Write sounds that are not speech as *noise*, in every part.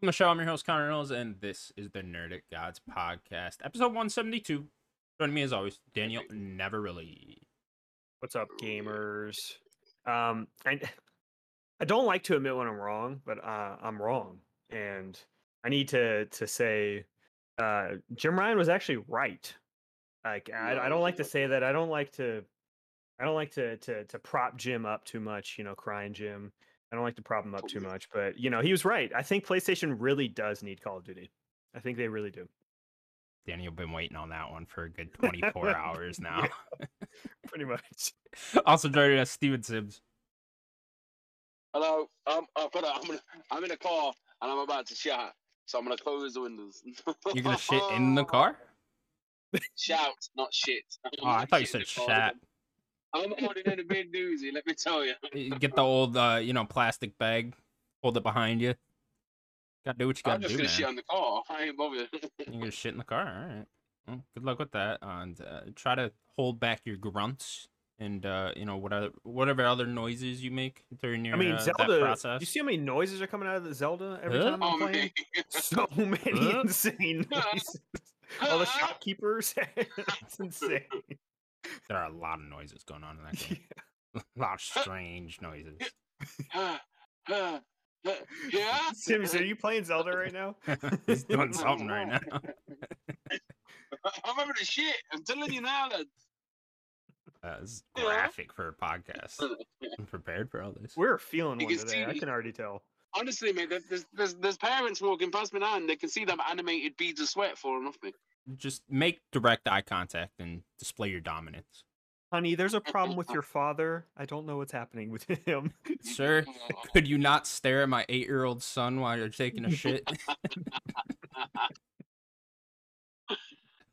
Welcome to the show. I'm your host, Connor Knowles, and this is the Nerdic Gods podcast, episode 172. Joining me as always, Daniel Navaroli. What's up, gamers? Um, I I don't like to admit when I'm wrong, but uh, I'm wrong, and I need to to say, uh, Jim Ryan was actually right. Like I, I don't like to say that. I don't like to, I don't like to to to prop Jim up too much. You know, crying Jim. I don't like to prop him up too much, but you know, he was right. I think PlayStation really does need Call of Duty. I think they really do. Daniel been waiting on that one for a good 24 *laughs* hours now. *laughs* Pretty much. also joining us, Steven Sims. Hello. Um, uh, brother, I'm gonna, I'm in a car and I'm about to shout, so I'm gonna close the windows. You're gonna shit in the *laughs* car? Shout, not shit. Oh, I thought you said shat. I'm holding in a big doozy. Let me tell you. You get the old, uh, you know, plastic bag, hold it behind you. Gotta do what you gotta do. I'm just do, gonna man. shit on the car. I ain't bothered. You're gonna shit in the car. All right. Well, good luck with that. And uh, try to hold back your grunts and uh, you know whatever whatever other noises you make during your I mean, uh, that Zelda. process. You see how many noises are coming out of the Zelda every Huh? time oh I'm man. playing? *laughs* So many insane noises. All the shopkeepers. *laughs* it's insane. There are a lot of noises going on in that *laughs* game. *laughs* a lot of strange noises. yeah. *laughs* Timmy, so are you playing Zelda right now? He's doing something right now. I'm having a shit. I'm telling you now, lad. Uh, this Yeah. graphic for a podcast. I'm prepared for all this. We're feeling one can today. I can already tell. Honestly, mate, there's, there's there's parents walking past me now, and they can see them animated beads of sweat falling off me. Just make direct eye contact and display your dominance. Honey, there's a problem with your father. I don't know what's happening with *laughs* him. Sir, could you not stare at my eight year old son while you're taking a shit? *laughs* *laughs*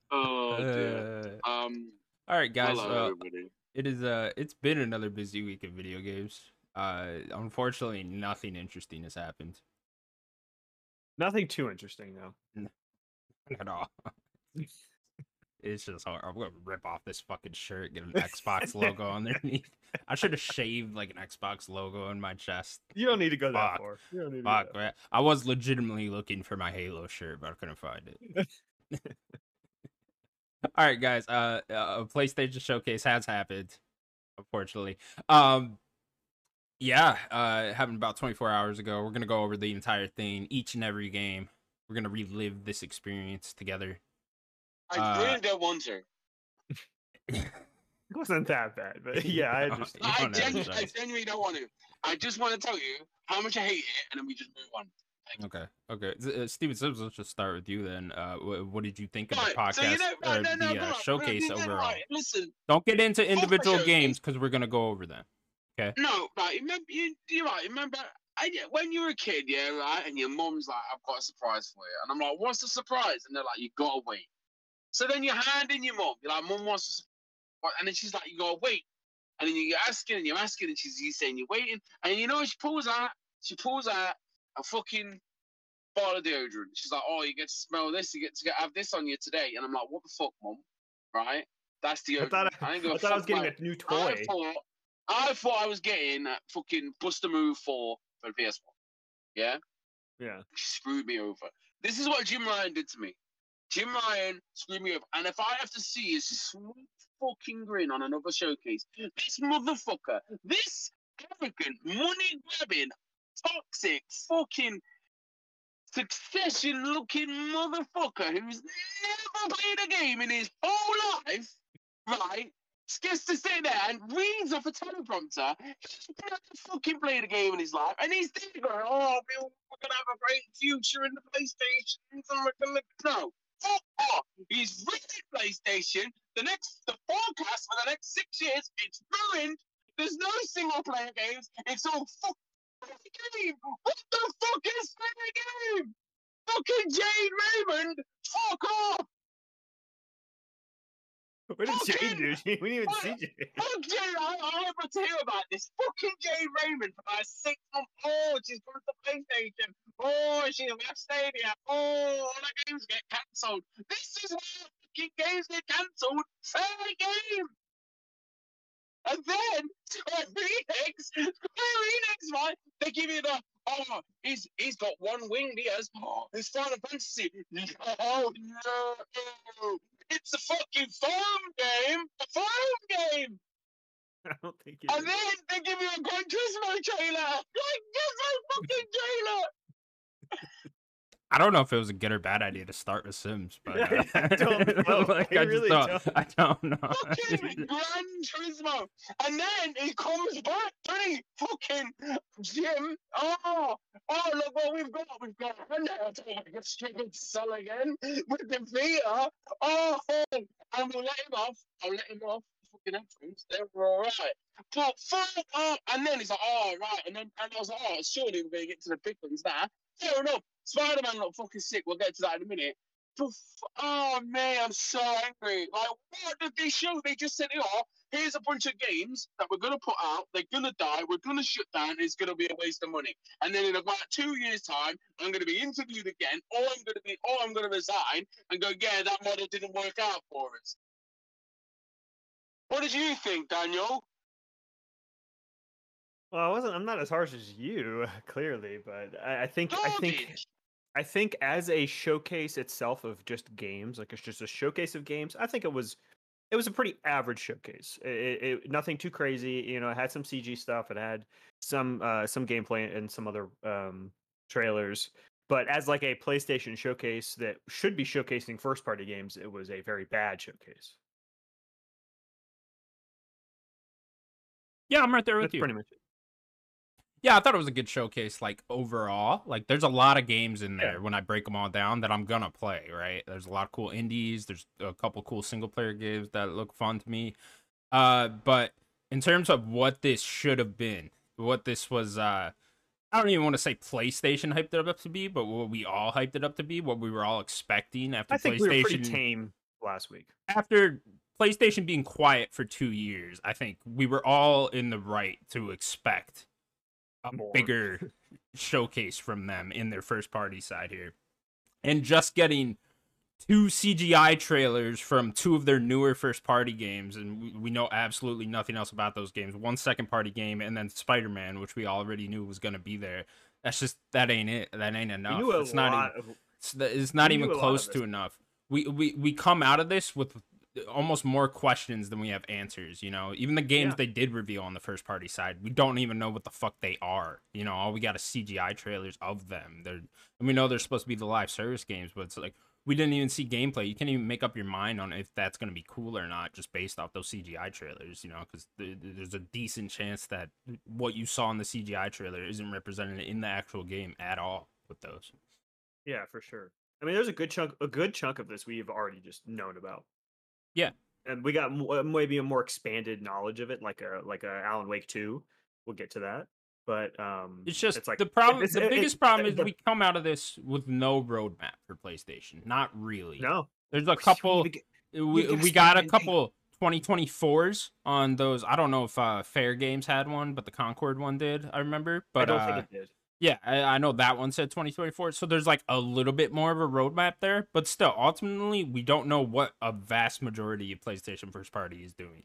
Oh dear. Uh, Um. all right, guys. hello, Uh, it is uh it's been another busy week of video games. Uh unfortunately nothing interesting has happened Nothing too interesting though. at all. It's just hard. I'm gonna rip off this fucking shirt, get an Xbox logo *laughs* underneath. I should have shaved like an Xbox logo on my chest. You don't need to go that Fuck. far. You don't need to Fuck, go man. I was legitimately looking for my Halo shirt, but I couldn't find it. *laughs* *laughs* All right, guys. Uh, uh, a PlayStation Showcase has happened, unfortunately. Um, yeah, uh, happened about 24 hours ago. We're gonna go over the entire thing, each and every game. We're gonna relive this experience together. I uh, really don't want to. It wasn't that bad, but *laughs* yeah, I You understand. don't I, genu- I genuinely don't want to. I just want to tell you how much I hate it, and then we just move on. Okay, okay. S- Uh, Steven Sims, let's just start with you then. Uh, wh- what did you think of the podcast so you know, or right, no, no, the uh, on, showcase no, no, overall? right, Listen, Don't get into individual games because we're gonna go over them. Okay. No, right. Remember, you, you're right. Remember, I, when you were a kid, yeah, right, and your mom's like, "I've got a surprise for you," and I'm like, "What's the surprise?" And they're like, "You gotta wait." So then you're handing your mum, you're like, "Mum wants," a surprise," and then she's like, "You gotta wait," and then you're asking and you're asking, and she's you saying you're waiting, and you know what she pulls out? She pulls out a fucking bottle of deodorant. She's like, "Oh, you get to smell this. You get to get, have this on you today," and I'm like, "What the fuck, mum?" Right? That's deodorant. I thought I, ain't gonna I, thought I was getting my- a new I toy. thought, I thought I was getting a fucking Bust-a-Move 4 for the PS1. Yeah? Yeah. She screwed me over. This is what Jim Ryan did to me. Jim Ryan screwed me over. And if I have to see his sweet fucking grin on another showcase, this motherfucker, this arrogant, money grabbing, toxic, fucking succession looking motherfucker who's never played a game in his whole life, right? Gets to sit there and reads off a teleprompter. He's never fucking played a game in his life, and he's there going, "Oh, we're gonna have a great future in the gonna no." Off! He's ruined PlayStation. The next, the forecast for the next six years, it's ruined. There's no single player games. It's all fuck game. What the fuck is the game? Fucking Jade Raymond. Fuck off. What did Jade Fucking- do? *laughs* We didn't even what? see Jade. Fuck Jade. I, I never to hear about this. Fucking Jade Raymond for about six months. Oh, she's gone to PlayStation. Oh, she left Stadia. Oh, all the games get cancelled. This is why fucking games get cancelled. Fair game. And then *laughs* Square Enix, Square Enix, right? They give you the Oh, he's he's got one wing. He has. Oh, it's Final Fantasy. Oh *laughs* no! It's a fucking farm game. A farm game. *laughs* I don't think it And is. then they give you a Gran Turismo trailer. *laughs* Like this is fucking trailer. *laughs* I don't know if it was a good or bad idea to start with Sims, but uh, *laughs* I don't *laughs* know. like, I I, really don't, don't. I don't know. *laughs* Fucking Gran Turismo. And then he comes back, doesn't? Fucking Jim. Oh, oh, look what we've got. We've got Honda to like a stupid cell again with the Vita. Oh, and we'll let him off. I'll let him off. Fucking entrance. They were all right. But fuck up. And then he's like, oh, right. And then and I was like, oh, surely we're going to get to the big ones now. Fair enough. Spider Man looked fucking sick. We'll get to that in a minute. But oh man, I'm so angry. Like, what did they show? They just said, oh, here's a bunch of games that we're gonna put out. They're gonna die. We're gonna shut down. It's gonna be a waste of money. And then in about two years' time, I'm gonna be interviewed again, or I'm gonna be, or I'm gonna resign and go, yeah, that model didn't work out for us. What did you think, Daniel? Well, I wasn't. I'm not as harsh as you, *laughs* clearly, but I, I think I think Garbage. I think as a showcase itself of just games, like it's just a showcase of games. I think it was it was a pretty average showcase. It, it, nothing too crazy. You know, it had some CG stuff. It had some uh, some gameplay and some other um, trailers. But as like a PlayStation showcase that should be showcasing first party games, it was a very bad showcase. yeah, I'm right there with That's you. pretty much. Yeah, I thought it was a good showcase. Like overall, like there's a lot of games in Yeah. there when I break them all down that I'm gonna play. Right? There's a lot of cool indies. There's a couple cool single player games that look fun to me. Uh, but in terms of what this should have been, what this was, uh, I don't even want to say PlayStation hyped it up to be, but what we all hyped it up to be, what we were all expecting after I think we were pretty PlayStation tame last week. after PlayStation being quiet for two years, I think we were all in the right to expect More. bigger showcase from them in their first party side here. And just getting two CGI trailers from two of their newer first party games, and we, know absolutely nothing else about those games. One second party game, and then Spider Man, which we already knew was going to be there. That's just that ain't it. That ain't enough. It's not even of it's, it's not even knew a lot close to enough. We, we we come out of this with almost more questions than we have answers. You know, even the games Yeah. they did reveal on the first party side, we don't even know what the fuck they are. You know, all we got is CGI trailers of them. They're and we know they're supposed to be the live service games, but it's like we didn't even see gameplay. You can't even make up your mind on if that's going to be cool or not just based off those CGI trailers. You know, because there's a decent chance that what you saw in the CGI trailer isn't represented in the actual game at all with those. Yeah, for sure. I mean, there's a good chunk, a good chunk of this we've already just known about. Yeah. and we got mo- uh, maybe a more expanded knowledge of it, like a like a Alan Wake two. We'll get to that, but um, It's just it's like the problem. the it- biggest it- problem the- is the- we come out of this with no roadmap for PlayStation. Not really. no. There's a couple. even We gotta we got a couple 2024s on those. I don't know if uh, Fair Games had one, but the Concord one did. I remember. But I don't uh, think it did. Yeah, I, I know that one said 2024. So there's like a little bit more of a roadmap there, but still, ultimately, we don't know what a vast majority of PlayStation first party is doing.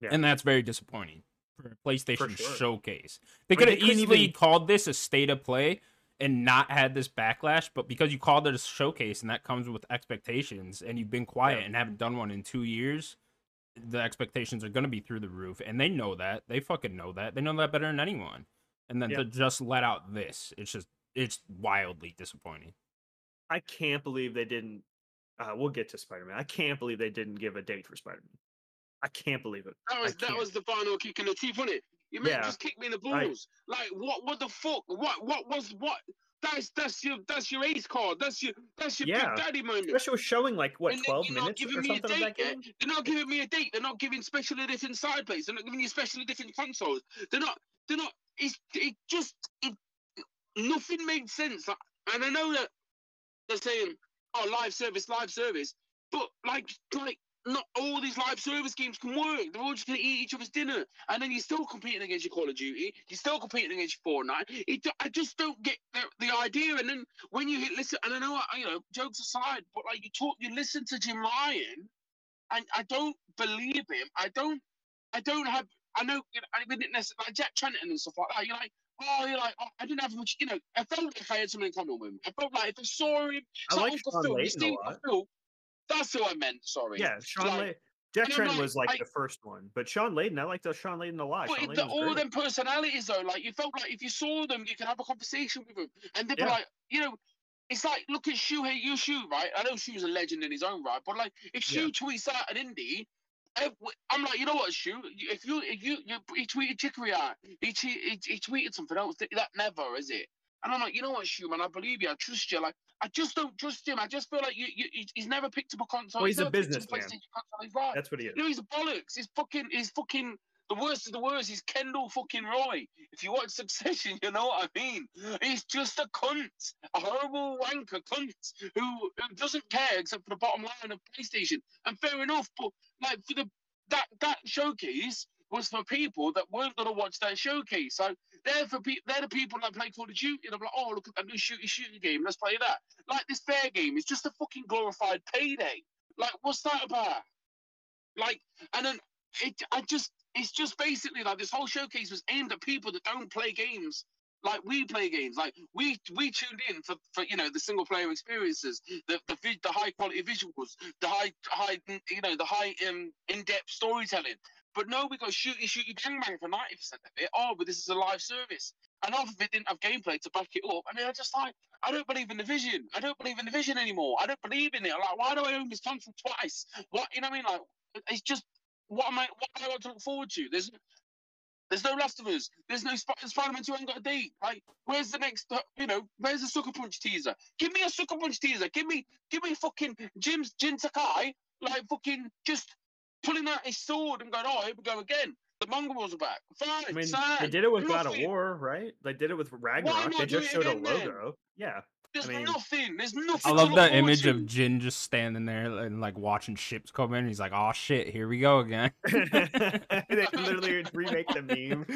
Yeah. And that's very disappointing for a PlayStation sure. showcase. They could have easily even- called this a state of play and not had this backlash, but because you called it a showcase and that comes with expectations and you've been quiet Yeah. and haven't done one in two years, the expectations are going to be through the roof. And they know that. They fucking know that. They know that better than anyone and then Yeah. to just let out this it's just it's wildly disappointing I can't believe they didn't. Uh, we'll get to Spider Man. I can't believe they didn't give a date for Spider Man. I can't believe it. That was that was the final kick in the teeth, wasn't it? You meant Yeah. just kick me in the I- balls. Like what? What the fuck? What? What was what? That's that's your that's your ace card. That's your that's your Yeah. big daddy moment. Especially showing like what twelve minutes or something date, that yeah? game. They're not giving me a date. They're not giving special edition side plates. They're not giving you special edition consoles. They're not. They're not. It's it just it, nothing made sense. Like, And I know that they're saying, "Oh, live service, live service," but like like not all these live service games can work. They're all just gonna eat each other's dinner, and then you're still competing against your Call of Duty. You're still competing against your Fortnite. It, I just don't get the, the idea. And then when you hit listen, and I know you know jokes aside, but like you talk, you listen to Jim Ryan, and I don't believe him. I don't. I don't have. I know. You know I didn't necessarily like Jack Tretton and stuff like that. You're like, oh, you're like, oh, I didn't have much, you know, I felt like I had something in common with him. I felt like if I saw him, I like Phil, you Layden a lot. Phil, that's who I meant. Sorry. Yeah, Shawn like- and Trent like- was like I- the first one, but Shawn Layden, I liked Shawn Layden a lot. But the, all great. them personalities though, like you felt like if you saw them, you could have a conversation with them, and they'd be like, you know, it's like look at Shu, hey, you Shu, right? I know Shu's a legend in his own right, but like if Shu Yeah. tweets out an indie. I'm like, you know what, Shu? If you, if you, you he tweeted Chicory out, he, he, he tweeted something else. That never is it? And I'm like, you know what, Shu, man, I believe you, I trust you. Like, I just don't trust him. I just feel like you, you he's never picked up a console. Well, he's a never businessman. PlayStation console. He's like, That's what he is. you know, he's a bollocks. He's fucking, he's fucking, the worst of the worst. He's Kendall fucking Roy. If you watch Succession, *laughs* you know what I mean. He's just a cunt, a horrible wanker cunt who, who doesn't care except for the bottom line of PlayStation. And fair enough, but like for the that that showcase was for people that weren't gonna watch that showcase. So they're for pe- they're the people that play Call of Duty. And I'm like, oh look at that new shooty shooty game. Let's play that. Like this fair game is just a fucking glorified payday. Like what's that about? Like and then it I just it's just basically like this whole showcase was aimed at people that don't play games like we play games. Like we we tuned in for, for you know the single player experiences, the the the high quality visuals, the high high you know the high um in depth storytelling. But no, we got shooty shooty bang bang for ninety percent of it. Oh, but this is a live service. And half of it didn't have gameplay to back it up. I mean, I just like I don't believe in the vision. I don't believe in the vision anymore. I don't believe in it. Like, why do I own this console twice? What you know what I mean? Like, it's just what am I? What do I got to look forward to? There's there's no Last of Us. There's no Sp- Spider-Man 2 ain't got a date. Like, where's the next? uh, You know, where's the Sucker Punch teaser? Give me a Sucker Punch teaser. Give me, give me fucking Jim's Jin Sakai, like fucking just pulling out his sword and going, oh, here we go again. The mongrels are back. Fine, I mean, sad. they did it with God of War, right? They did it with Ragnarok. They just showed a again then? logo. Yeah. There's I mean- nothing. There's nothing. I love look that forward image to. of Jin just standing there and like watching ships come in. He's like, "Oh shit, here we go again." *laughs* they literally remake the meme.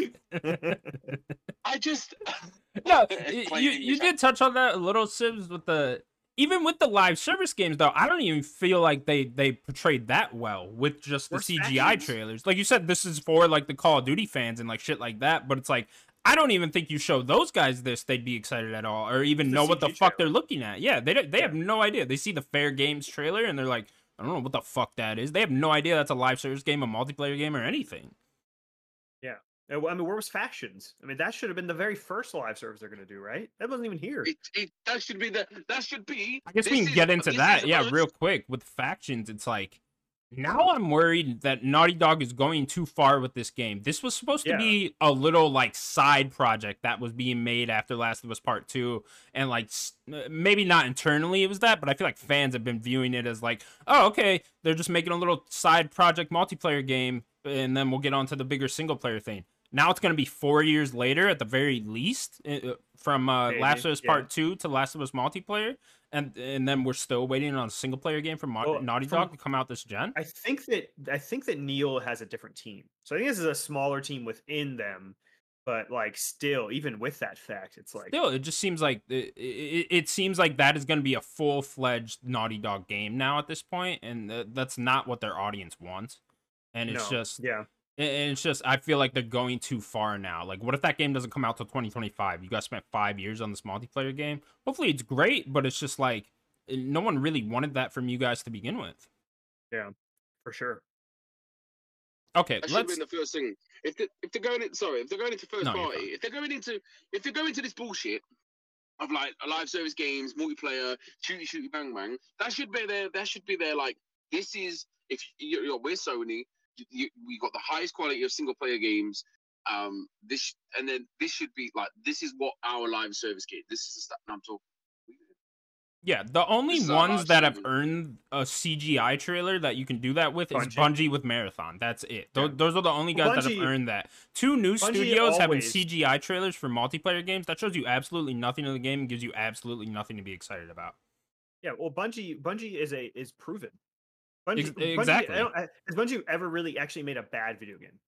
I just *laughs* no, It's *laughs* y- plain you you did touch on that a little, Sims, with the even with the live service games though. I don't even feel like they they portrayed that well with just the Worst CGI trailers. Like you said, this is for like the Call of Duty fans and like shit like that. But it's like I don't even think you show those guys this, they'd be excited at all, or even know what the CG fuck they're looking at. Yeah, they they have no idea. They see the Fair Games trailer and they're like, I don't know what the fuck that is. They have no idea that's a live service game, a multiplayer game, or anything. Uh, well, I mean, where was factions? I mean, that should have been the very first live service they're going to do, right? That wasn't even here. it, it that should be the that should be. I guess we can is- get into that, Yeah, us. real quick with factions. It's like now I'm worried that Naughty Dog is going too far with this game. This was supposed to be a little like side project that was being made after Last of Us Part Two, and like uh, maybe not internally it was that, but I feel like fans have been viewing it as like, oh, okay, they're just making a little side project multiplayer game, and then we'll get on to the bigger single player thing. Now it's going to be four years later at the very least uh, from uh, Maybe, Last of Us yeah. Part Two to Last of Us multiplayer, and and then we're still waiting on a single player game from Well, Naughty Dog to come out this gen. I think that I think that Neil has a different team. So I think this is a smaller team within them, but like still, even with that fact, it's like Still, it just seems like it, it, it seems like that is going to be a full fledged Naughty Dog game now at this point, and uh, that's not what their audience wants. And it's no, just yeah, And and it's just I feel like they're going too far now. Like, what if that game doesn't come out till 2025? You guys spent five years on this multiplayer game. Hopefully, it's great, but it's just like eh, no one really wanted that from you guys to begin with. Yeah, for sure. Okay, That should have let's. been the first thing. If they, if they're going in, sorry, if they're going into first No, party, if they're going into if they're going into this bullshit of like live service games, multiplayer, shooty shooty bang bang, that should be their that should be their like this is if you, you're we're Sony, you, you, we got the highest quality of single player games. Um, this and then this should be like this is what our live service game. This is the stuff I'm talking. Yeah, the only This is our ones that have stream. earned a CGI trailer that you can do that with is Bungie. Bungie with Marathon. That's it. Tho- Yeah. Those are the only guys Well, that have earned that. Two new Bungie studios having CGI trailers for multiplayer games that shows you absolutely nothing of the game and gives you absolutely nothing to be excited about. Yeah, well, Bungie Bungie is a is proven. Bungie, Ex- Bungie- exactly. I has Bungie ever really actually made a bad video game?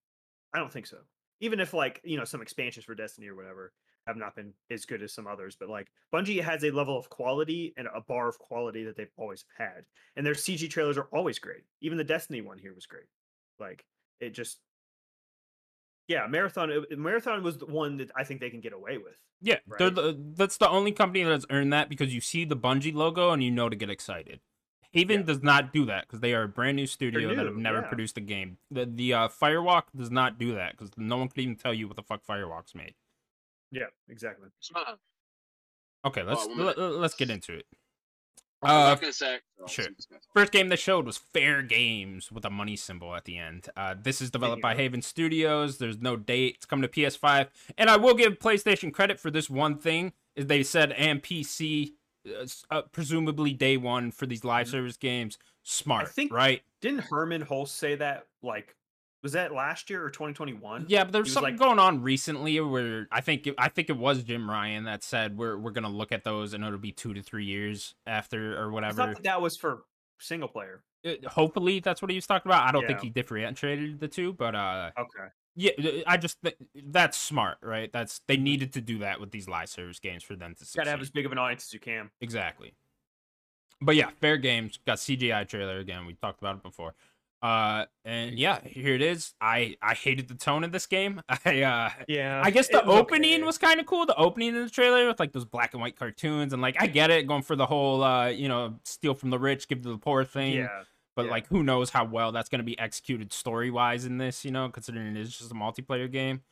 I don't think so. Even if like you know some expansions for Destiny or whatever have not been as good as some others, but like Bungie has a level of quality and a bar of quality that they've always had, and their CG trailers are always great. Even the Destiny one here was great. Like it just Yeah, Marathon. uh, Marathon was the one that I think they can get away with. Yeah, they're Right. the, that's the only company that's earned that because you see the Bungie logo and you know to get excited. Haven Yeah. does not do that because they are a brand new studio that have never yeah. produced a game. The the uh, Firewalk does not do that because no one could even tell you what the fuck Firewalk's made. Yeah, exactly. Okay, let's one let, minute. let's get into it. I was Uh, not say. oh, sure. First game they showed was Fair Games with a money symbol at the end. Uh, this is developed by Haven Studios. There's no date. It's coming to PS5, and I will give PlayStation credit for this one thing: is they said and PC, uh, presumably day one for these live Mhm. service games. Smart, I think- right? Didn't Hermen Hulst say that? Like, was that last year or 2021? Yeah, but there's something like- going on recently where I think it, I think it was Jim Ryan that said we're we're gonna look at those and it'll be two to three years after or I whatever. thought that, that was for single player. Uh, hopefully that's what he was talking about. I don't think he differentiated the two, but uh, Okay. Yeah, I just th- that's smart, right? That's Mm-hmm. they needed to do that with these live service games for them to succeed. Got to have as big of an audience as you can. exactly. But yeah, fair games got CGI trailer again. We talked about it before. Uh, and yeah, here it is. I I hated the tone of this game. *laughs* I uh. Yeah. I guess the opening okay. was kind of cool. The opening in the trailer with like those black and white cartoons and like I get it going for the whole uh you know steal from the rich give to the poor thing. Yeah. But yeah. like, who knows how well that's going to be executed story wise in this? You know, considering it is just a multiplayer game.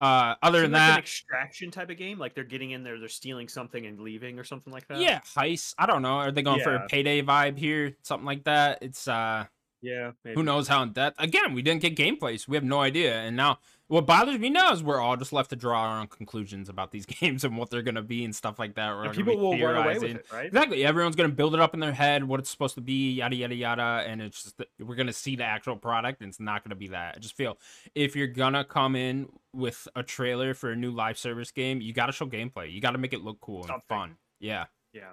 Uh, other than Seemed like that, extraction type of game, like they're getting in there, they're stealing something and leaving or something like that. yeah, heist. I don't know. Are they going for a payday vibe here? Something like that. It's uh, yeah. Maybe. who knows how in depth. Again, we didn't get gameplays. so we have no idea. And now, what bothers me now is we're all just left to draw our own conclusions about these *laughs* games and what they're going to be and stuff like that. We're people will run away with it, right? Exactly. Everyone's gonna build it up in their head, what it's supposed to be, yada yada yada, and it's just we're gonna see the actual product, and it's not gonna be that. I just feel if you're gonna come in with a trailer for a new live service game, you gotta show gameplay. You gotta make it look cool and Something. fun. Yeah. Yeah.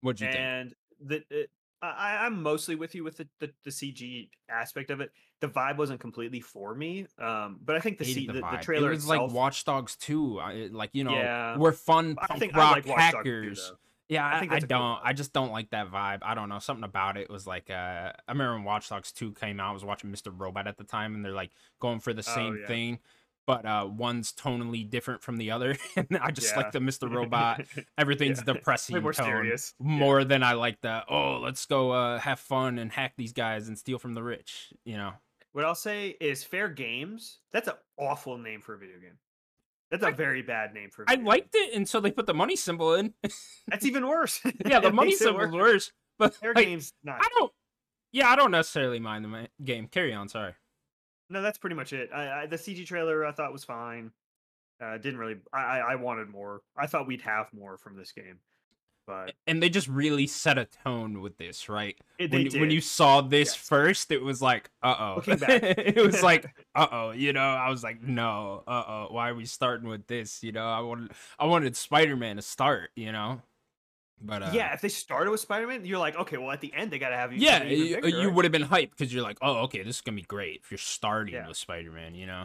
What'd you think? and the it, I, I'm mostly with you with the, the, the CG aspect of it. The vibe wasn't completely for me, um, but I think the C, the, the trailer It was itself, like Watch Dogs 2. I- Like you know, Yeah. we're fun I punk think I rock like Watch Dogs too, hackers. Yeah, I I, think I cool don't. vibe. I just don't like that vibe. I don't know. Something about it was like. Uh, I remember when Watch Dogs Two came out. I was watching Mr. Robot at the time, and they're like going for the Oh, same yeah. thing, but uh, one's tonally different from the other. *laughs* and I just like the Mr. Robot. *laughs* Everything's Yeah. depressing Way more tone serious. Yeah. more than I like the. Oh, let's go uh, have fun and hack these guys and steal from the rich. You know. What I'll say is Fair Games. That's an awful name for a video game. That's a very bad name for. a I video game. I liked it until they put the money symbol in. That's even worse. *laughs* yeah, the *laughs* money symbol worse. worse. But Fair like, Games, not. I don't. Yeah, I don't necessarily mind the game. Carry on. Sorry. No, that's pretty much it. I, I, the CG trailer I thought was fine. Uh, didn't really. I I wanted more. I thought we'd have more from this game, but And they just really set a tone with this, right? it, When, you- when you saw this Yes. first, it was like, uh oh. *laughs* It was like, *laughs* uh oh. You know, I was like, no, uh oh. Why are we starting with this? You know, I wanted, I wanted Spider Man to start. You know, but uh, yeah, if they started with Spider Man, you're like, okay, well, at the end they gotta have you. yeah, you, bigger, you right? would have been hyped because you're like, oh, okay, this is gonna be great if you're starting Yeah. with Spider Man. You know.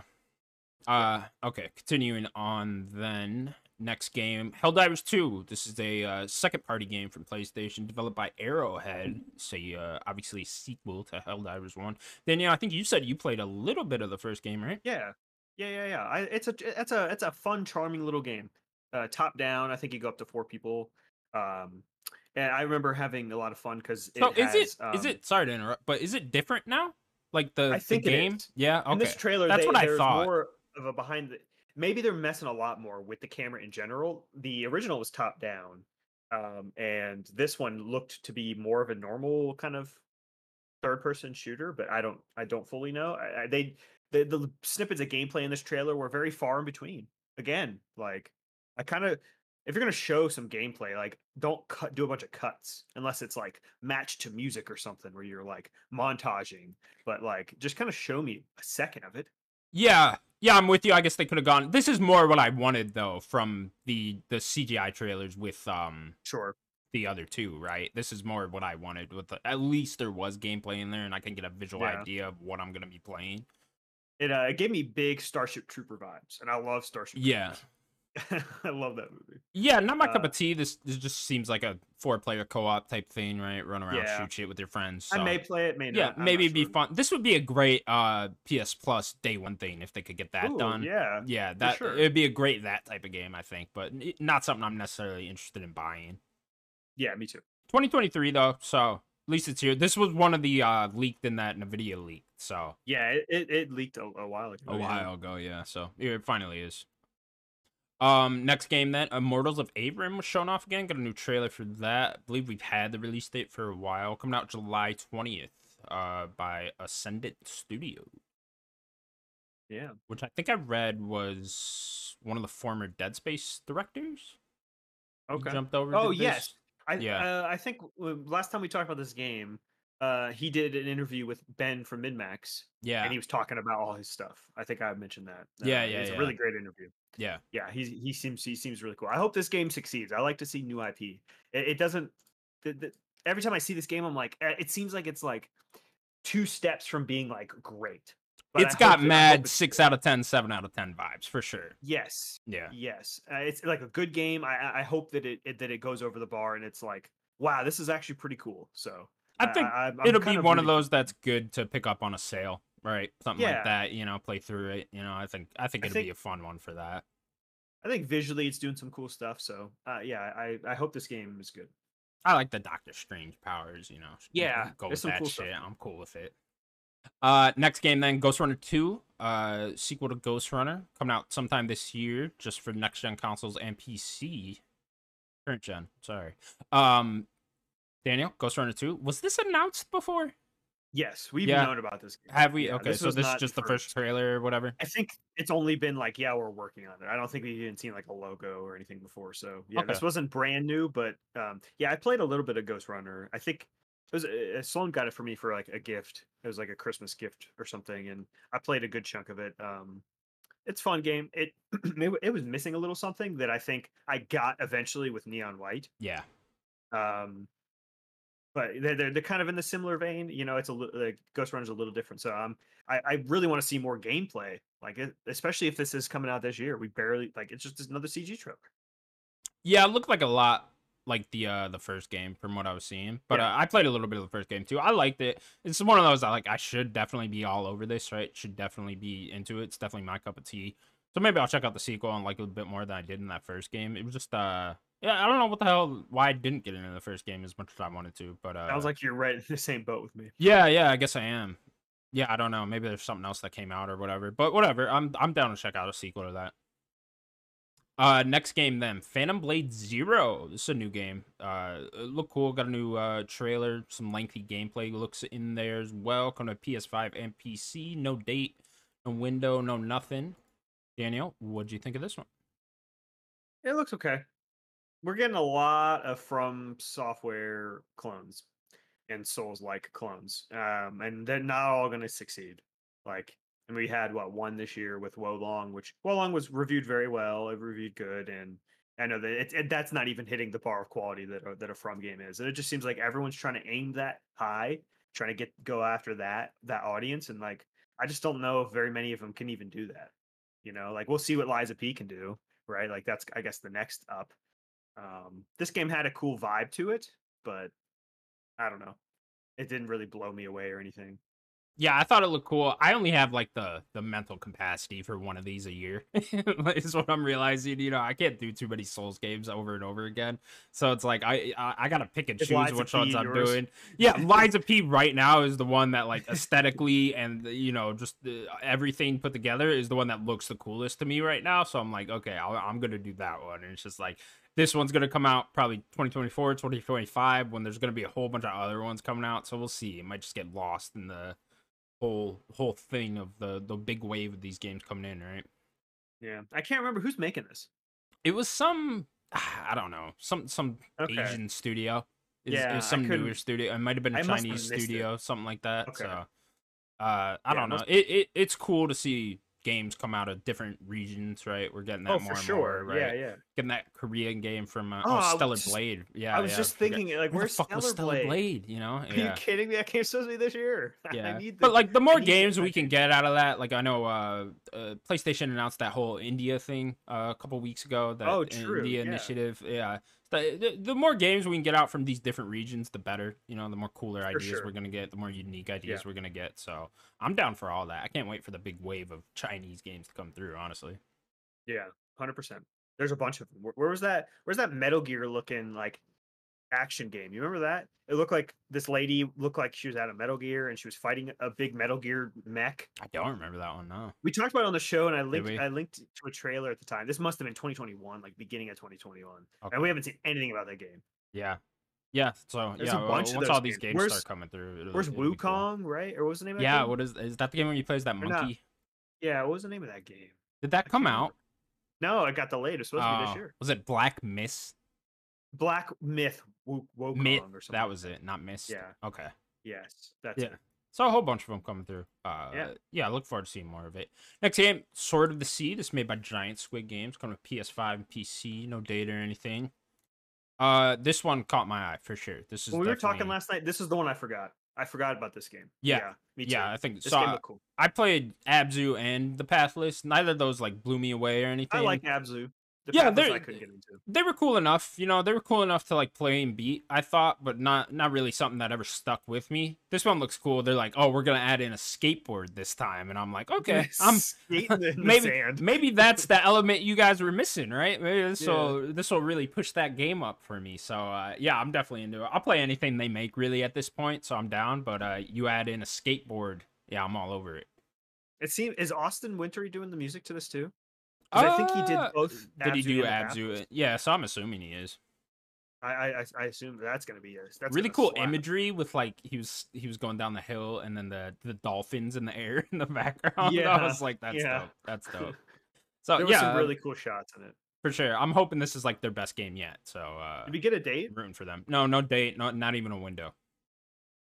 Uh, okay, continuing on then. Next game, Helldivers 2. This is a uh, second party game from PlayStation developed by Arrowhead. So, uh, obviously, sequel to Helldivers 1. then yeah I think you said you played a little bit of the first game, right? Yeah, yeah, yeah, yeah. I, it's a it's a it's a fun, charming little game. Uh, top down. I think you go up to four people. Um, and I remember having a lot of fun because So, it is has, it is um, it sorry to interrupt, but is it different now? Like the, I think the game? is. Yeah, in okay. this trailer That's they, what I there's thought. more of a behind the maybe they're messing a lot more with the camera in general. The original was top down um and this one looked to be more of a normal kind of third person shooter but i don't i don't fully know. I, I, they the, the snippets of gameplay in this trailer were very far in between. Again like i kind of if you're going to show some gameplay like don't cut do a bunch of cuts unless it's like matched to music or something where you're like montaging but like just kind of show me a second of it Yeah, yeah, I'm with you. I guess they could have gone. This is more what I wanted though from the the CGI trailers with um sure the other two, right? This is more what I wanted. With the, at least there was gameplay in there, and I can get a visual Yeah. idea of what I'm gonna be playing. it uh it gave me big starship trooper vibes and i love starship Yeah. Troopers. *laughs* I love that movie. Yeah, not my cup Uh, of tea. This this just seems like a four player co op type thing, right? Run around, Yeah. shoot shit with your friends. I may play it, may not. yeah, I'm maybe it'd be fun. This would be a great uh PS Plus day one thing if they could get that Ooh, done. Yeah, Yeah, that sure. it'd be a great that type of game, I think, but not something I'm necessarily interested in buying. yeah, me too. 2023 though, so at least it's here. This was one of the uh leaked in that Nvidia leak, so Yeah, it, it, it leaked a, a while ago. a yeah. while ago, yeah. So it finally is. Um, next game then, Immortals of Aveum was shown off again. Got a new trailer for that. I believe we've had the release date for a while. Coming out July 20th, uh, by Ascendant Studio, Yeah, which I think I read was one of the former Dead Space directors. Okay. jumped over. Oh yes, I Yeah. uh, I think last time we talked about this game, uh, he did an interview with Ben from MinnMax, Yeah. and he was talking about all his stuff. I think I mentioned that. Uh, Yeah, it yeah, was yeah. a really great interview. yeah. Yeah, he's he seems he seems really cool. I hope this game succeeds. I like to see new IP. It, it doesn't. The, the, every time I see this game, I'm like, eh, it seems like it's like two steps from being like great. But It's got I hope mad it's six out of ten, seven out of 10 vibes for sure. Yes, Yeah. Yes, uh, it's like a good game. I I- I hope that it, it that it goes over the bar and it's like, wow, this is actually pretty cool. So I think I'm it'll be one of those that's good to pick up on a sale, right? Something Yeah. like that, you know, play through it. You know, I think I think it'll think- be a fun one for that. I think visually it's doing some cool stuff. So uh, yeah, I I hope this game is good. I like the Doctor Strange powers, you know. Yeah, go with some that cool shit. it. I'm cool with it. Uh, next game then, Ghost Runner Two, uh, sequel to Ghost Runner, coming out sometime this year, just for next gen consoles and PC. Current gen, sorry. Um, Daniel, Ghost Runner Two, was this announced before? Yes, we've Yeah. known about this. Game. Have we? Yeah, okay, so this is just the first trailer or whatever. I think it's only been like, yeah, we're working on it. I don't think we've even seen like a logo or anything before. So yeah, this wasn't brand new, but um, yeah, I played a little bit of Ghost Runner. I think it was uh, Sloan got it for me for like a gift. It was like a Christmas gift or something, and I played a good chunk of it. Um, it's a fun game. It *clears throat* it, it was missing a little something that I think I got eventually with Neon White. Yeah. Um, but they're, they're they're kind of in the similar vein. You know, it's a little like Ghost Runner's a little different. So um, I I really want to see more gameplay. Like it, especially if this is coming out this year. We barely like it's just another CG trailer. Yeah, it looked like a lot like the uh the first game from what I was seeing. But Yeah. uh, I played a little bit of the first game too. I liked it. It's one of those I like I should definitely be all over this, right? Should definitely be into it. It's definitely my cup of tea. So maybe I'll check out the sequel and like it a bit more than I did in that first game. It was just uh yeah, I don't know what the hell why I didn't get into the first game as much as I wanted to, but uh Sounds like you're right in the same boat with me. Yeah, yeah, I guess I am. Yeah, I don't know. Maybe there's something else that came out or whatever. But whatever. I'm I'm down to check out a sequel to that. Uh next game then. Phantom Blade Zero. This is a new game. Uh look cool. Got a new uh trailer, some lengthy gameplay looks in there as well. Coming to PS5 and PC. No date, no window, no nothing. Daniel, what'd you think of this one? It looks okay. We're getting a lot of from software clones and Souls like clones, um, and they're not all going to succeed. Like, and we had what one this year with Wolong, which Wolong was reviewed very well. It reviewed good, and I know that it, it, that's not even hitting the bar of quality that a, that a From game is. And it just seems like everyone's trying to aim that high, trying to get go after that that audience, and like I just don't know if very many of them can even do that. You know, like we'll see what Lies of P can do, right? Like that's I guess the next up. Um, this game had a cool vibe to it, but I don't know. It didn't really blow me away or anything. Yeah, I thought it looked cool. I only have like the the mental capacity for one of these a year. *laughs* is what I'm realizing. You know, I can't do too many Souls games over and over again. So it's like I I, I gotta pick and choose which P ones I'm yours? doing. Yeah, *laughs* Lies of P right now is the one that like *laughs* aesthetically and you know just uh, everything put together is the one that looks the coolest to me right now. So I'm like, okay, I'll, I'm gonna do that one. And it's just like this one's gonna come out probably 2024, 2025 when there's gonna be a whole bunch of other ones coming out. So we'll see. It might just get lost in the whole whole thing of the the big wave of these games coming in, right? Yeah, I can't remember who's making this. It was some *sighs* I don't know, some some Okay. Asian studio. It was- it Yeah, I was some newer studio. It might have been a I Chinese missed it. studio, something like that. Okay. So uh I Yeah, don't know. It, it it's cool to see games come out of different regions, right? We're getting that Oh, more for and sure. more, right? Yeah, yeah. Getting that Korean game from uh, Oh, oh, Stellar just- Blade. Yeah, I was yeah, just thinking, like, where's Stellar Stellar Blade? Blade? You know, Are you kidding me? That game's supposed to be this year. *laughs* Yeah, I need the, but like the *laughs* more games we can get out of that, like I know uh, uh PlayStation announced that whole India thing uh, a couple weeks ago. That Oh, true, India yeah. initiative. Yeah, the, uh, the the more games we can get out from these different regions, the better. You know, the more cooler For ideas sure. we're gonna get, the more unique ideas we're gonna get. So I'm down for all that. I can't wait for the big wave of Chinese games to come through. Honestly, Yeah, hundred percent. There's a bunch of them. Where, where was that? Where's that Metal Gear looking like action game? You remember that? It looked like this lady looked like she was out of Metal Gear and she was fighting a big Metal Gear mech. I don't remember that one. No. We talked about it on the show, and I linked? I linked to a trailer at the time. This must have been 2021, like beginning of 2021, Okay. and we haven't seen anything about that game. Yeah. Yeah. So There's yeah, a bunch of once all these games. games Where's- start coming through, it'll, Where's it'll be cool. Wukong, right? Or what was the name of that Yeah. game? What is is that the game where you play as that Or not. monkey? Yeah, what was the name of that game? Did that I come out? remember. No, it got delayed. It's supposed to be Oh, this year. Was it Black Miss? Black Myth Wukong or something. That like was it, not Miss. Yeah. Okay. Yes, that's Yeah. it. So a whole bunch of them coming through. Uh, Yeah. yeah. I look forward to seeing more of it. Next game, Sword of the Sea. This is made by Giant Squid Games, coming with PS5 and PC. No data or anything. Uh, this one caught my eye for sure. This is When we were talking last night, this is the one I forgot. I forgot about this game. Yeah, me too. Yeah, I think this so. game I, cool. I played Abzu and the Pathless. Neither of those like blew me away or anything. I like Abzu. The Yeah, I couldn't get into. they were cool enough, you know, they were cool enough to like play and beat, I thought, but not not really something that ever stuck with me. This one looks cool. They're like, "Oh, we're to add in a skateboard this time." And I'm like, "Okay, I'm *laughs* skating *laughs* maybe maybe that's the element you guys were missing, right? Maybe this will this will really push that game up for me. So, uh, yeah, I'm definitely into it. I'll play anything they make really at this point, so I'm down, but uh you add in a skateboard, yeah, I'm all over it. It seems is Austin Wintory doing the music to this too? 'Cause I think he did Uh, both. Did he do and the Abzu? Yeah, so I'm assuming he is. I, I I- I assume that's gonna be a that's really cool slap. imagery with like he was he was going down the hill and then the the dolphins in the air *laughs* in the background. Yeah, *laughs* I was like, that's yeah. dope. That's dope. *laughs* So There were yeah, some really cool shots in it. for sure. I'm hoping this is like their best game yet. So uh Did we get a date? rooting for them. No, no date, not not even a window.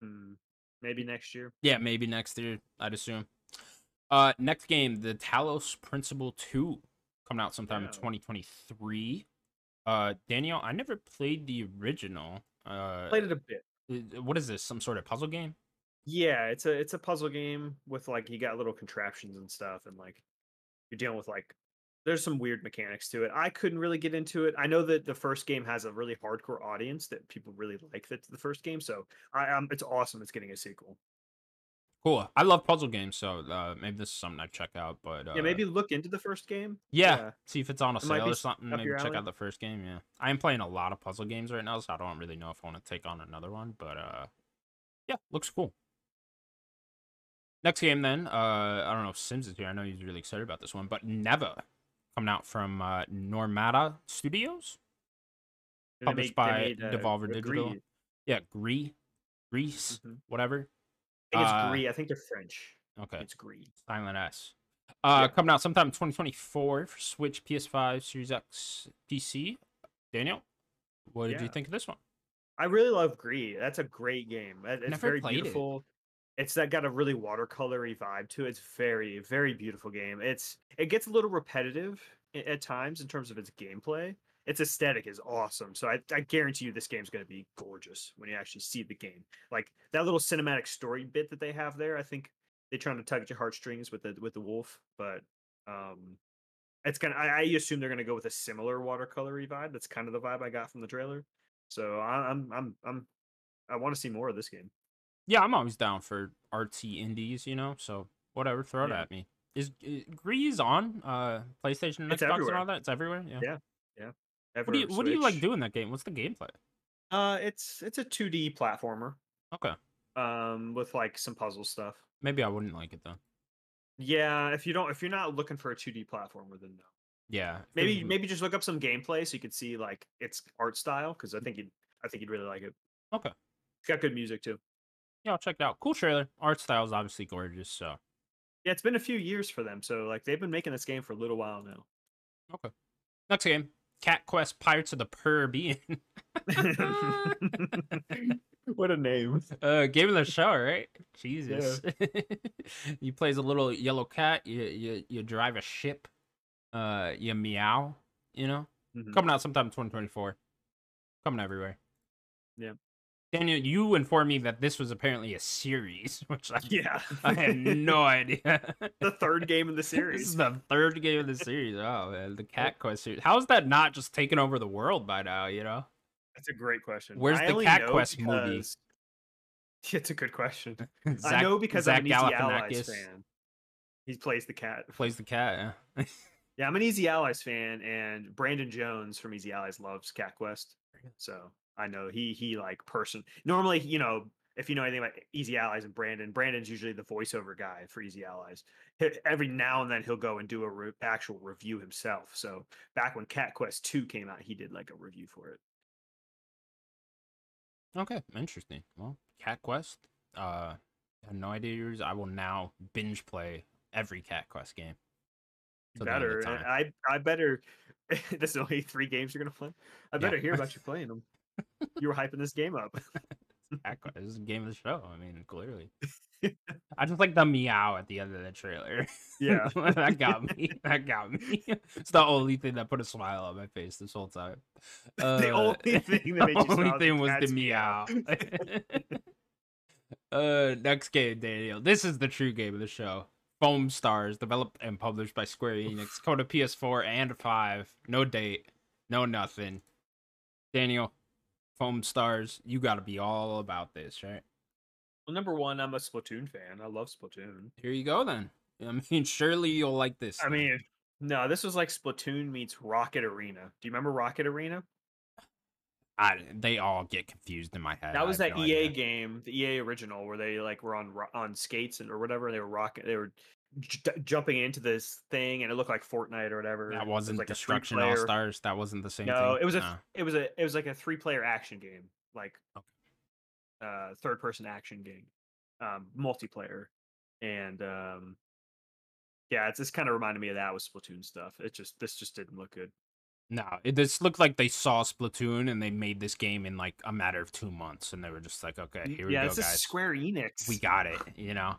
Hmm, maybe next year. Yeah, maybe next year, I'd assume. Uh next game, the Talos Principle 2 coming out sometime in 2023. Uh Daniel, I never played the original. Uh Played it a bit. what is this? Some sort of puzzle game? Yeah, it's a it's a puzzle game with like you got little contraptions and stuff, and like you're dealing with like there's some weird mechanics to it. I couldn't really get into it. I know that the first game has a really hardcore audience that people really like that the first game, so I um it's awesome. It's getting a sequel. Cool. I love puzzle games, so uh, maybe this is something I'd check out. But uh, yeah, maybe look into the first game. yeah, yeah. see if it's on a It sale or something. Maybe check alley. out the first game. Yeah, I am playing a lot of puzzle games right now, so I don't really know if I want to take on another one. But uh, yeah, looks cool. Next game, then. Uh, I don't know if Sims is here. I know he's really excited about this one, but Never coming out from uh, Nomada Studios. Published make- by made, uh, Devolver Digital. Yeah, Gris, Greece, Mhm. whatever. I think it's Uh, Gris. I think they're French. Okay. It's Gris. Silent S. Uh, Yeah. coming out sometime in 2024 for Switch, PS5, Series X, PC. Daniel, what did you think of this one? I really love Gris. That's a great game. It's Never very played it. beautiful. It's that got a really watercolory vibe to it. It's very, very beautiful game. It's it gets a little repetitive at times in terms of its gameplay. Its aesthetic is awesome. So I, I guarantee you this game's gonna be gorgeous when you actually see the game. Like that little cinematic story bit that they have there, I think they're trying to tug at your heartstrings with the with the wolf, but um it's gonna I, I assume they're gonna go with a similar watercolory vibe. That's kind of the vibe I got from the trailer. So I- I'm I'm I'm I want to see more of this game. Yeah, I'm always down for artsy indies, you know. So whatever, throw it at me. Is, is Grease on uh PlayStation and Xbox and all that? It's everywhere. Yeah. Yeah. What do you What do you like doing in that game? What's the gameplay? Uh, it's it's a 2D platformer. Okay, Um, with like some puzzle stuff. maybe I wouldn't like it though. Yeah, if you don't, if you're not looking for a 2D platformer, then no. Yeah, Maybe maybe just look up some gameplay so you could see like its art style because I think you'd I think you'd really like it. Okay. It's got good music too. Yeah, I'll check it out. Cool trailer. Art style is obviously gorgeous. So Yeah, it's been a few years for them, so like they've been making this game for a little while now. Okay. Next game, Cat Quest: Pirates of the Purribean. *laughs* *laughs* what a name. Uh, game of the show, right? Jesus. *laughs* you play as a little yellow cat. You you you drive a ship. Uh, you meow. You know, Mhm. coming out sometime in 2024. Coming everywhere. Yeah. Daniel, you informed me that this was apparently a series, *laughs* which I, Yeah. *laughs* I had no *laughs* idea. the third game in the series. This is the third game of the series. Oh man, the Cat Quest series. How is that not just taking over the world by now? You know, That's a great question. Where's I the Cat Quest movie? It's a good question. I know because Zach I'm an Easy Allies fan. He plays the cat. plays the cat. Yeah. Yeah, I'm an Easy Allies fan, and Brandon Jones from Easy Allies loves Cat Quest. So I know he he like person. Normally, you know, if you know anything about Easy Allies and Brandon, Brandon's usually the voiceover guy for Easy Allies. Every now and then he'll go and do a re- actual review himself. So back when Cat Quest Two came out, he did like a review for it. Okay, interesting. Well, Cat Quest. Uh, I had no idea yours. I will now binge play every Cat Quest game. You till the end of better. I I better. *laughs* this is only three games you're gonna play. I Yeah. better hear about you *laughs* playing them. You were hyping this game up. This is a game of the show. I mean, clearly. *laughs* I just like the meow at the end of the trailer. Yeah. *laughs* that got me. That got me. It's the only thing that put a smile on my face this whole time. *laughs* The Uh, only thing that made the only thing was the meow. meow. uh, next game, Daniel. This is the true game of the show. Foam Stars, developed and published by Square Enix. Code to PS4 and 5. No date. No nothing. Daniel, Foam Stars, you got to be all about this, right? Well, number one, I'm a Splatoon fan. I love Splatoon. Here you go then. I mean, *laughs* surely you'll like this. I mean, no, this was like Splatoon meets Rocket Arena. Do you remember Rocket Arena? I, they all get confused in my head. That was that no EA idea. game, the EA original, where they like were on on skates and or whatever. They were rocket. They were j- jumping into this thing, and it looked like Fortnite or whatever. That was wasn't like a Destruction All Stars. That wasn't the same No, thing. it was a No. it was a it was like a three player action game, like Okay. uh third person action game, um, multiplayer, and um, yeah, it's just kind of reminded me of that with Splatoon stuff. It just this just didn't look good. No, it just looked like they saw Splatoon and they made this game in like a matter of two months, and they were just like, "Okay, here we yeah, go, guys. Square Enix. We got it." You know?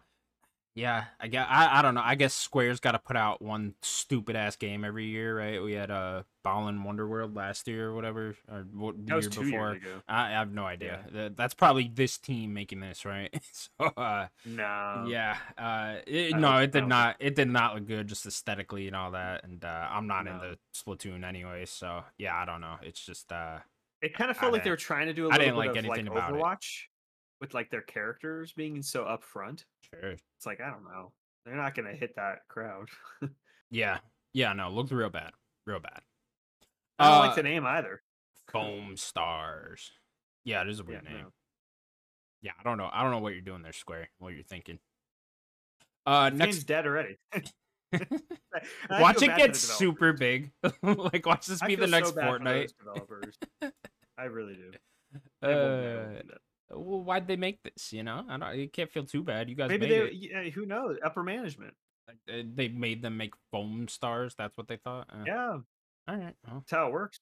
Yeah, I guess I, I don't know. I guess Square's got to put out one stupid ass game every year, right? We had uh, Balan Wonderworld last year or whatever, or what, the That was year two before. years ago. I, I have no idea. That- That's probably this team making this, right? *laughs* so, uh, No. yeah, uh, it, no, it did not. It did not look good, just aesthetically and all that. And uh, I'm not No. into Splatoon anyway, so yeah, I don't know. It's just uh, It kind of I felt like they were trying to do a I little didn't bit like of like anything about it. Overwatch with like their characters being so upfront. sure. It's like I don't know. They're not gonna hit that crowd. *laughs* Yeah, yeah, no, looked real bad, real bad. I don't Uh, like the name either. Foam Stars. Yeah, it is a weird Yeah, name. no. Yeah, I don't know. I don't know what you're doing there, Square. What you're thinking. Uh, The next, dead already. *laughs* *laughs* Watch it get super big. like, watch this be the so next for Fortnite. developers. I really do. They will never Uh. Well, why'd they make this? You know, I don't. You can't feel too bad. You guys Maybe they. Yeah, who knows? Upper management. Uh, They made them make foam stars. That's what they thought. Uh, Yeah, All right. Well, that's how it works.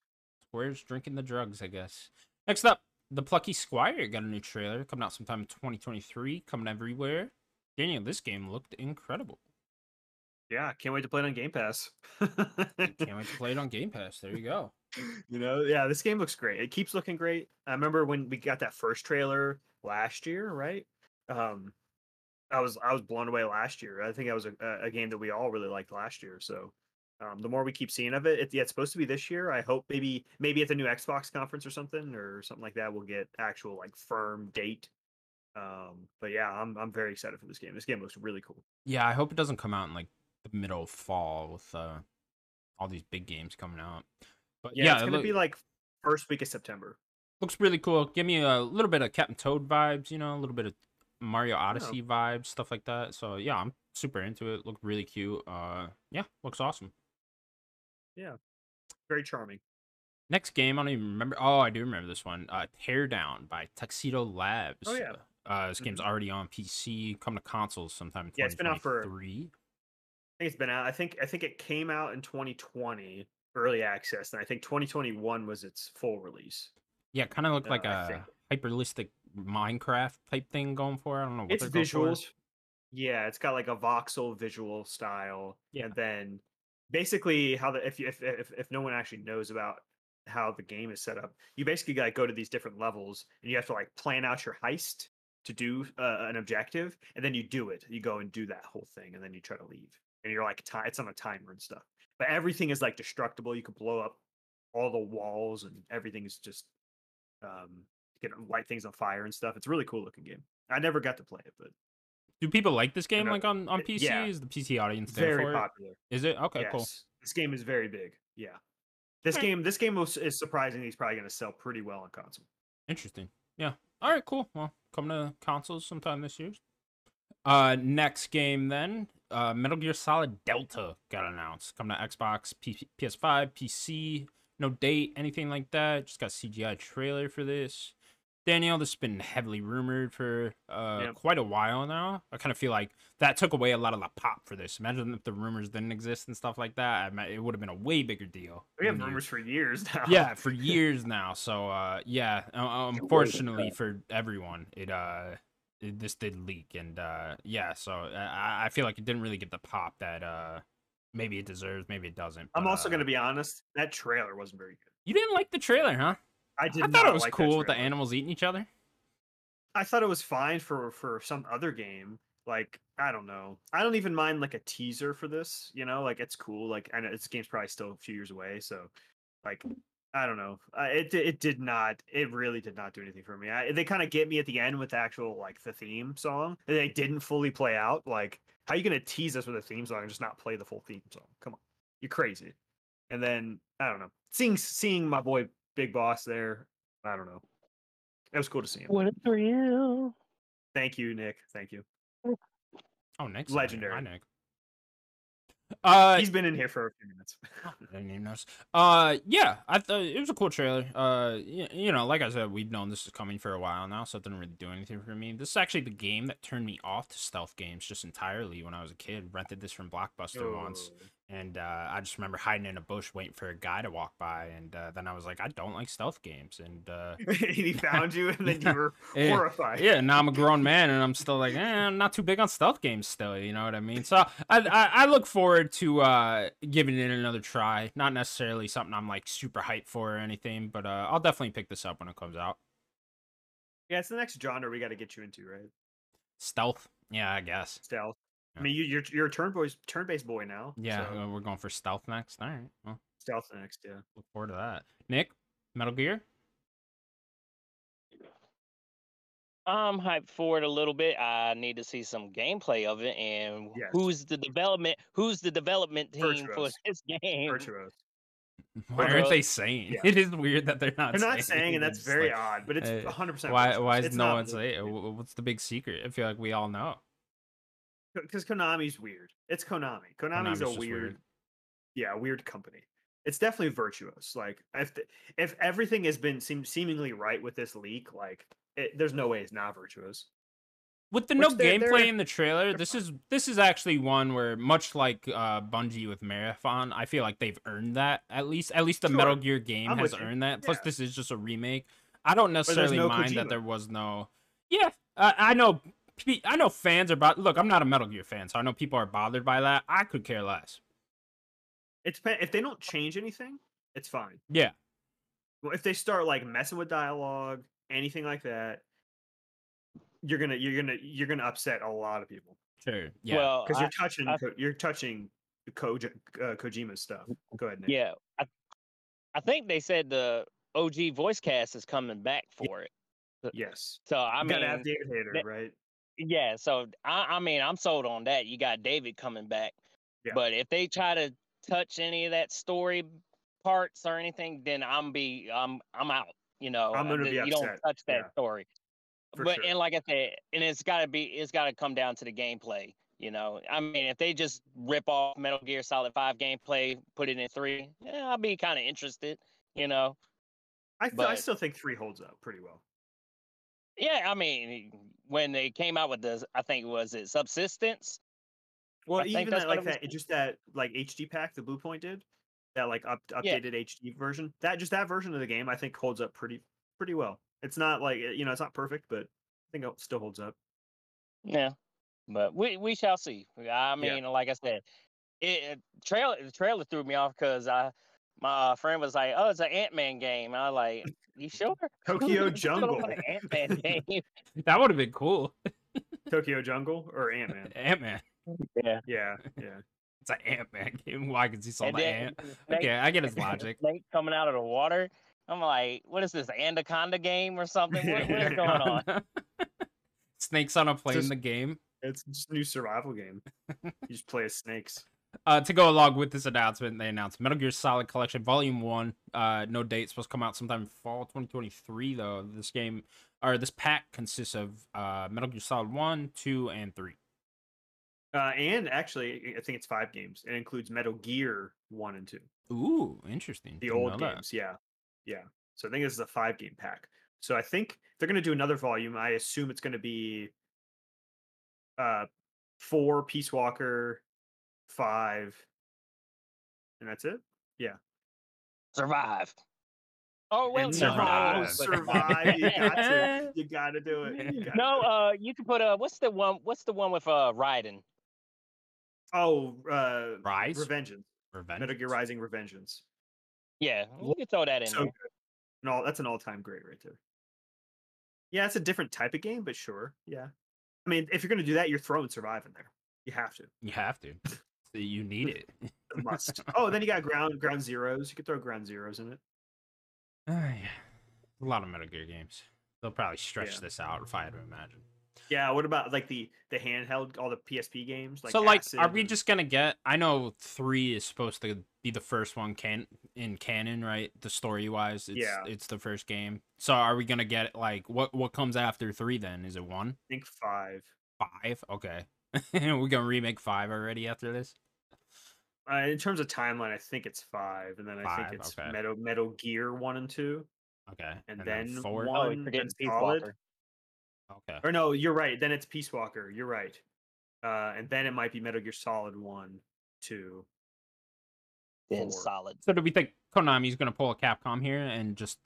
Square's drinking the drugs, I guess. Next up, the Plucky Squire got a new trailer coming out sometime in 2023, coming everywhere. Daniel, this game looked incredible. Yeah, can't wait to play it on Game Pass. *laughs* Can't wait to play it on Game Pass. There you go. *laughs* you know, yeah, this game looks great. It keeps looking great. I remember when we got that first trailer last year, right? Um, I was I was blown away last year. I think that was a, a- game that we all really liked last year. So, um, the more we keep seeing of it, it, yeah, it's supposed to be this year. I hope maybe maybe at the new Xbox conference or something or something like that, we'll get actual like firm date. Um, but yeah, I'm I'm very excited for this game. This game looks really cool. Yeah, I hope it doesn't come out in like the middle of fall with uh, all these big games coming out. But Yeah, yeah, it's it gonna look- be like first week of September. looks really cool. Give me a little bit of Captain Toad vibes, you know, a little bit of Mario Odyssey vibes, stuff like that. So yeah, I'm super into it. Looked really cute. Uh, yeah, looks awesome. Yeah, very charming. Next game, I don't even remember. Oh, I do remember this one. Uh, Teardown by Tuxedo Labs. Oh, yeah. Uh, this game's Mhm. already on PC. Coming to consoles sometime in Yeah, it's been out for- three. I think it's been out. I think I think it came out in 2020 early access, and I think 2021 was its full release. Yeah, kind of looked Uh, like a think. hyperrealistic Minecraft type thing going for. I don't know what it's they're going for. visuals. Yeah, it's got like a voxel visual style. Yeah. And then basically how the if you if if, if no one actually knows about how the game is set up, you basically like go to these different levels and you have to like plan out your heist to do uh, an objective, and then you do it. You go and do that whole thing, and then you try to leave. And you're like, ti it's on a timer and stuff. But everything is like destructible. You can blow up all the walls, and everything is just um, you can light things on fire and stuff. It's a really cool looking game. I never got to play it, but Do people like this game like on on PC? yeah. Is the PC audience there very popular. it? Is it okay? Cool. This game is very big. Yeah. This game, this game was, is surprisingly he's probably going to sell pretty well on console. Interesting. Yeah. All right. Cool. Well, come to consoles sometime this year. Uh, next game then. Uh, Metal Gear Solid Delta got announced. Come to Xbox, P- PS5, PC. No date, anything like that. Just got CGI trailer for this. Daniel, this has been heavily rumored for uh Yep. quite a while now. I kind of feel like that took away a lot of the pop for this. Imagine if the rumors didn't exist and stuff like that. It would have been a way bigger deal. We have rumors for years *laughs* now. yeah for years now so uh yeah uh, unfortunately for everyone it uh it, this did leak and uh yeah so I, I feel like it didn't really get the pop that uh maybe it deserves maybe it doesn't I'm also uh, going to be honest. That trailer wasn't very good. you didn't like the trailer huh I did. i thought it was like cool with the animals eating each other I thought it was fine for for some other game. Like I don't know. I don't even mind like a teaser for this. You know, like it's cool. Like I know this game's probably still a few years away, so like I don't know. Uh, it it did not. It really did not do anything for me. I, they kind of get me at the end with the actual like the theme song. that They didn't fully play out. Like how are you gonna tease us with a theme song and just not play the full theme song? Come on, you're crazy. And then I don't know. Seeing seeing my boy Big Boss there. I don't know. It was cool to see him. What a thrill. Thank you, Nick. Thank you. oh Nick's Legendary. Hi, Nick. Uh He's been in here for a few minutes. I didn't even notice. Uh, yeah, I thought it was a cool trailer. Uh, you, you know, like I said, we've known this is coming for a while now, so it didn't really do anything for me. This is actually the game that turned me off to stealth games just entirely when I was a kid. Rented this from Blockbuster once, Oh. And uh, I just remember hiding in a bush waiting for a guy to walk by, and uh, then I was like, I don't like stealth games, and uh, *laughs* he found you, and *laughs* then you were Yeah. horrified. yeah, now I'm a grown man, and I'm still like, eh, I'm not too big on stealth games still. You know what I mean? So I I, I look forward to uh giving it another try. Not necessarily something I'm like super hyped for or anything, but uh, I'll definitely pick this up when it comes out. Yeah, it's the next genre we got to get you into, right? Stealth, yeah, I guess. Stealth. Yeah. I mean, you, you're you're a turn boys, turn based boy now. Yeah, so we're going for stealth next. All right, well, stealth next. Yeah. look forward to that. Nick, Metal Gear. I'm hyped for it a little bit. I need to see some gameplay of it and Yes. who's the development who's the development team for this game. Virtuos. *laughs* Why Well, aren't they saying? yeah. *laughs* It is weird that they're not. They're not saying, and that's very like, odd. But it's uh, 100. percent Why? Why is no one saying? it? Wh- What's the big secret? I feel like we all know. Because Konami's weird. It's Konami. Konami's, Konami's a weird, weird. yeah, weird company. It's definitely Virtuos. Like if the, if everything has been seem, seemingly right with this leak, like it, there's no way it's not Virtuos. With the Which no they're- gameplay they're- in the trailer, this fine. is this is actually one where much like uh Bungie with Marathon, I feel like they've earned that at least at least the Sure. Metal Gear game I'm has earned that. Plus this is just a remake. I don't necessarily no mind Kojima. that there was no Yeah, uh, I know pe- I know fans are about look, I'm not a Metal Gear fan, so I know people are bothered by that. I could care less. It's if they don't change anything, it's fine. Yeah. Well, if they start like messing with dialogue, anything like that, you're gonna you're gonna you're gonna upset a lot of people Sure. Yeah. Well, because you're touching I- Ko- you're touching Koji, uh, Kojima's stuff. Go ahead, Nick. yeah. I, I think they said the OG voice cast is coming back for it. Yes. So I I mean, gotta have David Hayter, that- right? Yeah. So I, I mean, I'm sold on that. You got David coming back, Yeah. but if they try to touch any of that story parts or anything, then I'm be I'm I'm out. You know, I'm uh, gonna be you don't touch that yeah. story. For but sure. and like I said, and it's got to be it's got to come down to the gameplay. You know, I mean, if they just rip off Metal Gear Solid Five gameplay, put it in three, yeah, I'll be kind of interested. You know, I, th- I still think three holds up pretty well. yeah, I mean, when they came out with the, I think was it Subsistence. Well, I even that like it was that, just that like HD pack the Bluepoint did, that like up, Yeah. updated HD version. That just that version of the game, I think holds up pretty pretty well. It's not like you know, it's not perfect, but I think it still holds up. Yeah, but we we shall see. I mean, like I said, it, it trailer the trailer threw me off because I my uh, friend was like, "Oh, it's an Ant Man game." I was like, "You sure?" *laughs* Tokyo *laughs* Jungle. Ant Man *laughs* game. That would have been cool. Tokyo Jungle or Ant Man. Ant Man. yeah. Yeah, yeah. It's an Ant Man game. Why? Because he saw And the then ant. snake- Okay, I get his logic. snake coming out of the water. I'm like, what is this anaconda game or something? What, what is going on? Snakes on a plane. Just- The game. It's just a new survival game. You just play as snakes. Uh, to go along with this announcement, they announced Metal Gear Solid Collection Volume One. Uh, no date. Supposed to come out sometime fall 2023. Though this game or this pack consists of uh Metal Gear Solid One, Two, and Three. Uh, and actually, I think it's five games. It includes Metal Gear One and Two, Ooh, interesting. the Didn't old that. games. Yeah, yeah. So I think this is a five game pack. So I think they're going to do another volume. I assume it's going to be uh four Peace Walker, five, and that's it. Yeah, survive. Oh well, And no, Survive. but- survive. You got to. *laughs* You got to do it. You *laughs* no, do it. uh, you can put uh, what's the one? What's the one with uh, Raiden? Oh, uh, Rise, Revengeance. Revenge. Metal Gear Rising Revengeance. Yeah, you can throw that in So there. good. And all that's an all-time great right there. Yeah, it's a different type of game, but sure. Yeah. I mean, if you're gonna do that, you're throwing survive in there. You have to. You have to. You need it. *laughs* Must. oh, then you got ground ground zeros. You could throw ground zeros in it. Ah, yeah. A lot of Metal Gear games. They'll probably stretch Yeah. this out if I had to imagine. Yeah. What about like the the handheld, all the PSP games? Like so, like, Acid are we and- just gonna get? I know three is supposed to be the first one can in canon, right? The story wise, it's, Yeah. it's the first game. So, are we gonna get like what? What comes after three? Then is it one, I think five. five? Okay, *laughs* we're gonna remake five already after this. Uh, in terms of timeline, I think it's five, and then I Five, think it's okay. Metal Metal Gear one and two, Okay, and, then, four. one, Oh, you're then Peace Solid. Walker. Okay, Or no, you're right. Then it's Peace Walker. You're right. Uh, and then it might be Metal Gear Solid one, two. Then Four. solid. so do we think Konami's gonna pull a Capcom here and just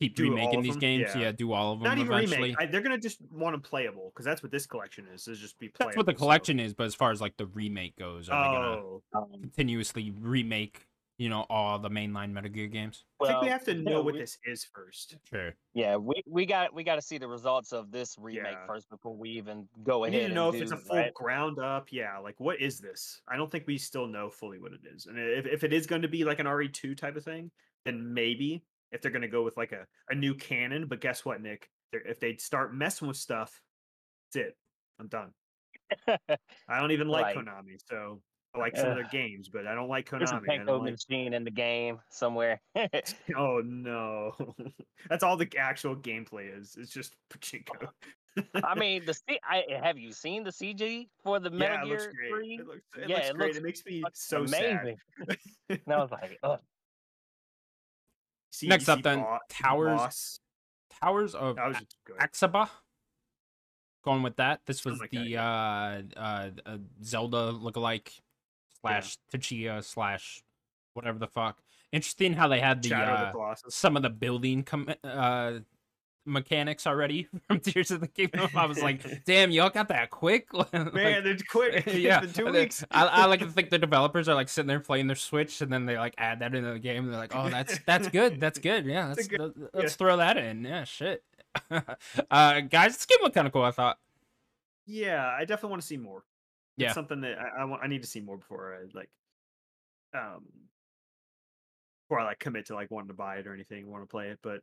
keep Do remaking these games? Yeah. Yeah. do all of them Not even eventually. remake. I, they're gonna just want them playable because that's what this collection is. Is just be playable. That's what the so- collection is, but as far as like the remake goes, are they gonna Oh, Um, continuously remake, you know, all the mainline Metal Gear games? I think we have to yeah, know what we- this is first. Sure. Yeah, we we got we got to see the results of this remake Yeah. first before we even go We ahead. need to know and if it's a full right? ground up. Yeah, like what is this? I don't think we still know fully what it is. And if, if it is going to be like an RE2 type of thing, then maybe if they're going to go with like a, a new canon. But guess what, Nick? They're, if they start messing with stuff, that's it. I'm done. *laughs* I don't even like. Konami, so I like some of their *laughs* games, but I don't like Konami. There's a Konami. I Panko don't like... machine in the game somewhere. *laughs* Oh no, that's all the actual gameplay is. It's just pachinko. Uh, I mean, the C- I, have you seen the CG for the Metal yeah, it Gear looks great. 3? It looks, it Yeah, looks it great. looks it makes me so sad. amazing. and I was like, oh, See- Next you up then, Bo- Towers Boss. Towers of That was just good. Aghasba. Going with that. This was like the that, uh, uh uh Zelda lookalike slash Tchia slash whatever the fuck. Interesting how they had the uh, the some of the building com- uh mechanics already *laughs* from Tears of the Kingdom. I was like, *laughs* damn, y'all got that quick. *laughs* Like, Man, they're quick. yeah, two weeks. I, I like to think the developers are like sitting there playing their Switch, and then they like add that into the game. And they're like, "Oh, that's that's good. That's good. Yeah, It's let's, a good- let- let's throw that in. Yeah, shit. uh, guys, this game looked kind of cool. I thought. Yeah, I definitely want to see more. Yeah. It's something that I, I want. I need to see more before I like, um, before I like commit to like wanting to buy it or anything, want to play it. But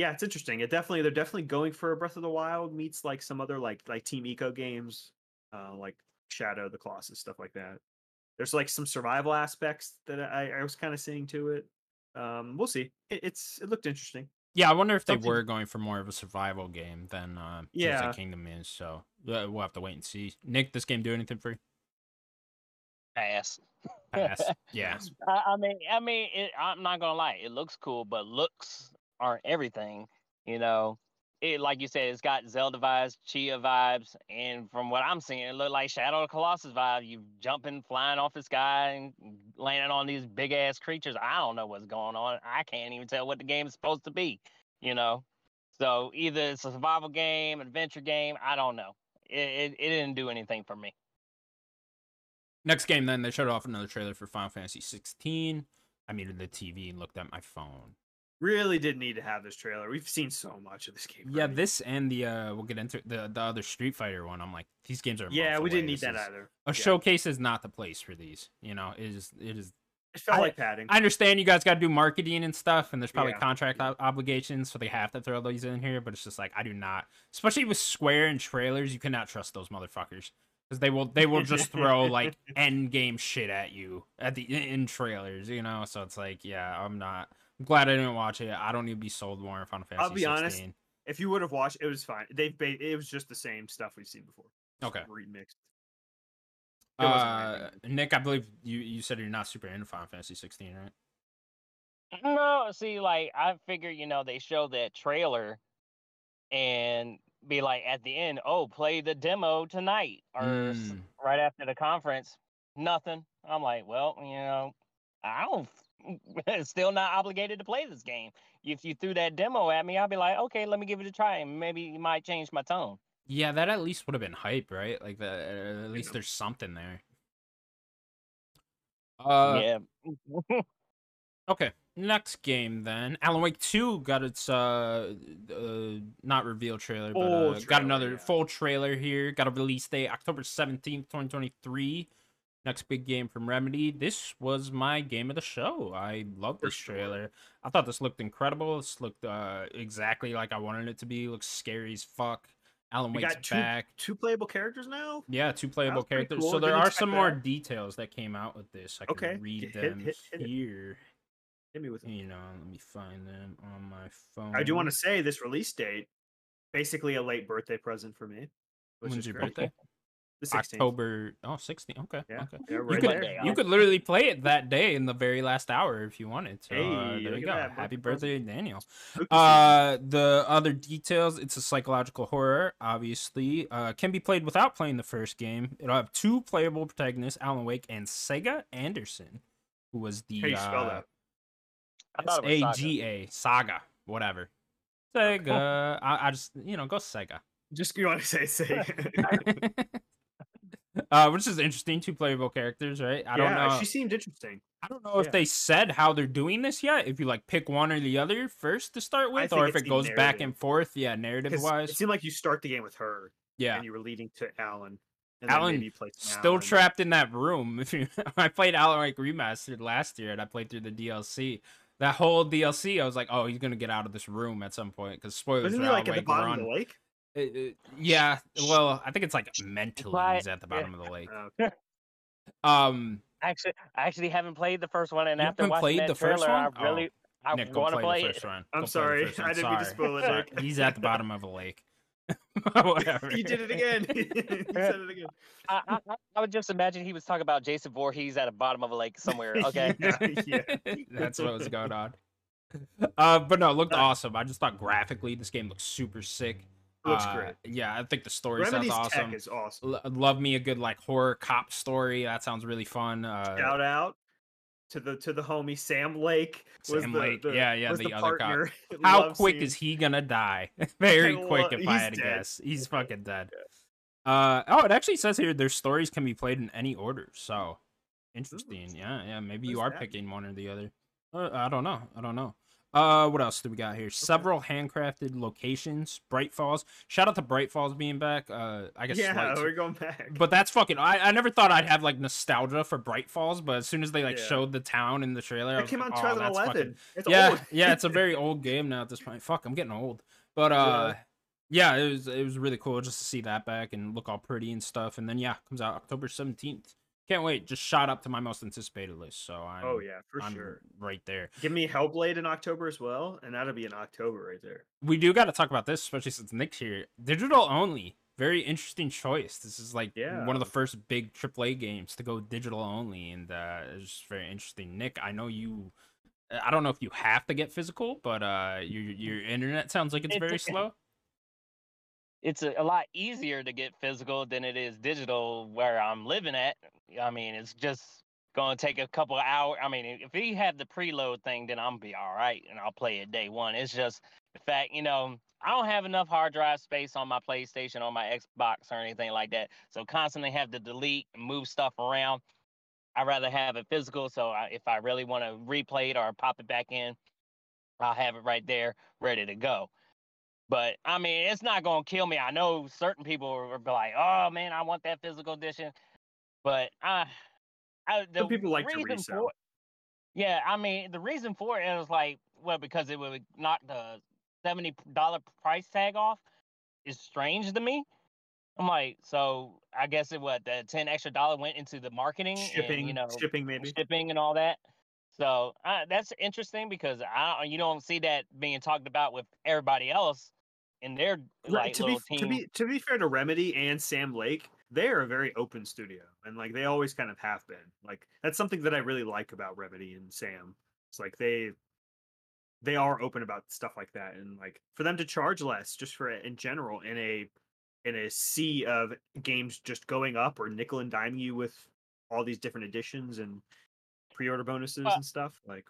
yeah, it's interesting. It definitely they're definitely going for a Breath of the Wild meets like some other like like Team Ico games, uh, like Shadow of the Colossus stuff like that. There's like some survival aspects that I, I was kind of seeing to it. Um, we'll see. It, it's it looked interesting. Yeah, I wonder if they Something- were going for more of a survival game than uh, Yeah. of Kingdom is. So uh, we'll have to wait and see. Nick, this game do anything for you? pass. Pass. *laughs* yeah. I, I mean, I mean, it, I'm not gonna lie, it looks cool, but looks aren't everything. You know, it like you said, it's got Zelda vibes, Tchia vibes, and from what I'm seeing, it looked like Shadow of the Colossus vibe. You jumping, flying off the sky, and landing on these big ass creatures. I don't know what's going on. I can't even tell what the game is supposed to be. You know, So either it's a survival game, adventure game. I don't know. It it, it didn't do anything for me. Next game, then they showed off another trailer for Final Fantasy 16. I muted the TV and looked at my phone. Really did need to have this trailer. We've seen so much of this game. Yeah, already. this and the uh, we'll get into the the other Street Fighter one. I'm like, these games are. Yeah, we didn't need that This is- either. A Yeah. showcase is not the place for these. You know, it is. It is. It felt I- like padding. I understand you guys got to do marketing and stuff, and there's probably Yeah. contract ob- obligations, so they have to throw these in here. But it's just like I do not, especially with Square and trailers, you cannot trust those motherfuckers because they will they will just throw like *laughs* end game shit at you at the in trailers, you know. So it's like, yeah, I'm not. I'm glad I didn't watch it. I don't need to be sold more on Final Fantasy. I'll be honest, 16. if you would have watched, it was fine. They've ba- it was just the same stuff we've seen before. Okay. remixed. Uh. Nick, I believe you you said you're not super into Final Fantasy 16, right? No, see, like I figured, you know, they show that trailer and be like at the end, oh, play the demo tonight or Mm. right after the conference. Nothing. I'm like, well, you know, I don't. *laughs* Still not obligated to play this game. If you threw that demo at me, I'd be like, okay, let me give it a try, and maybe you might change my tone. Yeah, that at least would have been hype, right? Like that. Uh, at least there's something there. Uh, yeah. *laughs* Okay, next game then. Alan Wake 2 got its uh, uh not reveal trailer, but Full uh, got another yeah. full trailer here. Got a release date October 17th, 2023. Next big game from Remedy. This was my game of the show. I love this trailer. I thought this looked incredible. This looked uh exactly like I wanted it to be. Looks scary as fuck. Alan We Wake's got two, back. two playable characters now. Yeah, two playable characters. cool. So there are some more details that came out with this. I can Okay, read hit- them hit- hit here. Hit me with it. You know, let me find them on my phone. I do want to say this release date, basically a late birthday present for me. Which When's is your great. birthday? The 16th. October. Oh, 16. Okay. Yeah, Okay. yeah, You could there. you could literally play it that day in the very last hour if you wanted. So uh, Hey, there you go. that, Happy birthday Daniel. Uh, the other details, it's a psychological horror, obviously. Uh, can be played without playing the first game. It'll have two playable protagonists, Alan Wake and Sega Anderson, who was the How do you spell uh, that? I thought it was S A Saga. Saga, whatever. Sega. I, I just you know go Sega. Just you want to say say. *laughs* *laughs* uh, which is interesting. Two playable characters, right? I don't know. she seemed interesting. I don't know if they said how they're doing this yet. If you like pick one or the other first to start with, or if it goes back and forth. Yeah, narrative wise, It seemed like you start the game with her, Yeah. and you were leading to Alan. And Alan maybe you play Still Alan. trapped in that room. If you, *laughs* I played Alan Wake Remastered last year, and I played through the DLC. That whole DLC, I was like, "Oh, he's gonna get out of this room at some point." Because spoilers for he like Alan at the bottom of the lake? It- it- yeah, well, I think it's like mentally he's at the bottom of the lake. *laughs* Oh, Um, Actually, I actually haven't played the first one, and You after haven't watching played that the first trailer, one? I really, I Nick, want to play, play the it. first one. I'm Go sorry. I didn't mean to spoil it, Sorry. *laughs* He's at the bottom of a lake. *laughs* Whatever. you did it again. you said it again. I, I, I- I would just imagine he was talking about Jason Voorhees at the bottom of a lake somewhere. Okay. Yeah, yeah. That's what was going on. Uh, but no, it looked Uh, awesome. I just thought graphically this game looks super sick. Looks Uh, great. Yeah, I think the story Remedy's sounds awesome. tech is awesome. L- love me a good like horror cop story. That sounds really fun. Uh, Shout out to the to the homie Sam Lake. Was Sam the, Lake, the- yeah, yeah, was the other cop. partner. *laughs* how quick scene. is he gonna die? *laughs* *laughs* Very quick, if I had to dead. guess. He's fucking dead. Uh oh, it actually says here their stories can be played in any order. So interesting. Yeah, yeah. Maybe you are that picking one or the other. Uh, I don't know. I don't know. Uh, what else do we got here? Several handcrafted locations. Bright Falls. Shout out to Bright Falls being back. Uh, I guess. Yeah, slight- we're going back. but that's fucking. I, I never thought I'd have like nostalgia for Bright Falls, but as soon as they like Yeah. showed the town in the trailer, I it came like, out oh, that's fucking 2011. It's yeah, old. yeah, it's a *laughs* very old game now at this point. Fuck, I'm getting old. But uh yeah, it was it was really cool just to see that back and look all pretty and stuff. And then yeah, comes out October 17th. Can't wait. Just shot up to my most anticipated list. So I'm oh yeah, for I'm sure. right there. Give me Hellblade in October as well, and that'll be in October right there. We do got to talk about this, especially since Nick's here. Digital only. Very interesting choice. This is like Yeah. one of the first big AAA games to go digital only, and uh, it's just very interesting. Nick, I know you. I don't know if you have to get physical, but uh, your your internet sounds like it's It- very slow. It's a, a lot easier to get physical than it is digital where I'm living at. I mean, it's just going to take a couple of hours. I mean, if we have the preload thing, then I'm be all right and I'll play it day one. It's just the fact, you know, I don't have enough hard drive space on my PlayStation or my Xbox or anything like that. So constantly have to delete and move stuff around. I'd rather have it physical. So I, if I really want to replay it or pop it back in, I'll have it right there, ready to go. But I mean, it's not gonna kill me. I know certain people are be like, "Oh man, I want that physical edition," but I, I the Some people like to resell. for- yeah, I mean, the reason for it is like, well, because it would knock the seventy dollar price tag off is strange to me. I'm like, so I guess it what the ten extra dollar went into the marketing shipping, and you know shipping maybe. shipping and all that. So uh, that's interesting because I you don't see that being talked about with everybody else in their Right, like to be little to be to be fair to Remedy and Sam Lake, they are a very open studio, and like they always kind of have been. Like that's something that I really like about Remedy and Sam. It's like they they are open about stuff like that, and like for them to charge less just for in general in a in a sea of games just going up or nickel and diming you with all these different editions and pre-order bonuses Well, and stuff. Like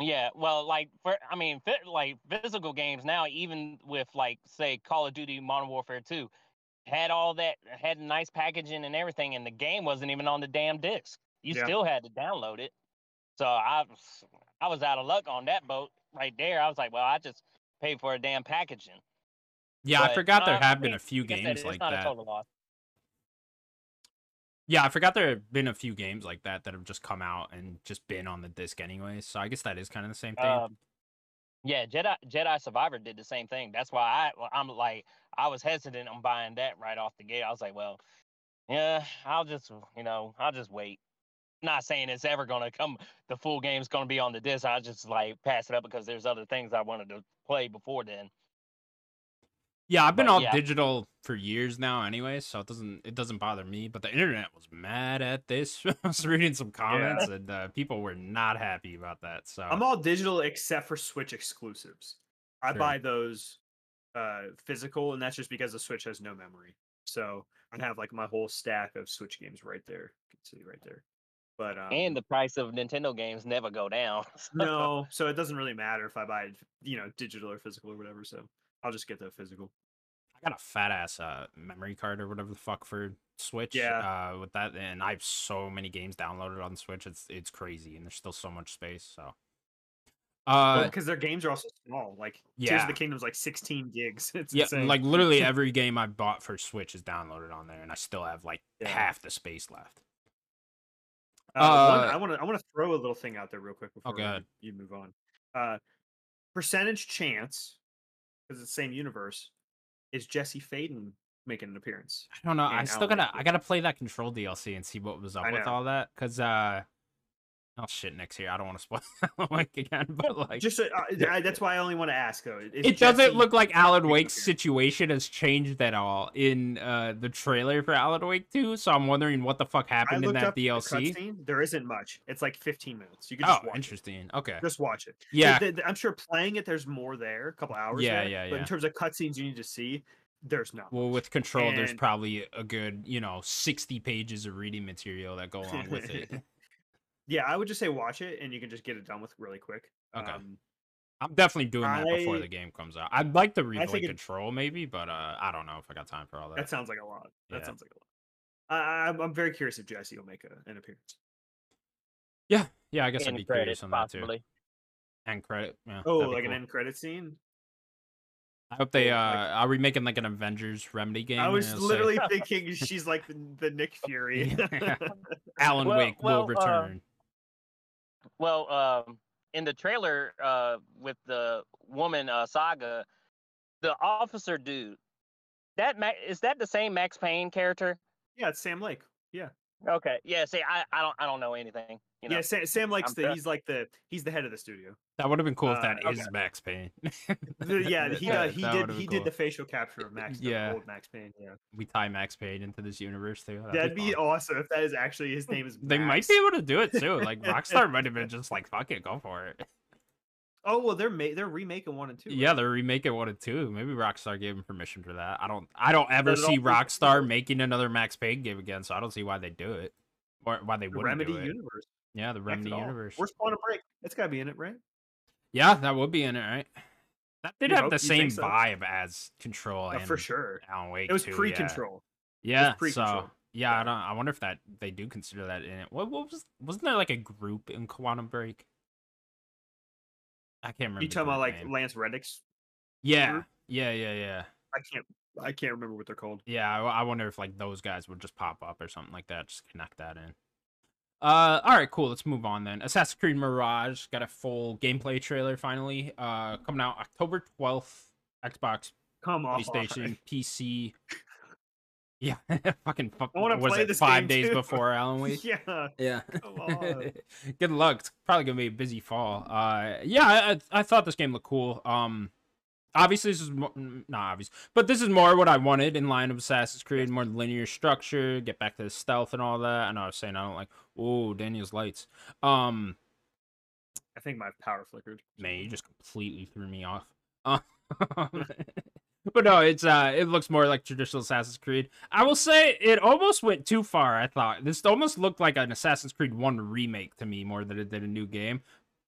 Yeah, well, like for I mean, fit, like physical games now, even with like say Call of Duty Modern Warfare Two, had all that had nice packaging and everything, and the game wasn't even on the damn disc. You Yeah. still had to download it. So I was I was out of luck on that boat right there. I was like, well, I just paid for a damn packaging. Yeah, I forgot there I have been a few like I said, games like that. Yeah, I forgot there have been a few games like that that have just come out and just been on the disc anyway. So I guess that is kind of the same thing. Um, yeah, Jedi Jedi Survivor did the same thing. That's why I I'm like I was hesitant on buying that right off the gate. I was like, well, yeah, I'll just you know I'll just wait. Not saying it's ever gonna come. The full game's gonna be on the disc. I just like pass it up because there's other things I wanted to play before then. Yeah, I've been but all yeah. digital for years now anyway, so it doesn't it doesn't bother me. But the internet was mad at this. *laughs* I was reading some comments and uh, people were not happy about that. So I'm all digital except for Switch exclusives. I Sure. buy those uh physical, and that's just because the Switch has no memory. So I have like my whole stack of Switch games right there. You can see right there. But um, and the price of Nintendo games never go down. *laughs* no, so it doesn't really matter if I buy it, you know, digital or physical or whatever. So I'll just get the physical. I got a fat ass uh, memory card or whatever the fuck for Switch. Yeah. Uh, with that, and I have so many games downloaded on Switch. It's it's crazy, and there's still so much space. So, uh, because their games are also small. Like Tears yeah. of the Kingdom's like 16 gigs. *laughs* It's yeah, insane. like literally *laughs* every game I bought for Switch is downloaded on there, and I still have like Yeah. half the space left. Uh, one, Uh, I want to I want to throw a little thing out there real quick before go ahead. you move on. Uh, percentage chance because it's the same universe is Jesse Faden making an appearance. I don't know. I still gotta I gotta play that Control DLC and see what was up with all that. Cause uh, oh shit, next year I don't want to spoil *laughs* *laughs* Alan Wake again, but like. Just uh, I, that's why I only want to ask though. is it doesn't look like Alan Wake's situation has changed at all in uh, the trailer for Alan Wake 2, so I'm wondering what the fuck happened in that the DLC. cutscene. There isn't much. It's like 15 minutes. You can Oh, just watch interesting. Okay. Just watch it. Yeah. Th- th- I'm sure playing it, there's more there. A couple hours. Yeah, there, yeah, But in terms of cutscenes you need to see, there's not. Well, much. with Control, there's probably a good, you know, 60 pages of reading material that go *laughs* along with it. Yeah, I would just say watch it, and you can just get it done with really quick. Okay. Um, I'm definitely doing that before the game comes out. I'd like to replay think it- Control maybe, but uh, I don't know if I got time for all that. that sounds like a lot. That Yeah. sounds like a lot. I, I'm, I'm very curious if Jesse will make a, an appearance. Yeah, yeah, I guess I'd be credits, curious on that too. End credit. Yeah, Oh, that'd be like an end credit scene. I hope they cool, uh like- are we making like an Avengers Remedy game? I was it'll say, literally *laughs* thinking she's like the, the Nick Fury. *laughs* *laughs* Alan Well- Wake well, will uh, return. Well, um, in the trailer uh, with the woman uh, saga, the officer dude, that Ma- is that the same Max Payne character? yeah, it's Sam Lake. Yeah, Okay, yeah. See, I, I don't I don't know anything. You know? yeah. Sam, Sam Lake's I'm the he's like the he's the head of the studio. That would have been cool if uh, that is okay. Max Payne. Yeah, he *laughs* uh, he that did he been did the facial capture of Max. The Yeah. old Max Payne. Yeah, We tie Max Payne into this universe too. that'd be fun. awesome if that is actually his name is. They might be able to do it too. Like *laughs* Rockstar might have been just like, "Fuck it, go for it." Oh well, they're ma- they're remaking one and two. Yeah, they're remaking one and two. Maybe Rockstar gave them permission for that. I don't. I don't ever see Rockstar making another Max Payne game again, so I don't see why they do it or why they the wouldn't Remedy do it. universe. Yeah, the Remedy universe. Where's Quantum Break? It's got to be in it, right? Yeah, that would be in it, right? That did You have hope- the same so? vibe as Control Oh, and for sure. Alan Wake. It was too, pre-control. Yeah, so pre-control. yeah, I don't. I wonder if that they do consider that in it. What, what was wasn't there like a group in Quantum Break? I can't remember. You talking about like name. Lance Reddick's? Yeah, group? yeah, yeah, yeah, I can't. I can't remember what they're called. yeah. I, I wonder if like those guys would just pop up or something like that. Just connect that in. Uh, all right, cool. Let's move on then. Assassin's Creed Mirage got a full gameplay trailer finally. Uh, coming out October twelfth. Xbox, Come on. PlayStation, *laughs* PC. Yeah, *laughs* fucking. Fu- I wanna was play it this five days too. before *laughs* Alan Wake. yeah. Yeah. Come on. Good luck. It's probably gonna be a busy fall. Uh, yeah, I, I I thought this game looked cool. Um, obviously this is mo- mm, not obvious, but this is more what I wanted in line of Assassin's Creed. More linear structure, get back to the stealth and all that. I know I was saying I don't like. Oh, Daniel's lights. Um, I think my power flickered. man, you just completely threw me off. Um, *laughs* but no, it's uh, it looks more like traditional Assassin's Creed. I will say it almost went too far. I thought this almost looked like an Assassin's Creed One remake to me more than it did a new game.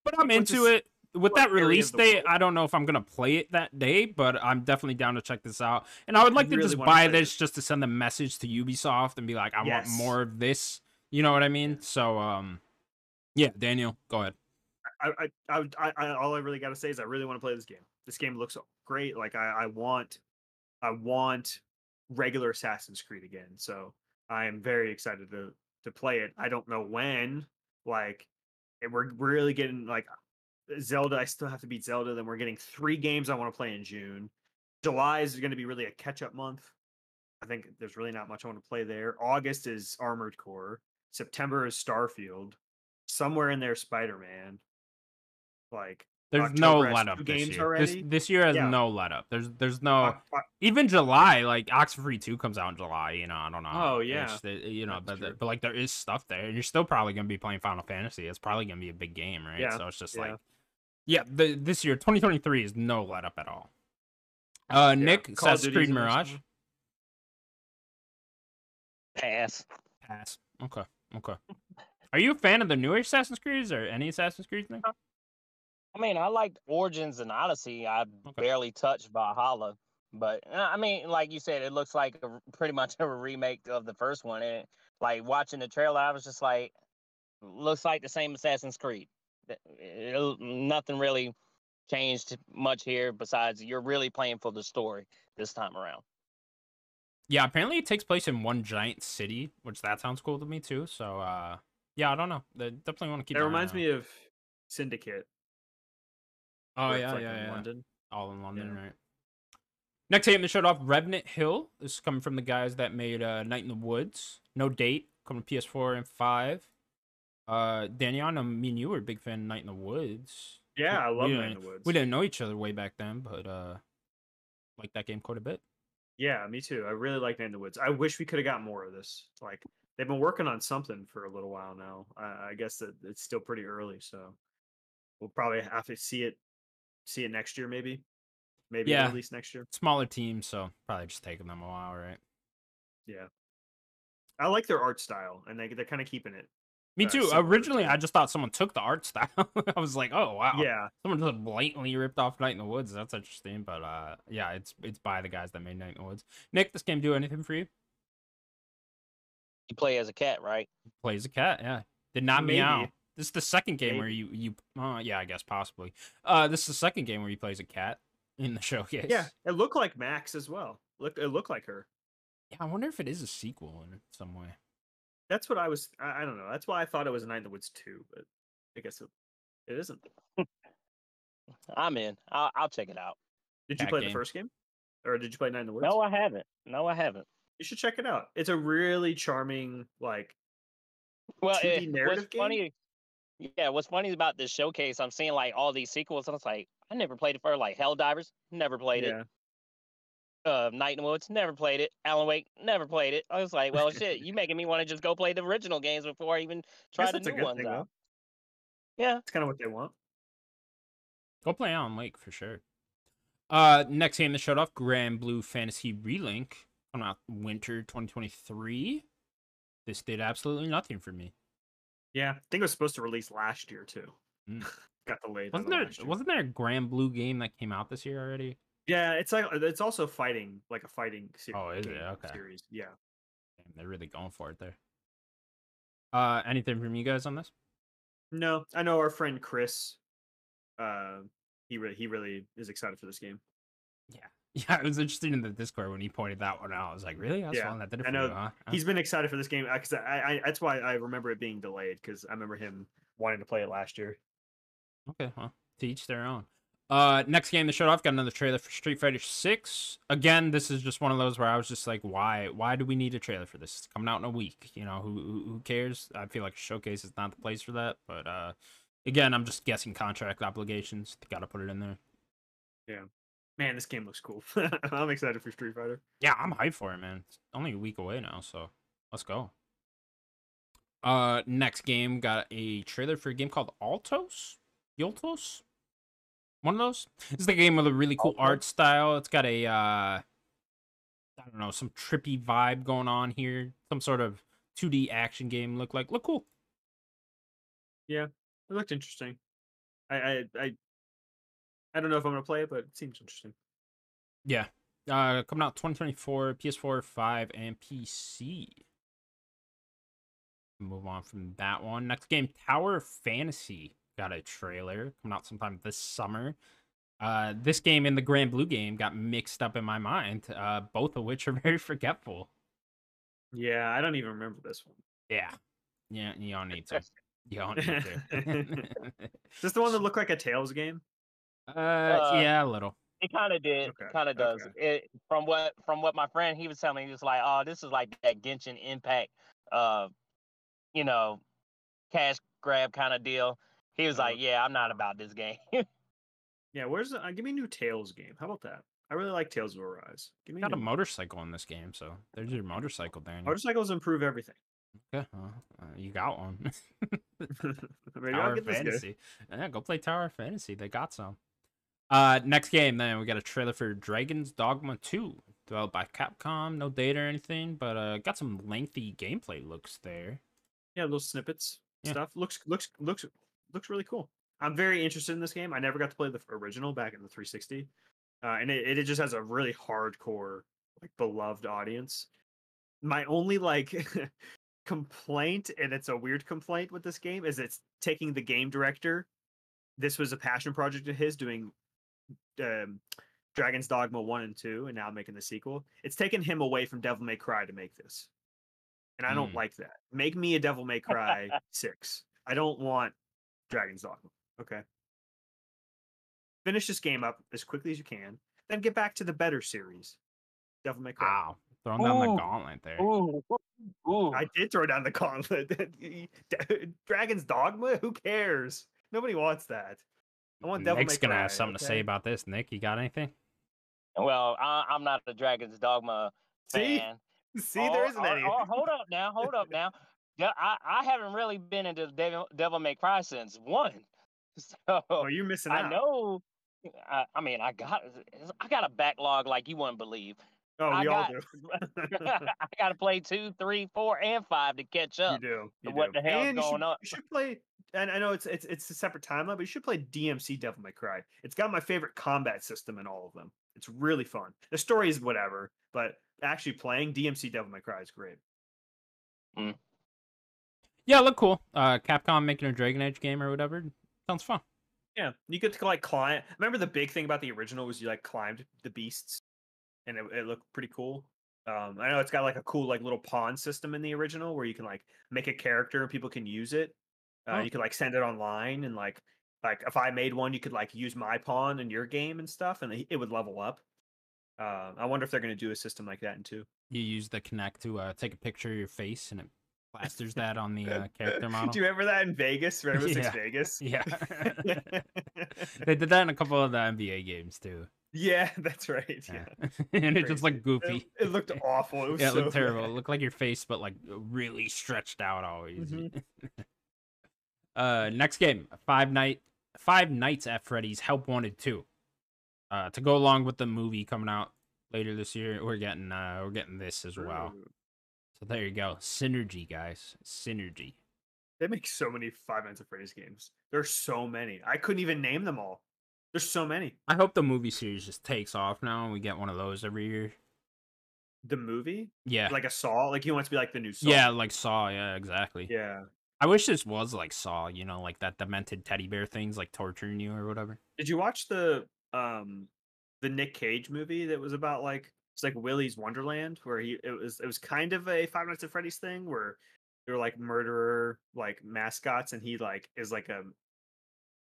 But I'm Which into is it. With that release date, world? I don't know if I'm gonna play it that day, but I'm definitely down to check this out. And I would like to really just buy this just to send a message to Ubisoft and be like, I Yes. want more of this. You know what I mean? So, um, yeah, Daniel, go ahead. I, I, I, I, I all I really got to say is I really want to play this game. This game looks great. Like I, I want, I want regular Assassin's Creed again. So I am very excited to to play it. I don't know when. Like, we're we're really getting like Zelda. I still have to beat Zelda. Then we're getting three games I want to play in June. July is going to be really a catch up month. I think there's really not much I want to play there. August is Armored Core. September is Starfield. Somewhere in there, Spider Man. Like There's no October has let up this games year. This, this year has Yeah. no let up. There's there's no even July. Like Oxenfree Two comes out in July. You know, I don't know. Oh, yeah. you know, That's but true. but like there is stuff there, and you're still probably gonna be playing Final Fantasy. It's probably gonna be a big game, right? Yeah, So it's just yeah. like, yeah, the, this year 2023 is no let up at all. Uh, yeah, Nick, Call of Assassin's Creed Mirage. Pass. Pass. Okay. Okay. Are you a fan of the newer Assassin's Creeds or any Assassin's Creed thing? I mean, I liked Origins and Odyssey. I Okay. barely touched Valhalla, but uh, I mean, like you said, it looks like a, r- pretty much *laughs* a remake of the first one. And like watching the trailer, I was just like, looks like the same Assassin's Creed. Th- it- nothing really changed much here besides you're really playing for the story this time around. Yeah, apparently it takes place in one giant city, which that sounds cool to me too. So, uh, yeah, I don't know. They definitely want to keep. It an reminds me of Syndicate. Oh yeah, like, yeah, in yeah. London. All in London, Yeah. right? Next game that showed off Revenant Hill. This is coming from the guys that made uh, Night in the Woods. No date. Coming to PS4 and five. Uh, Daniel, I know me and you were a big fan of Night in the Woods. Yeah, I we love Night didn't- in the Woods. We didn't know each other way back then, but uh, like that game quite a bit. Yeah, me too. I really like Night in the Woods. I wish we could have got more of this. Like they've been working on something for a little while now. I, I guess that it's still pretty early, so we'll probably have to see it see it next year, maybe. Maybe Yeah. least next year. Smaller team, so probably just taking them a while, right? Yeah. I like their art style, and they they're kind of keeping it. Me uh, too. similar Originally, I just thought someone took the art style. *laughs* I was like, oh wow, Yeah, someone just blatantly ripped off Night in the Woods. That's interesting, but uh, yeah, it's it's by the guys that made Night in the Woods. Nick, this game do anything for you? You play as a cat, right? Plays a cat, yeah. Did not meow. This is the second game where you you uh, yeah, I guess possibly. Uh, this is the second game where he plays a cat in the *laughs* showcase. yeah. It looked like Max as well. Look, it looked like her. yeah. I wonder if it is a sequel in some way. That's what I was. I, I don't know. That's why I thought it was a Night in the Woods too, but I guess it, it isn't. *laughs* I'm in. I'll, I'll check it out. Did you Cat play game. the first game, or did you play Night in the Woods? No, I haven't. No, I haven't. you should check it out. It's a really charming, like Well, eh, 2D it, narrative what's game? funny, yeah, what's funny about this showcase, I'm seeing like all these sequels, and it's like I never played it for like Helldivers. never played it. yeah. It. Uh, Night in the Woods, never played it. Alan Wake, never played it. I was like, well, shit, you making me want to just go play the original games before I even try Guess the new ones thing, out. though. Yeah, It's kind of what they want. Go play Alan Wake for sure. Uh, next game that showed off Granblue Fantasy Relink coming out winter 2023. This did absolutely nothing for me. Yeah, I think it was supposed to release last year too. Mm. *laughs* got delayed. Wasn't there last wasn't there a Grand Blue game that came out this year already? Yeah, it's like it's also fighting, like a fighting series. Oh, is it? Okay. Series. Yeah. Damn, they're really going for it there. Uh, anything from you guys on this? No, I know our friend Chris. Uh, he really he really is excited for this game. Yeah, *laughs* yeah. I was interested in the Discord when he pointed that one out. I was like, really? That's Yeah, one that I know you, huh? Huh? He's been excited for this game because I, I that's why I remember it being delayed because I remember him wanting to play it last year. Okay, well, to each their own. Uh, next game they showed off got another trailer for Street Fighter Six. Again, this is just one of those where I was just like, why? Why do we need a trailer for this? It's coming out in a week. You know, who who, cares? I feel like a showcase is not the place for that. But uh, again, I'm just guessing contract obligations. Got to put it in there. Yeah, man, this game looks cool. *laughs* I'm excited for Street Fighter. Yeah, I'm hyped for it, man. It's only a week away now, so let's go. Uh, next game got a trailer for a game called Altos, Yoltos, one of those. This is the game with a really cool Alto? art style. It's got a uh, I don't know, some trippy vibe going on here. Some sort of 2D action game. Look like look cool. Yeah, it looked interesting. I I I, I don't know if I'm gonna play it, but it seems interesting. Yeah. Uh, coming out 2024, PS4, 5, and PC. Move on from that one. Next game, Tower Fantasy got a trailer coming out sometime this summer. Uh, this game and the Granblue game got mixed up in my mind, uh, both of which are *laughs* very forgetful. Yeah, I don't even remember this one. Yeah. Yeah, you don't need to. You don't need to. *laughs* Is this the one that *laughs* looked like a Tales game? uh, yeah, a little. It kind of did. Okay, Kind of does. It from what from what my friend he was telling me, he was like, "Oh, this is like that Genshin Impact, uh, you know, cash grab kind of deal." He was like, "Yeah, I'm not about this game." *laughs* Yeah, where's the, uh, give me a new Tales game? How about that? I really like Tales of Arise. Give me Got a new- motorcycle in this game, so there's your motorcycle, Daniel. motorcycles improve everything. Okay, well, uh, you got one. *laughs* *laughs* Maybe Tower I'll of get this good. Fantasy. Yeah, go play Tower of Fantasy. They got some. Uh, next game, then we got a trailer for Dragon's Dogma 2, developed by Capcom. No data or anything, but uh, got some lengthy gameplay looks there. Yeah, little snippets Yeah. stuff. Looks looks looks looks really cool. I'm very interested in this game. I never got to play the original back in the 360, uh, and it, it just has a really hardcore, like beloved audience. My only like *laughs* complaint, and it's a weird complaint with this game, is it's taking the game director. This was a passion project of his doing um, Dragon's Dogma one and two, and now making the sequel. It's taken him away from Devil May Cry to make this, and I don't Mm. like that. Make me a Devil May Cry *laughs* six. I don't want Dragon's Dogma. Okay. Finish this game up as quickly as you can, then get back to the better series, Devil May Cry. Wow, throwing down the gauntlet there. ooh, ooh. I did throw down the *laughs* gauntlet. *laughs* Dragon's Dogma? Who cares? Nobody wants that. I want Devil Nick's May gonna Cry. have something to say about this. Nick, you got anything? Well, I, I'm not a Dragon's Dogma See? fan. *laughs* See, there Or- isn't or- any. or hold up now, hold up now. Yeah, I, I haven't really been into Devil, Devil May Cry since one. *laughs* So oh, you're missing out. I know. I, I mean, I got I got a backlog like you wouldn't believe. Oh, I we all got- do. *laughs* *laughs* I got to play two, three, four, and five to catch up. you do. You what do. the hell's and you going should, on? You should play. And I know it's it's it's a separate timeline, but you should play DMC Devil May Cry. It's got my favorite combat system in all of them. It's really fun. The story is whatever, but actually playing DMC Devil May Cry is great. Mm. Yeah, look cool. Uh, Capcom making a Dragon Age game or whatever. Sounds fun. Yeah, you get to like climb. Remember the big thing about the original was you like climbed the beasts, and it, it looked pretty cool. Um, I know it's got like a cool like little pawn system in the original where you can like make a character and people can use it. Uh, Oh. You could like send it online and like like if I made one, you could like use my pawn in your game and stuff, and it would level up. Um, I wonder if they're going to do a system like that in two. You use the Kinect to uh, take a picture of your face, and it plasters that on the uh, *laughs* character model. Do you remember that in Vegas? Rainbow Six Vegas? Yeah. *laughs* *laughs* they did that in a couple of the NBA games too. yeah, that's right. Yeah. Yeah, and it's just like goofy. It, it looked awful. It was yeah, it so looked terrible. bad. It looked like your face, but like really stretched out always. Mhm. uh, next game, Five Night, Five Nights at Freddy's Help Wanted Two. Uh, to go along with the movie coming out later this year, we're getting uh, we're getting this as well. So there you go, synergy, guys, synergy. They make so many Five Nights at Freddy's games. There's so many. I couldn't even name them all. There's so many. I hope the movie series just takes off now and we get one of those every year. The movie, Yeah. like a Saw, like you want to be like the new Saw. yeah, like Saw, yeah, exactly. yeah. I wish this was like Saw, you know, like that demented teddy bear things like torturing you or whatever. Did you watch the um the Nick Cage movie that was about like it's like Willy's Wonderland where he it was it was kind of a Five Nights at Freddy's thing where they were like murderer like mascots and he like is like a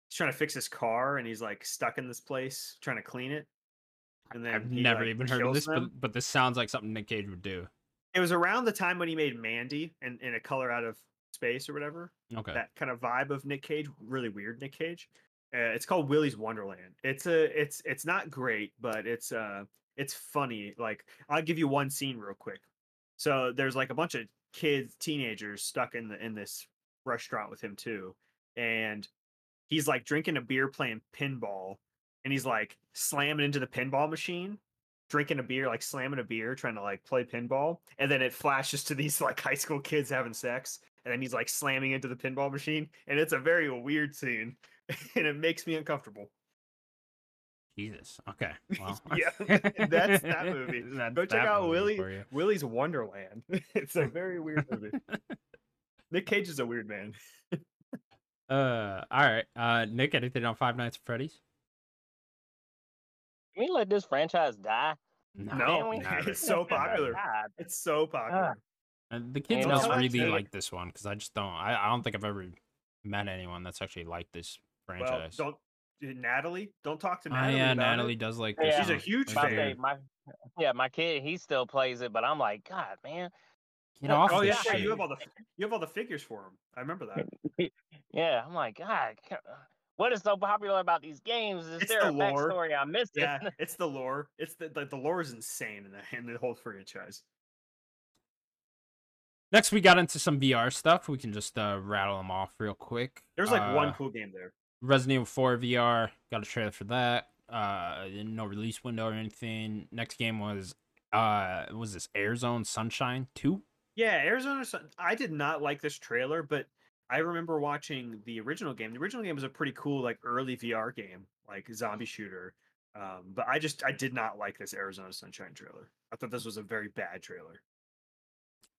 he's trying to fix his car and he's like stuck in this place trying to clean it. And then I've never like, even heard of this, but but this sounds like something Nick Cage would do. it was around the time when he made Mandy and in a color out of space or whatever. Okay. that kind of vibe of Nick Cage, really weird Nick Cage. Uh, it's called Willy's Wonderland. It's a it's it's not great, but it's uh it's funny. Like I'll give you one scene real quick. So there's like a bunch of kids, teenagers stuck in the in this restaurant with him too, and he's like drinking a beer, playing pinball, and he's like slamming into the pinball machine. Drinking a beer, like slamming a beer, trying to like play pinball, and then it flashes to these *laughs* like high school kids having sex, and then he's like slamming into the pinball machine and it's a very weird scene *laughs* and it makes me uncomfortable Jesus. Okay. Well. *laughs* Yeah, *laughs* *laughs* that's that movie. That's go check out movie willie willie's wonderland it's a very weird movie nick cage is a weird man Uh, all right. Uh, Nick, anything on Five Nights at Freddy's? Can we let this franchise die? No, Can we? never. it's so popular it's so popular And the kids You must know, really actually- like this one because I just don't. I, I don't think I've ever met anyone that's actually liked this franchise. well franchise. don't uh, natalie don't talk to Oh, natalie yeah, about Natalie it. does like Yeah. she's a huge My, fan. weird. my, yeah, my kid, he still plays it, but I'm like, God, man. Get off oh yeah, shit. you have all the you have all the figures for him i remember that *laughs* Yeah, I'm like, God, what is so popular about these games? Is It's there the a lore. backstory I'm missing? yeah *laughs* it's the lore it's the like the lore is insane in the in the whole franchise Next, we got into some VR stuff. We can just uh, rattle them off real quick. there's like one Uh, cool game there Resident Evil 4 VR. Got a trailer for that. Uh, no release window or anything. Next game was uh, was this Arizona Sunshine 2? Yeah, Arizona. Sun- I did not like this trailer, but I remember watching the original game. The original game was a pretty cool, like early VR game, like zombie shooter. Um, but I just I did not like this Arizona Sunshine trailer. I thought this was a very bad trailer.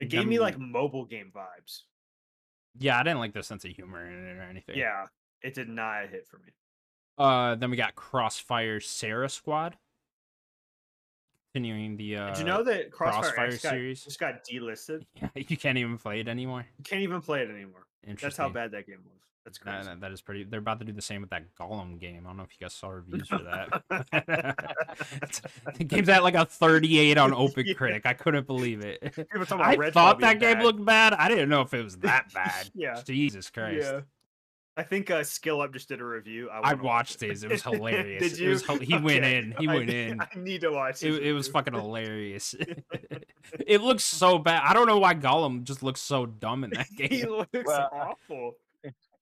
It gave me like mobile game vibes. Yeah, I didn't like the sense of humor in it or anything. Yeah, it did not hit for me. Uh, then we got Crossfire Sierra Squad. Continuing the uh, did you know that Crossfire, Crossfire got, series? just got delisted? *laughs* Yeah, you can't even play it anymore. You can't even play it anymore. Interesting. That's how bad that game was. That's crazy. that- that is pretty. They're about to do the same with that Gollum game. I don't know if you guys saw reviews for that. *laughs* *laughs* the game's at like a 38 on Yeah. OpenCritic. I couldn't believe it. I thought that game looked bad. I didn't know if it was that bad. Yeah. Jesus Christ. Yeah. I think uh, Skill Up just did a review. I, I wanna watch watched his. It was *laughs* hilarious. Did It you? was hil- he went in. He I went need- in. I need to watch. It, his it was fucking hilarious. *laughs* *laughs* it looks so bad. I don't know why Gollum just looks so dumb in that game. he looks Well, awful.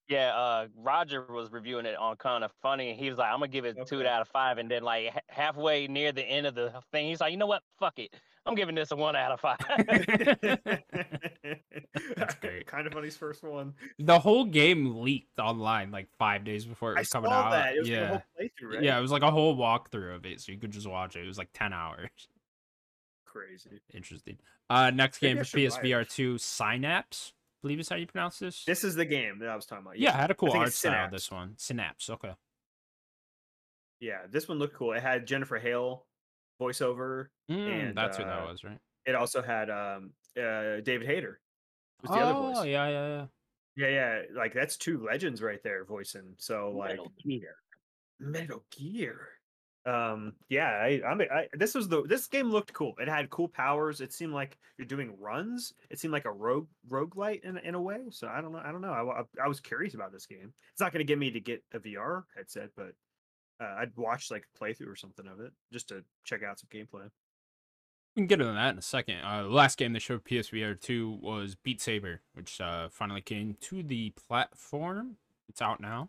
Yeah, uh, Roger was reviewing it on kind of funny, and he was like, "I'm gonna give it two out of five. And then, like ha- halfway near the end of the thing, he's like, "You know what? Fuck it. I'm giving this a one out of five. That's great. *laughs* kind of funny's first one. the whole game leaked online like five days before it I was saw coming out. that. It was like a yeah. whole playthrough, right? Yeah, it was like a whole walkthrough of it, so you could just watch it. It was like ten hours. Crazy. Interesting. Uh, next Maybe game for should buy it. PSVR two, Synapse. believe is how you pronounce this. This is the game that I was talking about. yeah, it had a cool art style. Synapse. This one, Synapse. Okay. Yeah, this one looked cool. It had Jennifer Hale voiceover. Mm, And, that's who uh, that was, right? It also had um uh David Hayter. Was the oh, other voice? Oh yeah, yeah, yeah. Yeah, yeah. Like that's two legends right there voicing. So like Metal Gear. Metal Gear. Um, yeah, I, I'm. I, this was the this game looked cool. It had cool powers. It seemed like you're doing runs. It seemed like a rogue roguelite in in a way. So I don't know. I don't know. I, wa- I, was curious about this game. It's not going to get me to get a VR headset, but uh, I'd watch like a playthrough or something of it just to check out some gameplay. We can get into that in a second. Uh, the last game they showed PSVR 2 was Beat Saber, which uh, finally came to the platform. It's out now.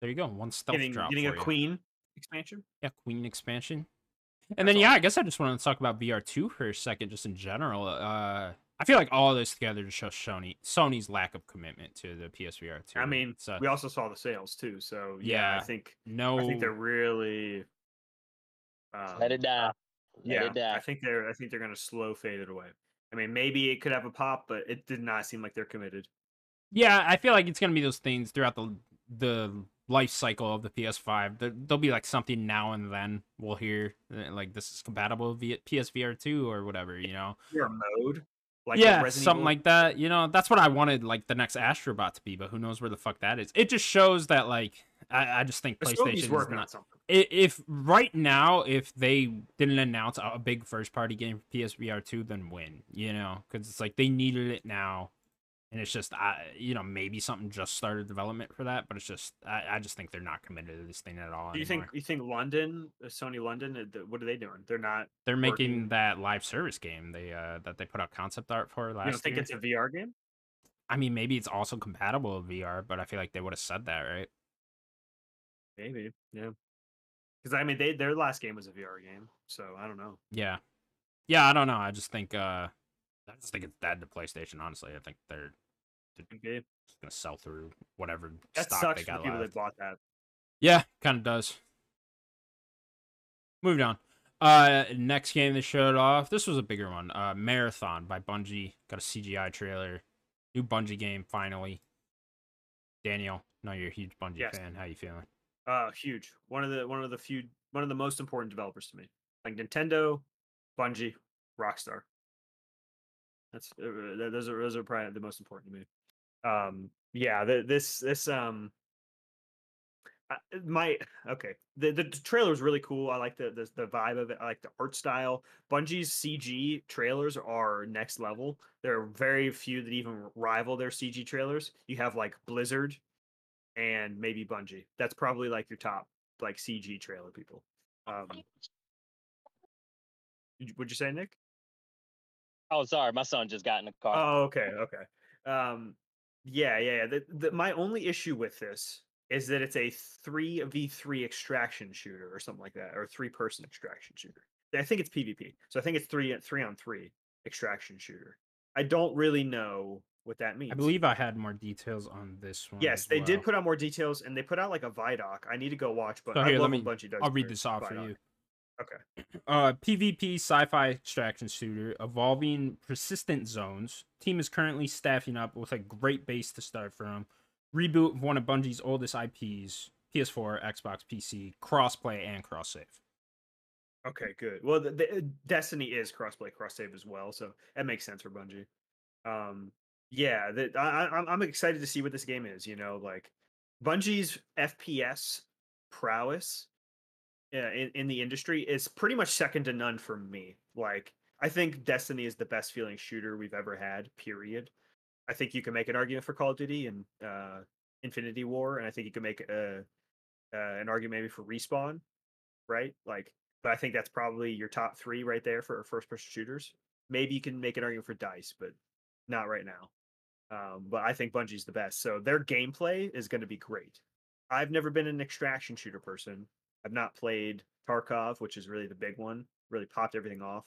There you go. One stealth Getting drop getting a you. Queen expansion. Yeah, Queen expansion. And then That's yeah. I guess I just wanted to talk about VR2 for a second, just in general. Uh, I feel like all of this together just shows Sony Sony's lack of commitment to the PSVR two. I mean, so we also saw the sales too, so yeah, Yeah. I think no, I think they're really. Um, Let it die. Let yeah, it die. I think they're I think they're gonna slow fade it away. I mean, maybe it could have a pop, but it did not seem like they're committed. Yeah, I feel like it's gonna be those things throughout the the life cycle of the PS5. There, there'll be like something now and then we'll hear uh, like this is compatible via PSVR two or whatever, you know. Your mode, like yeah, something Evil- like that. You know, that's what I wanted like the next Astrobot to be, but who knows where the fuck that is? It just shows that like I, I just think PlayStation is not. If right now, if they didn't announce a a big first party game for PSVR two, then win. You know, because it's like they needed it now, and it's just I, you know, maybe something just started development for that, but it's just I, I just think they're not committed to this thing at all. Do you anymore. think you think London, uh, Sony London, uh, what are they doing? They're not. they're making working- that live service game they uh that they put out concept art for last You don't think year? it's a VR game? I mean, maybe it's also compatible with VR, but I feel like they would have said that, right? Maybe, yeah. Because I mean, they their last game was a VR game, so I don't know. Yeah. Yeah, I don't know. I just think uh I just think it's dead to PlayStation, honestly. I think they're Okay. just gonna sell through whatever That stock they got the people left. that bought that. Yeah, kinda does. Moving on. Uh next game they showed off. This was a bigger one. Uh Marathon by Bungie. Got a CGI trailer. New Bungie game finally. Daniel, know you're a huge Bungie Yes. fan. How you feeling? Uh, huge. One of the one of the few one of the most important developers to me. Like Nintendo, Bungie, Rockstar. That's uh, those are those are probably the most important to me. Um, yeah, the, this this um. I- My *sighs* okay, the the trailer was really cool. I like the, the the vibe of it. I like the art style. Bungie's CG trailers are next level. There are very few that even rival their CG trailers. You have like Blizzard, and maybe Bungie. That's probably like your top like CG trailer people. Um, would you say Nick? Oh, sorry, my son just got in the car. Oh, okay, okay. Um, yeah, yeah. yeah. The, the, my only issue with this is that it's a three v three extraction shooter or something like that, or three person extraction shooter. I think it's PvP, so I think it's three three on three extraction shooter. I don't really know what that means. I believe I had more details on this one. Yes, they did put out more details, and they put out like a Vidoc. I need to go watch, but So I here, love when Bungie does. I'll read this off for you. Okay. Uh, PvP sci-fi extraction shooter, evolving persistent zones. Team is currently staffing up with a great base to start from. Reboot of one of Bungie's oldest IPs, PS4, Xbox, PC, crossplay and cross save. Okay, good. Well, the, the, uh, Destiny is crossplay, cross save as well, so that makes sense for Bungie. Um, yeah, that I, I'm excited to see what this game is. You know, like Bungie's FPS prowess in in the industry is pretty much second to none for me. Like, I think Destiny is the best feeling shooter we've ever had. Period. I think you can make an argument for Call of Duty and uh, Infinity Ward, and I think you can make a, uh, an argument maybe for Respawn, right? Like, but I think that's probably your top three right there for first person shooters. Maybe you can make an argument for Dice, but not right now. Um, but I think Bungie's the best. So their gameplay is going to be great. I've never been an extraction shooter person. I've not played Tarkov, which is really the big one. Really popped everything off.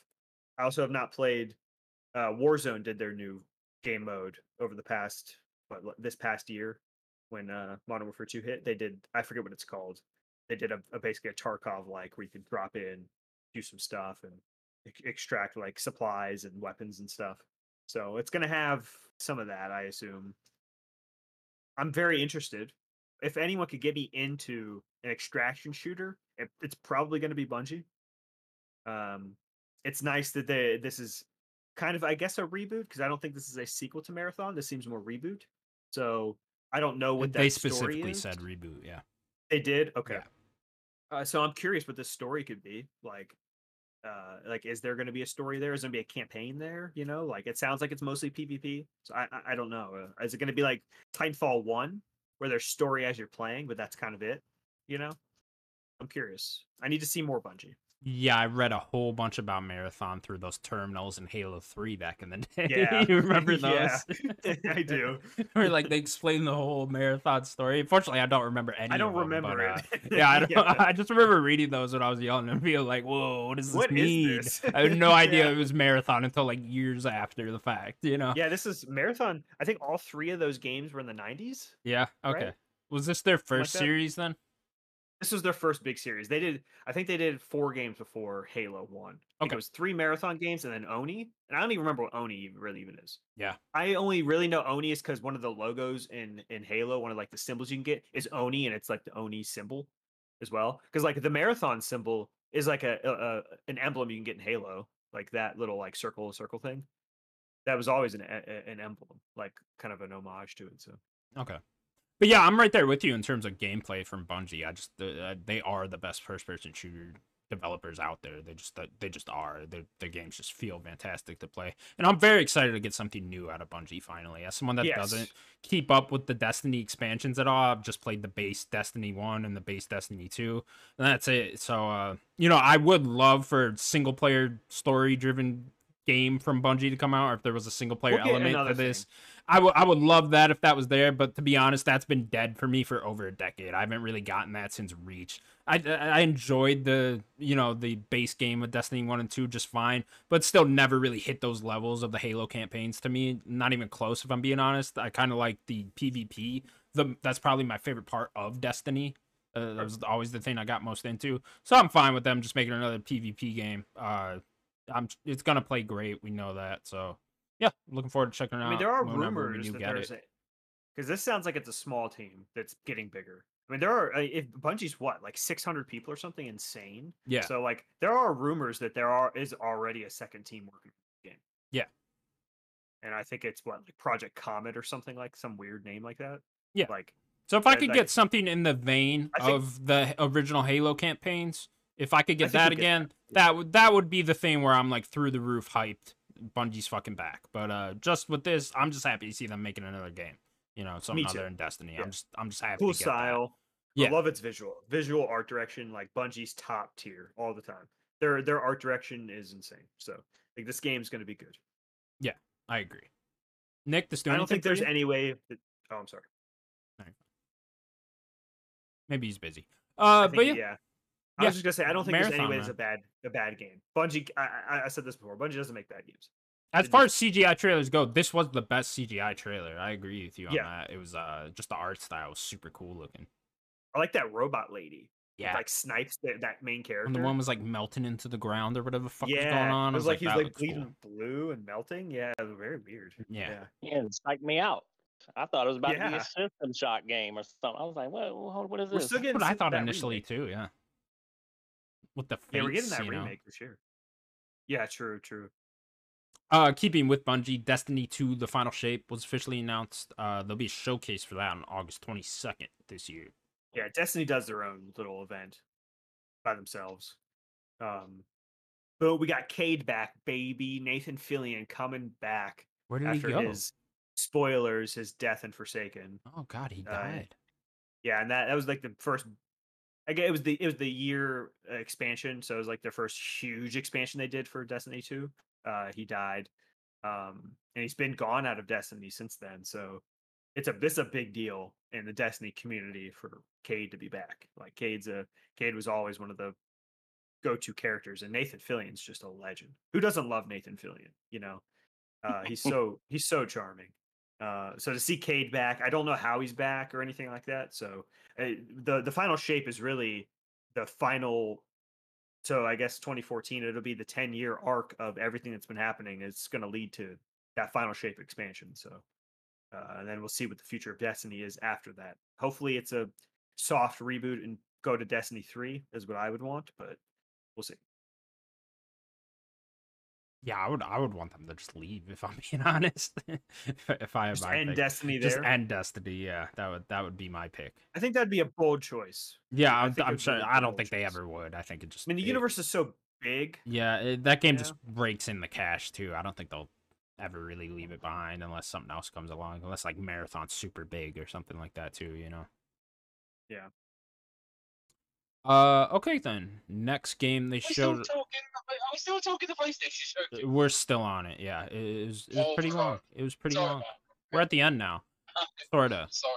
I also have not played uh, Warzone. Did their new game mode over the past l- this past year when uh, Modern Warfare 2 hit. They did I forget what it's called. They did a, a basically a Tarkov like where you can drop in, do some stuff, and ex- extract like supplies and weapons and stuff. So it's gonna have some of that, I assume. I'm very interested. If anyone could get me into an extraction shooter, it, it's probably going to be Bungie. Um, it's nice that they this is kind of, I guess, a reboot because I don't think this is a sequel to Marathon. This seems more reboot. So I don't know what that they story specifically said reboot. Yeah. They did. Okay. Yeah. Uh, so I'm curious what this story could be like. Uh, like, is there going to be a story there? Is there going to be a campaign there? You know, like it sounds like it's mostly PvP. So I, I, I don't know. Uh, is it going to be like Titanfall One, where there's story as you're playing, but that's kind of it? You know, I'm curious. I need to see more Bungie. Yeah, I read a whole bunch about Marathon through those terminals in Halo 3 back in the *laughs* day. Yeah. you remember *laughs* those? Yeah. *laughs* I do. Where like they explain the whole marathon story. Unfortunately, I don't remember any. I don't of them, remember but, it. uh, yeah, I don't. Yeah. I just remember reading those when I was young and being like, "Whoa, what does this What is mean?" this? I had no idea Yeah. it was marathon until like years after the fact. You know? Yeah, this is marathon. I think all three of those games were in the '90s. Yeah. Right? Okay. Was this their first that. series then? This was their first big series. They did, I think they did four games before Halo One. Okay. It was three marathon games and then Oni, and I don't even remember what Oni really even is. Yeah. I only really know Oni is because one of the logos in in Halo, one of like the symbols you can get is Oni, and it's like the Oni symbol as well. Because like the marathon symbol is like a, a, a an emblem you can get in Halo, like that little like circle circle thing. That was always an a- an emblem, like kind of an homage to it. So Okay. But yeah, I'm right there with you in terms of gameplay from Bungie. I just uh, they are the best first-person shooter developers out there. They just they just are. Their their games just feel fantastic to play, and I'm very excited to get something new out of Bungie finally. As someone that Yes. doesn't keep up with the Destiny expansions at all, I've just played the base Destiny one and the base Destiny two, and that's it. So uh, you know, I would love for single player story driven game from Bungie to come out, or if there was a single player We'll element to this. thing. I would I would love that if that was there, but to be honest, that's been dead for me for over a decade. I haven't really gotten that since Reach. I I enjoyed the you know the base game of Destiny one and two just fine, but still never really hit those levels of the Halo campaigns. To me, not even close. If I'm being honest, I kind of like the PvP. The that's probably my favorite part of Destiny. Uh, that was always the thing I got most into. So I'm fine with them just making another PvP game. Uh, I'm it's gonna play great. We know that. So yeah, looking forward to checking it out. I mean, there are rumors that there's because this sounds like it's a small team that's getting bigger. I mean, there are if Bungie's what like 600 people or something insane. Yeah. So like there are rumors that there are is already a second team working game. Yeah. And I think it's what like Project Comet or something like some weird name like that. Yeah. Like So if I could that- get something in the vein think- of the original Halo campaigns, if I could get think that you get again, that would that would be the thing where I'm like through the roof hyped. Bungie's fucking back. But uh just with this, I'm just happy to see them making another game. You know, something other than Destiny. Yeah. I'm just I'm just happy cool to get that. style. Yeah. I love its visual. Visual art direction, like Bungie's top tier all the time. Their their art direction is insane. So like this game's gonna be good. Yeah, I agree. Nick, the I don't think there's any way that oh I'm sorry. Maybe he's busy. Uh, think, but yeah, yeah. I Yeah. was just gonna say I don't think there's any way it's a bad a bad game. Bungie, I, I, I said this before. Bungie doesn't make bad games. as far as CGI trailers go, this was the best CGI trailer. I agree with you on Yeah. that. It was uh just the art style was super cool looking. I like that robot lady. Yeah. Yeah, like snipes that, that main character. when the one was like melting into the ground or whatever the fuck yeah, was going on. it I was like he was that like looks cool. bleeding blue and melting. Yeah, it was very weird. Yeah. Yeah, it psyched me out. I thought it was about to be a system shock game or something. I was like, what? What, what is We're this? still getting That's what I s- thought initially remake. too. Yeah. With the Yeah, we're getting fates, that you know. remake this year. Yeah, true, true. Uh, keeping with Bungie, Destiny 2: The Final Shape was officially announced. Uh, there'll be a showcase for that on August 22nd this year. Yeah, Destiny does their own little event by themselves. Um, but we got Cayde back, baby. Nathan Fillion coming back Where did after he go? his spoilers, his death in Forsaken. Oh God, he uh, died. Yeah, and that that was like the first. I guess it was the it was the year uh, expansion, so it was like the first huge expansion they did for Destiny Two. Uh, he died, um, and he's been gone out of Destiny since then. So it's a this a big deal in the Destiny community for Cayde to be back. Like Cayde's a Cayde was always one of the go to characters, and Nathan Fillion's just a legend. Who doesn't love Nathan Fillion? You know, uh, he's *laughs* so he's so charming. Uh, so to see Cayde back, I don't know how he's back or anything like that. So uh, the the final shape is really the final. So I guess 2014 it'll be the 10 year arc of everything that's been happening. It's going to lead to that final shape expansion. So uh, and then we'll see what the future of Destiny is after that. Hopefully it's a soft reboot and go to Destiny 3 is what I would want, but we'll see. Yeah, I would. I would want them to just leave. If I'm *laughs* being honest, if, if I have Just end pick. Destiny just there. end Destiny. Yeah, that would that would be my pick. I think that'd be a bold choice. Yeah, I I'm, think I'm it'd be sure. I don't think they ever would. I think it just. I mean, the it- universe is so big. Yeah, it, that game Yeah. just breaks in the cash too. I don't think they'll ever really leave it behind unless something else comes along. Unless like Marathon's super big or something like that too. You know. Yeah. Uh, okay then. Next game they still showed. Are we still talking the PlayStation showcase? We're still on it. Yeah, it was. It was Oh, pretty long. It was pretty Sorry, long. man. We're at the end now. Sorta. Sorry.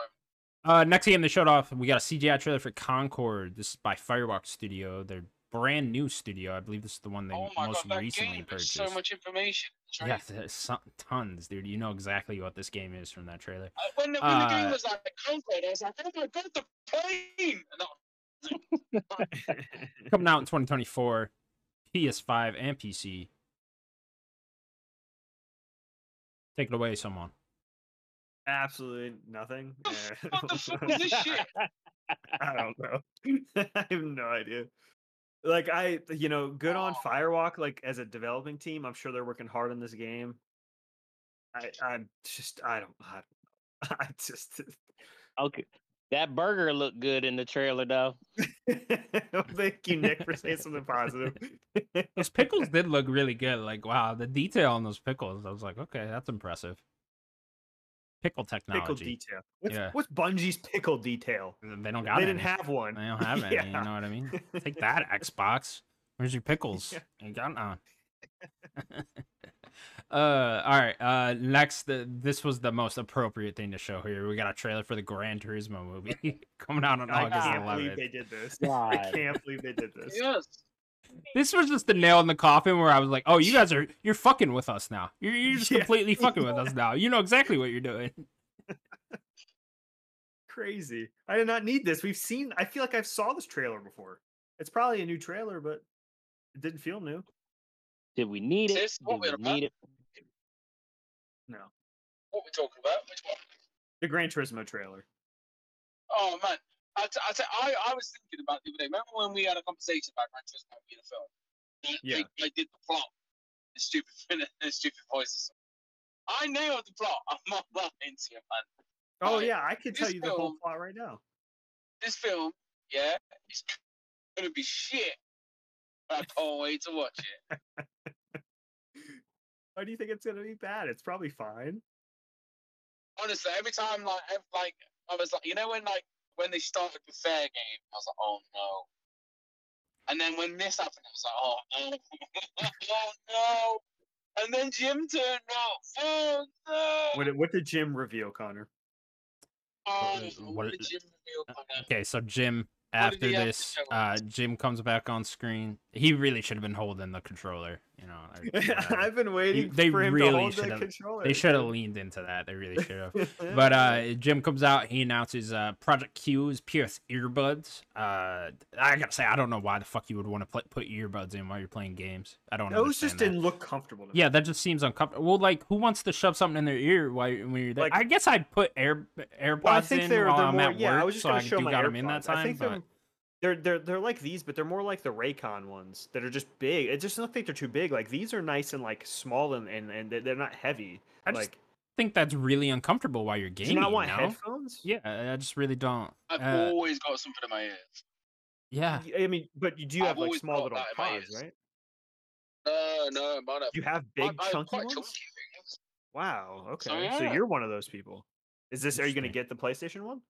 Uh, next game they showed off, we got a CGI trailer for Concord. This is by Firewalk Studio, their brand new studio. I believe this is the one they Oh most god, recently! Purchased. so much information. Yeah, there's some, tons, dude. You know exactly what this game is from that trailer. Uh, When the, when the game Uh, was like Concord, I was like, oh my god, the plane! And that Coming out in 2024, PS5 and PC. Take it away, someone. Absolutely nothing. *laughs* What *laughs* the fuck was this shit? I don't know. *laughs* I have no idea. Like I, you know, good on. Firewalk. Like as a developing team, I'm sure they're working hard on this game. I, I'm just, I don't, I, don't, I just. Okay. That burger looked good in the trailer though. *laughs* Thank you, Nick, for saying something positive. *laughs* Those pickles did look really good. Like, wow, the detail on those pickles. I was like, okay, that's impressive. Pickle pickle technology. detail. What's, Yeah. what's Bungie's pickle detail? They don't got they any. didn't have one. They don't have *laughs* any. You know what I mean? Take that, Xbox. Where's your pickles? Yeah. Ain't got none. *laughs* uh, all right. Uh, next, the, this was the most appropriate thing to show here. We got a trailer for the Gran Turismo movie *laughs* coming out on I August can't believe they did this. *laughs* I can't believe they did this. yes. This was just the nail in the coffin where I was like, "Oh, you guys are you're fucking with us now. You're you're just Yeah. completely fucking with us now. You know exactly what you're doing." Crazy. I did not need this. We've seen. I feel like I've saw this trailer before. It's probably a new trailer, but it didn't feel new. Did we need it? Sis, what Did we're about- need it? No, What we talking about? Which one? the Gran Turismo trailer. Oh man, I, t- I, t- I, I was thinking about the other day. Remember when we had a conversation about Gran Turismo being a film? I, Yeah. I, I did the plot. The stupid, *laughs* the stupid voices. I nailed the plot. I'm not lying to you, man. Oh Right. yeah, I could tell This you the whole plot right now. This film, yeah, it's gonna be shit. I can't wait to watch it. *laughs* Why do you think it's gonna be bad? It's probably fine. Honestly, every time, like, ev- like I was like, you know, when like when they started the fair game, I was like, oh no. And then when this happened, I was like, oh no, *laughs* oh no. And then Jim turned up. Oh no. What did, what did Jim reveal, Connor? Oh, what- what did Jim reveal? Connor? Okay, so Jim after he have to this, uh. Jim comes back on screen. He really should have been holding the controller. You know, *laughs* whatever. I've been waiting they for him really to hold the should've- controller. they should have leaned into that. They really should have. *laughs* But uh, Jim comes out. He announces uh, Project Q's Pierce earbuds. Uh, I gotta say, I don't know why the fuck you would want to put put earbuds in while you're playing games. I don't. Know. Those just that. didn't look comfortable. To me. Yeah, that just seems uncomfortable. Well, like, who wants to shove something in their ear while you're, when you're there? Like- I guess I'd put air AirPods Well, I think in they're, while they're I'm more. at yeah, work, I was just so gonna I show do my got AirPods. them in that I time. think but they're, they're they're they're like these, but they're more like the Raycon ones that are just big. It just doesn't think they're too big. Like these are nice and like small and and, and they're- they're not heavy. I just like, think that's really uncomfortable while you're gaming. do gaming. you not want no? headphones? Yeah, I I just really don't. I've Uh, always got something in my ears. yeah, I mean, but you do have I've like small little that in my pods, ears. right? No, no, man. You have big I chunky ones. chunky. Wow. Okay. So, So you're one of those people. Is this? Are you going to get the PlayStation one?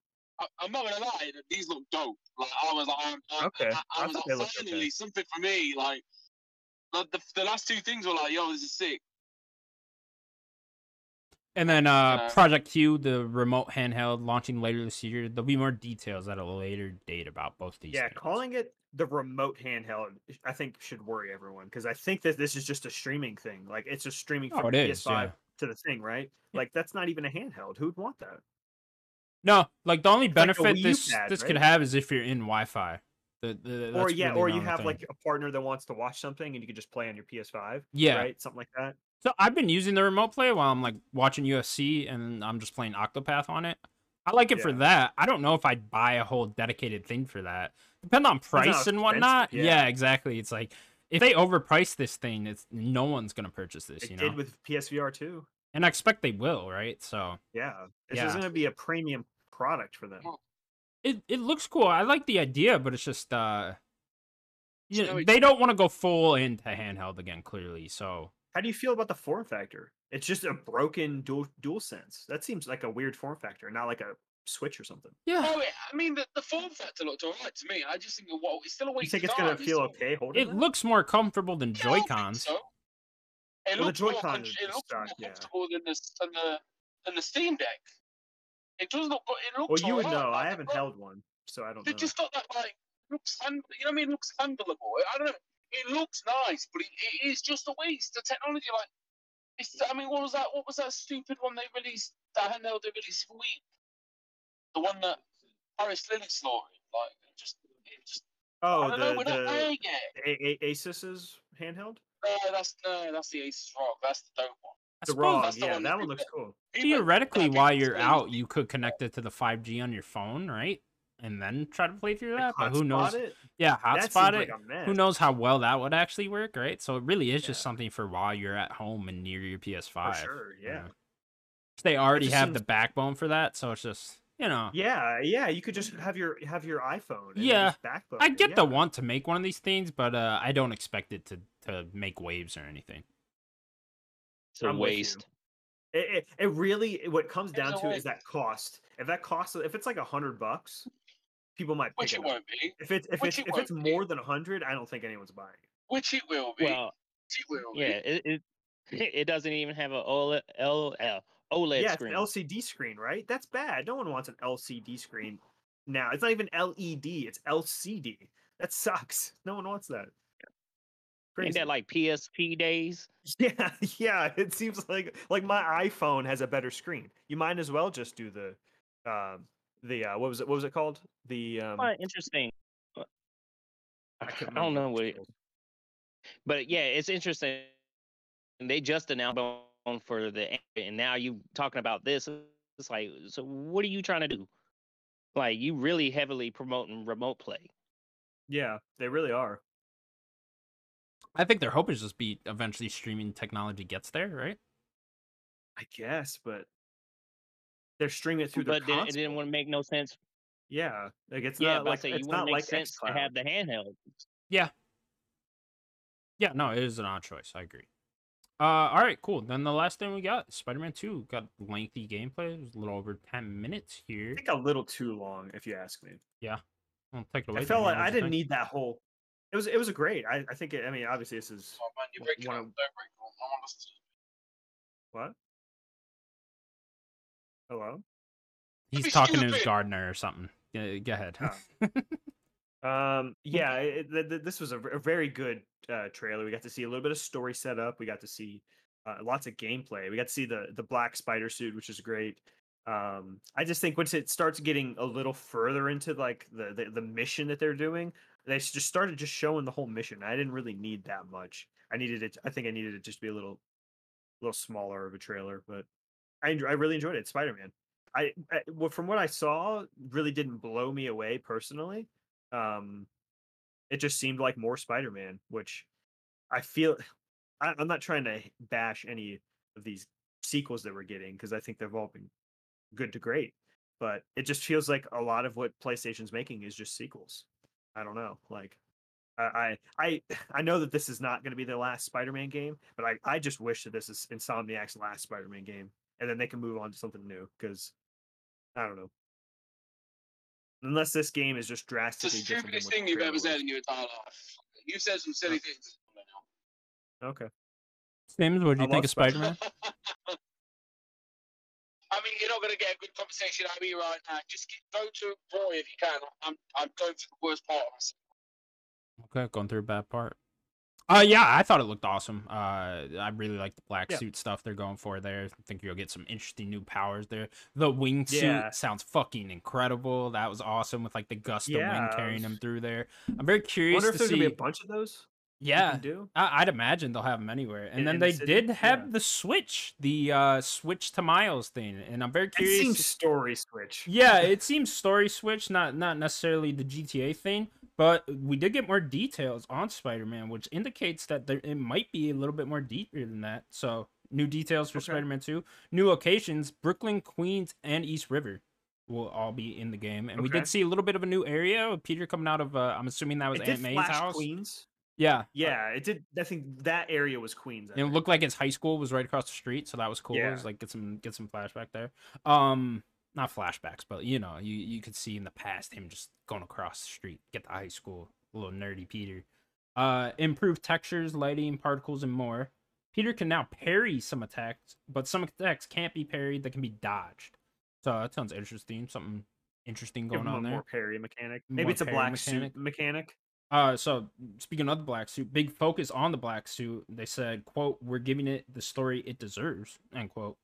I, I'm not gonna lie, these look dope. Like I was like, I'm, I'm, Okay, I, I I was like, they finally okay. something for me. Like, like the, the last two things were like, yo, this is sick. and then uh, Uh, Project Q, the remote handheld, launching later this year. There'll be more details at a later date about both these. Yeah, things. calling it the remote handheld, I think should worry everyone because I think that this is just a streaming thing. Like it's just streaming Oh, from it is, PS5 yeah. to the thing, right? Yeah. Like that's not even a handheld. Who'd want that? No, like the only like benefit U this pad, this could have is if you're in Wi-Fi. The, the, or yeah, really or you have thing. like a partner that wants to watch something and you can just play on your PS5. Yeah. Right? Something like that. So I've been using the remote play while I'm like watching UFC and I'm just playing Octopath on it. I like it for that. I don't know if I'd buy a whole dedicated thing for that. Depend on price and whatnot. Yeah. yeah. exactly. It's like if they overprice this thing, it's no one's gonna purchase this, It you did know. with PSVR too. And I expect they will, right? So Yeah. This Yeah. is going to be a premium product for them. It it looks cool. I like the idea, but it's just uh you know, they don't want to go full into handheld again, clearly. So How do you feel about the form factor? It's just a broken dual dual sense. That seems like a weird form factor, not like a Switch or something. Yeah, Oh, I mean, the, the form factor looked alright to me. I just think, well, it's still a You think it's gonna feel still- okay holding it that? looks more comfortable than Yeah, Joy Cons. so. It Well, looks more, Joy-Con con- is it looks more stuck, yeah. comfortable than the, than the than the Steam Deck. It does look. It Well, you would know. like, I haven't got- held one, so I don't They've know. just got that like looks. hand- You know what I mean? It looks handleable. I don't know. It looks nice, but it, it is just a waste. The technology, like, it's. I mean, what was that? What was that stupid one they released? That handheld they released for week. The one that Parris Lilly slaughtered. Like, it just. It just. Oh, I don't know. the We're not there the. A- A- Asus's handheld, No, that's no. That's the Asus ROG. That's the dope one. I the suppose ROG. Yeah, one that that one looks cool. Theoretically, while you're out, you could connect it to the 5G on your phone, right? And then try to play through that. Like, But who knows? It? Yeah, hotspot it. like who knows how well that would actually work, right? So it really is just something for while you're at home and near your PS5. For sure. Yeah. They already have seems- the backbone for that, so it's just you know. Yeah, yeah. You could just have your have your iPhone. and Yeah, backbone I it, get the want to make one of these things, but uh, I don't expect it to to make waves or anything. It's a I'm waste. It, it, it really what comes down a to is that cost. If that costs, if it's like a hundred bucks, people might pick Which it it won't be. If it's if which it's it if it's won't be. more than a hundred, I don't think anyone's buying it. Which it will be. Well, it will be. yeah, it, it *laughs* it doesn't even have a OLED, L, L, uh, OLED yeah, screen. it's an LCD screen, right? That's bad. No one wants an LCD screen now. It's not even LED. It's LCD. That sucks. No one wants that. Ain't Crazy. that like PSP days? *laughs* Yeah, yeah. It seems like like my iPhone has a better screen. You might as well just do the um the uh what was it what was it called? The um Quite interesting. I, I don't know what what, it, but yeah, it's interesting. They just announced on for the and now you talking about this. It's like, so what are you trying to do? Like, you really heavily promoting remote play. Yeah, they really are. I think their hope is just be eventually streaming technology gets there, right? I guess, but they're streaming it through their But it didn't want to make no sense. Yeah, like it's Yeah, not but like say it's not make like sense to have the handheld. Yeah, Yeah, no, it is an odd choice. I agree. Uh, all right, cool. Then the last thing we got, Spider-Man Two, got lengthy gameplay. It was a little over ten minutes here. I think a little too long, if you ask me. I'll take it away. I felt like I didn't think? need that whole. It was it was a great. I, I think it, I mean obviously this is Oh, man, you're breaking one up. of- Don't break up. I want us to. what? Hello. He's be talking to his stupid. gardener or something. Yeah, go ahead. Oh. *laughs* Um. Yeah. It, th- th- this was a very good uh, trailer. We got to see a little bit of story setup. We got to see uh, lots of gameplay. We got to see the the black spider suit, which is great. Um. I just think once it starts getting a little further into like the the, the mission that they're doing, they just started just showing the whole mission. I didn't really need that much. I needed it. I think I needed it just to be a little, little smaller of a trailer. But I I really enjoyed it. Spider Man. I, I well, from what I saw, really didn't blow me away personally. Um, it just seemed like more Spider Man, which I feel. *sighs* I, I'm not trying to bash any of these sequels that we're getting because I think they've all been good to great, but it just feels like a lot of what PlayStation's making is just sequels. I don't know, like. I I I *sighs* I know that this is not going to be their last Spider-Man game, but I, I just wish that this is Insomniac's last Spider-Man game, and then they can move on to something new. Because I don't know, unless this game is just It's the drastically different. stupidest thing you've ever said was. in your entire life. You said some silly oh. things. Okay. Simz, what do I you think of Spider-Man? *laughs* I mean, you're not going to get a good conversation out of me right now. Just get, go to Roy if you can. I'm, I'm going through the worst part of myself. Okay, going through a bad part. Uh yeah, I thought it looked awesome. Uh I really like the black Yeah. suit stuff they're going for there. I think you'll get some interesting new powers there. The wingsuit Yeah. sounds fucking incredible. That was awesome with like the gust of Yeah, wind carrying was- him through there. I'm very curious I Wonder if to there's see. gonna be a bunch of those. Yeah, do. I- I'd imagine they'll have them anywhere. And In- then in they city? did have Yeah. the Switch, the uh Switch to Miles thing, and I'm very It curious. seems story switch. Yeah, it *laughs* seems story switch, not not necessarily the GTA thing, but we did get more details on Spider-Man, which indicates that there it might be a little bit more deeper than that. So new details for Okay. Spider-Man Two, new locations: Brooklyn, Queens, and East River will all be in the game, and we did see a little bit of a new area with Peter coming out of. Uh, I'm assuming that was It Aunt May's house. Queens. Yeah, Yeah, it did. I think that area was Queens. I and it think. looked like his high school was right across the street, so that was cool. It was like get some get some flashback there. Um, not flashbacks, but you know, you you could see in the past him just going across the street, get the high school, a little nerdy Peter. Uh, improved textures, lighting, particles, and more. Peter can now parry some attacks, but some attacks can't be parried; that can be dodged. So that sounds interesting. Something interesting going on there. more parry mechanic. Maybe More it's a black mechanic. suit mechanic. Uh, so speaking of the black suit, big focus on the black suit. They said, "quote We're giving it the story it deserves." End quote.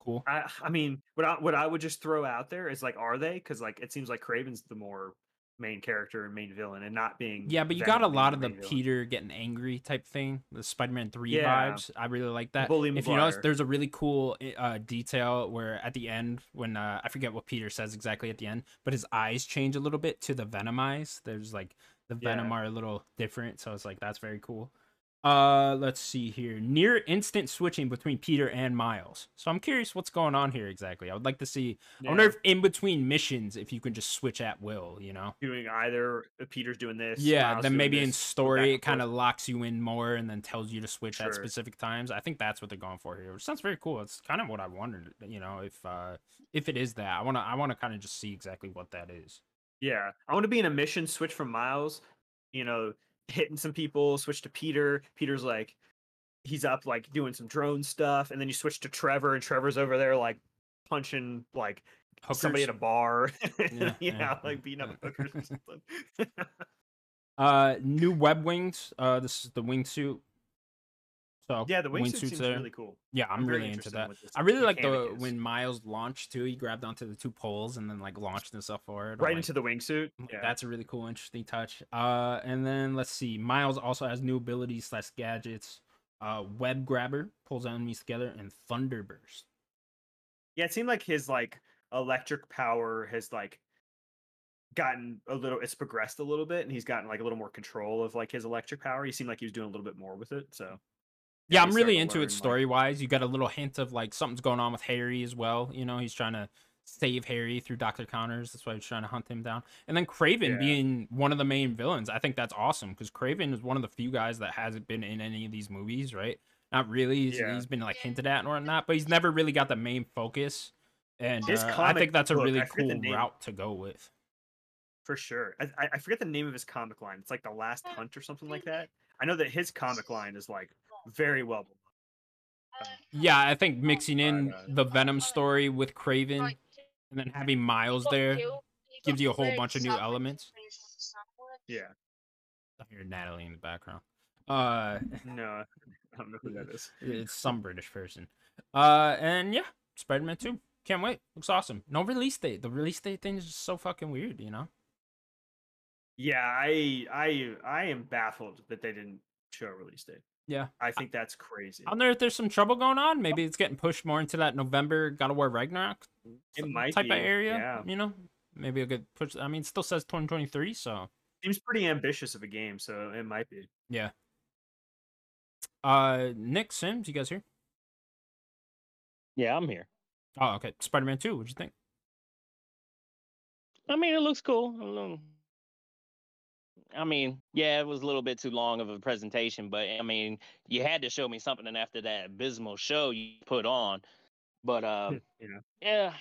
Cool. I I mean, what I what I would just throw out there is like, are they? Because like it seems like Kraven's the more main character and main villain, and not being Yeah, but you got a lot of the villain. Peter getting angry type thing, the Spider-Man Three Yeah. vibes. I really like that. Bully if you notice, there's a really cool uh, detail where at the end, when uh, I forget what Peter says exactly at the end, but his eyes change a little bit to the Venom eyes. There's like the Venom Yeah. are a little different, so it's like that's very cool. Uh, let's see here. Near instant switching between Peter and Miles. So I'm curious what's going on here exactly. I would like to see. I wonder if in between missions, if you can just switch at will. You know. doing either uh, Peter's doing this. Yeah, Miles then maybe in this, back story it kind of locks you in more and then tells you to switch at specific times. I think that's what they're going for here. Which sounds very cool. It's kind of what I wondered, you know, if uh if it is that. I want to I want to kind of just see exactly what that is. Yeah, I want to be in a mission. Switch from Miles, you know, *laughs* hitting some people. Switch to Peter. Peter's like, he's up like doing some drone stuff, and then you switch to Trevor, and Trevor's over there like punching like somebody at a bar. *laughs* Yeah, yeah, yeah, like beating up hookers or *laughs* something. Uh new web wings. Uh this is the wingsuit. So yeah, the wingsuit wingsuit's seems there. really cool. Yeah, I'm, very really into that. I really like the is. when Miles launched too. He grabbed onto the two poles and then like launched himself forward. Right like, into the wingsuit. Yeah, That's a really cool, interesting touch. Uh, and then let's see. Miles also has new abilities slash gadgets. Uh, web grabber pulls enemies together, and thunderburst. yeah. It seemed like his like electric power has like gotten a little. It's progressed a little bit, and he's gotten like a little more control of like his electric power. He seemed like he was doing a little bit more with it. So Yeah, I'm really into it story wise. You got a little hint of like something's going on with Harry as well. You know, he's trying to save Harry through Doctor Connors. That's why he's trying to hunt him down. And then Kraven Yeah. being one of the main villains. I think that's awesome because Kraven is one of the few guys that hasn't been in any of these movies, right? Not really. He's, Yeah. he's been like hinted at and whatnot, but he's never really got the main focus. And His uh, I think that's a book, really I forget the cool route to go with. for sure, I, I- I forget the name of his comic line. It's like the Last Hunt or something like that. I know that his comic line is like very well. Yeah, I think mixing in uh, the Venom story with Kraven and then having Miles there gives you a whole bunch of new elements. Yeah, I hear Natalie in the background. Uh, no, I don't know who that is. it's some British person. Uh, and yeah, Spider Man Two. Can't wait. Looks awesome. No release date. The release date thing is just so fucking weird. You know. Yeah, I I I am baffled that they didn't show a release date. Yeah. I think that's crazy. I wonder if there's some trouble going on. Maybe it's getting pushed more into that November God of War Ragnarok It might type be, of area. yeah. You know, maybe a good push. I mean, it still says 2023, so Seems pretty ambitious of a game, so it might be. yeah. Uh, Nick Simz, you guys here? Yeah, I'm here. Oh, okay. Spider Man Two. What'd you think? I mean, it looks cool. I mean, yeah, it was a little bit too long of a presentation, but I mean, you had to show me something after that abysmal show you put on. But uh, *laughs* yeah.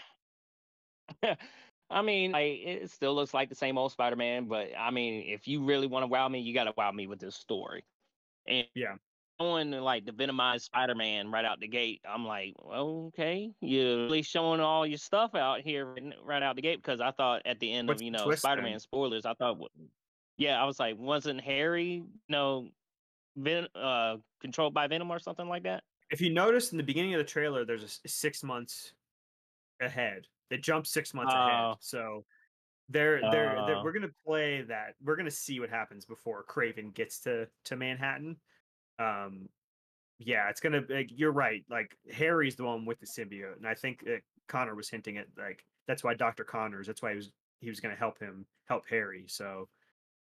yeah. *laughs* I mean, like, it still looks like the same old Spider-Man, but I mean, if you really want to wow me, you got to wow me with this story. And Yeah. showing like the Venomized Spider-Man right out the gate, I'm like, well, okay, you're really showing all your stuff out here right- out the gate because I thought at the end What's of you know? Spider-Man spoilers, I thought, yeah, I was like, wasn't Harry, you know, Ven- uh, controlled by Venom or something like that? If you notice in the beginning of the trailer, there's a six months ahead. It jumps six months Oh. ahead. So they're they're, they're Oh. we're gonna play that. We're gonna see what happens before Kraven gets to to Manhattan. Um, yeah, it's gonna. Like, you're right. Like Harry's the one with the symbiote, and I think uh, Connor was hinting at like that's why Doctor Connors. That's why he was he was gonna help him help Harry. So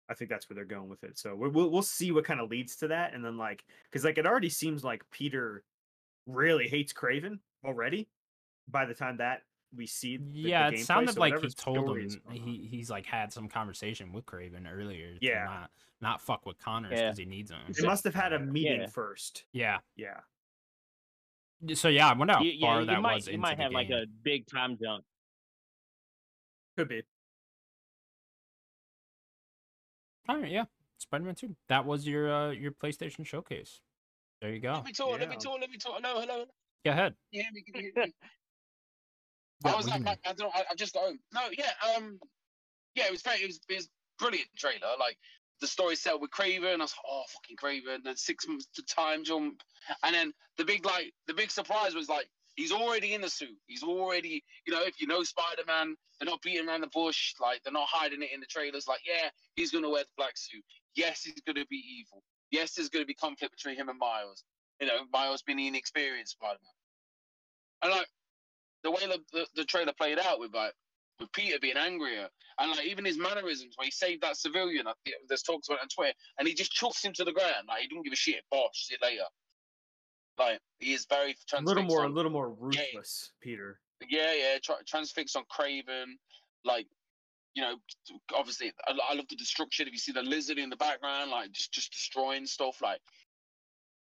I think that's where they're going with it. So we- we'll we'll see what kind of leads to that, and then like because like it already seems like Peter really hates Kraven already. By the time that we see, the, the Yeah, it gameplay, sounded so like he told him is he he's like had some conversation with Kraven earlier. to Yeah. not not fuck with Connors Yeah. because he needs him. They must have had a meeting Yeah. first. Yeah. Yeah. So yeah, I wonder how you, far you that might was you into might the have like a big time jump. Could be. All right, yeah, Spider-Man Two. That was your uh your PlayStation showcase. There you go. Let me talk. Let me talk. Let me talk. Hello, hello. Go ahead. Can you me? Can hear me? *laughs* Yeah, I was what like, I, I don't. I, I just got home. No, yeah, um, yeah, it was very. It was, it was brilliant trailer. Like the story set with Kraven. I was like, oh, fucking Kraven. Then six months to time jump, and then the big like the big surprise was like he's already in the suit. He's already, you know, if you know Spider Man, they're not beating around the bush. Like they're not hiding it in the trailers. Like, yeah, he's gonna wear the black suit. Yes, he's gonna be evil. Yes, there's gonna be conflict between him and Miles. You know, Miles being the inexperienced Spider Man. And like the way the, the, the trailer played out with like with Peter being angrier and like even his mannerisms when he saved that civilian. There's talks about it on Twitter, and he just chucks him to the ground. Like he didn't give a shit. Bosh, see you later. Like he is very A little more, a little more ruthless, Peter. yeah, yeah, tra- transfixed on Kraven, like you know, obviously, I, I love the destruction. If you see the lizard in the background, like just just destroying stuff, like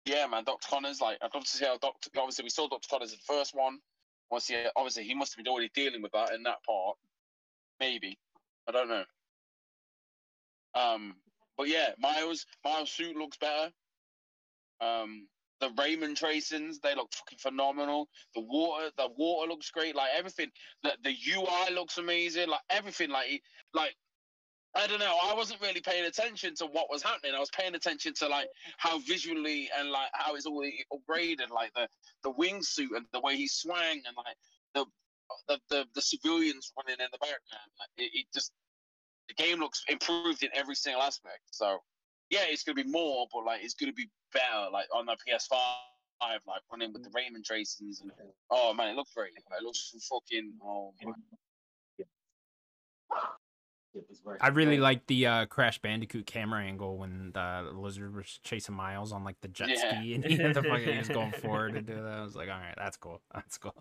yeah, man, Doctor Connors, like I'd love to see how Doctor. Obviously, we saw Doctor Connors in the first one. Once he, obviously, he must have been already dealing with that in that part. Maybe, I don't know. Um, but yeah, Miles, Miles' suit looks better. Um, the Raymond tracings, they look fucking phenomenal. The water, the water looks great. Like everything, the, the UI looks amazing. Like everything, like like I don't know. I wasn't really paying attention to what was happening. I was paying attention to like how visually and like how it's all upgraded, like the the wingsuit and the way he swang and like the the the, the civilians running in the background. Like, it, it just the game looks improved in every single aspect. So yeah, it's gonna be more, but like it's gonna be better. Like on the PS5, like running with the Raymond tracings and oh man, it looks great. Like, it looks fucking oh my I really like the uh, Crash Bandicoot camera angle when the lizard was chasing Miles on like the jet Yeah. ski and he, the fucking, he was going forward to do that. I was like, all right, that's cool. That's cool.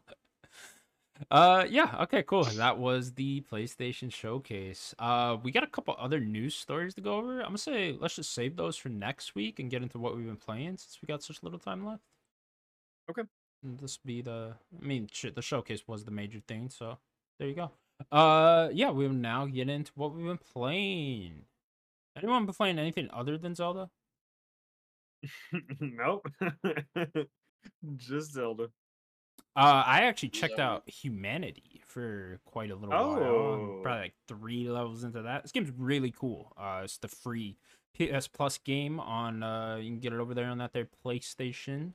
Uh, yeah, okay, cool. That was the PlayStation Showcase. Uh, we got a couple other news stories to go over. I'm gonna say let's just save those for next week and get into what we've been playing since we got such little time left. Okay. And This be the, I mean, shit, the showcase was the major thing, so there you go. Uh, yeah, we'll now get into what we've been playing. Anyone been playing anything other than Zelda? *laughs* nope. *laughs* Just Zelda. Uh, I actually checked Zelda. out Humanity for quite a little while. Oh. I'm Probably like three levels into that. This game's really cool. Uh, it's the free PS Plus game on. Uh, you can get it over there on that there PlayStation.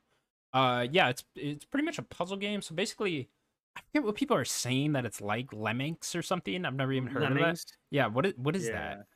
Uh, yeah, it's it's pretty much a puzzle game. So basically, I forget what people are saying that it's like Lemmings or something. I've never even heard of that. Yeah, what is what is that?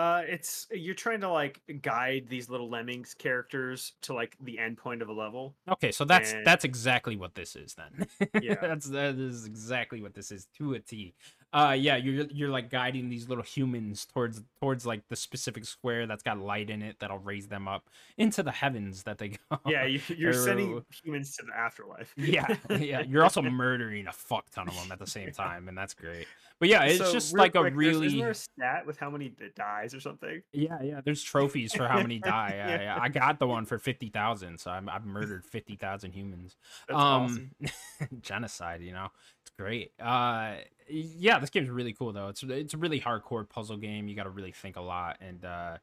Uh, it's you're trying to like guide these little lemmings characters to like the end point of a level. Okay, so that's And- that's exactly what this is then. *laughs* Yeah. that's that is exactly what this is to a T. Uh yeah, you're you're like guiding these little humans towards towards like the specific square that's got light in it that'll raise them up into the heavens that they go. *laughs* Yeah, you, you're sending humans to the afterlife. yeah, yeah. You're *laughs* also murdering a fuck ton of them at the same time, and that's great. But yeah, it's So, just like a quick, there's- really Isn't there a stat with how many that dies or something? Yeah, yeah. There's trophies for how many *laughs* die. Yeah, Yeah. yeah. I got the one for fifty thousand, so I'm, I've murdered fifty thousand humans. That's um, awesome. *laughs* genocide. You know, it's great. Uh, yeah, this game's really cool though. It's it's a really hardcore puzzle game. You got to really think a lot, and uh,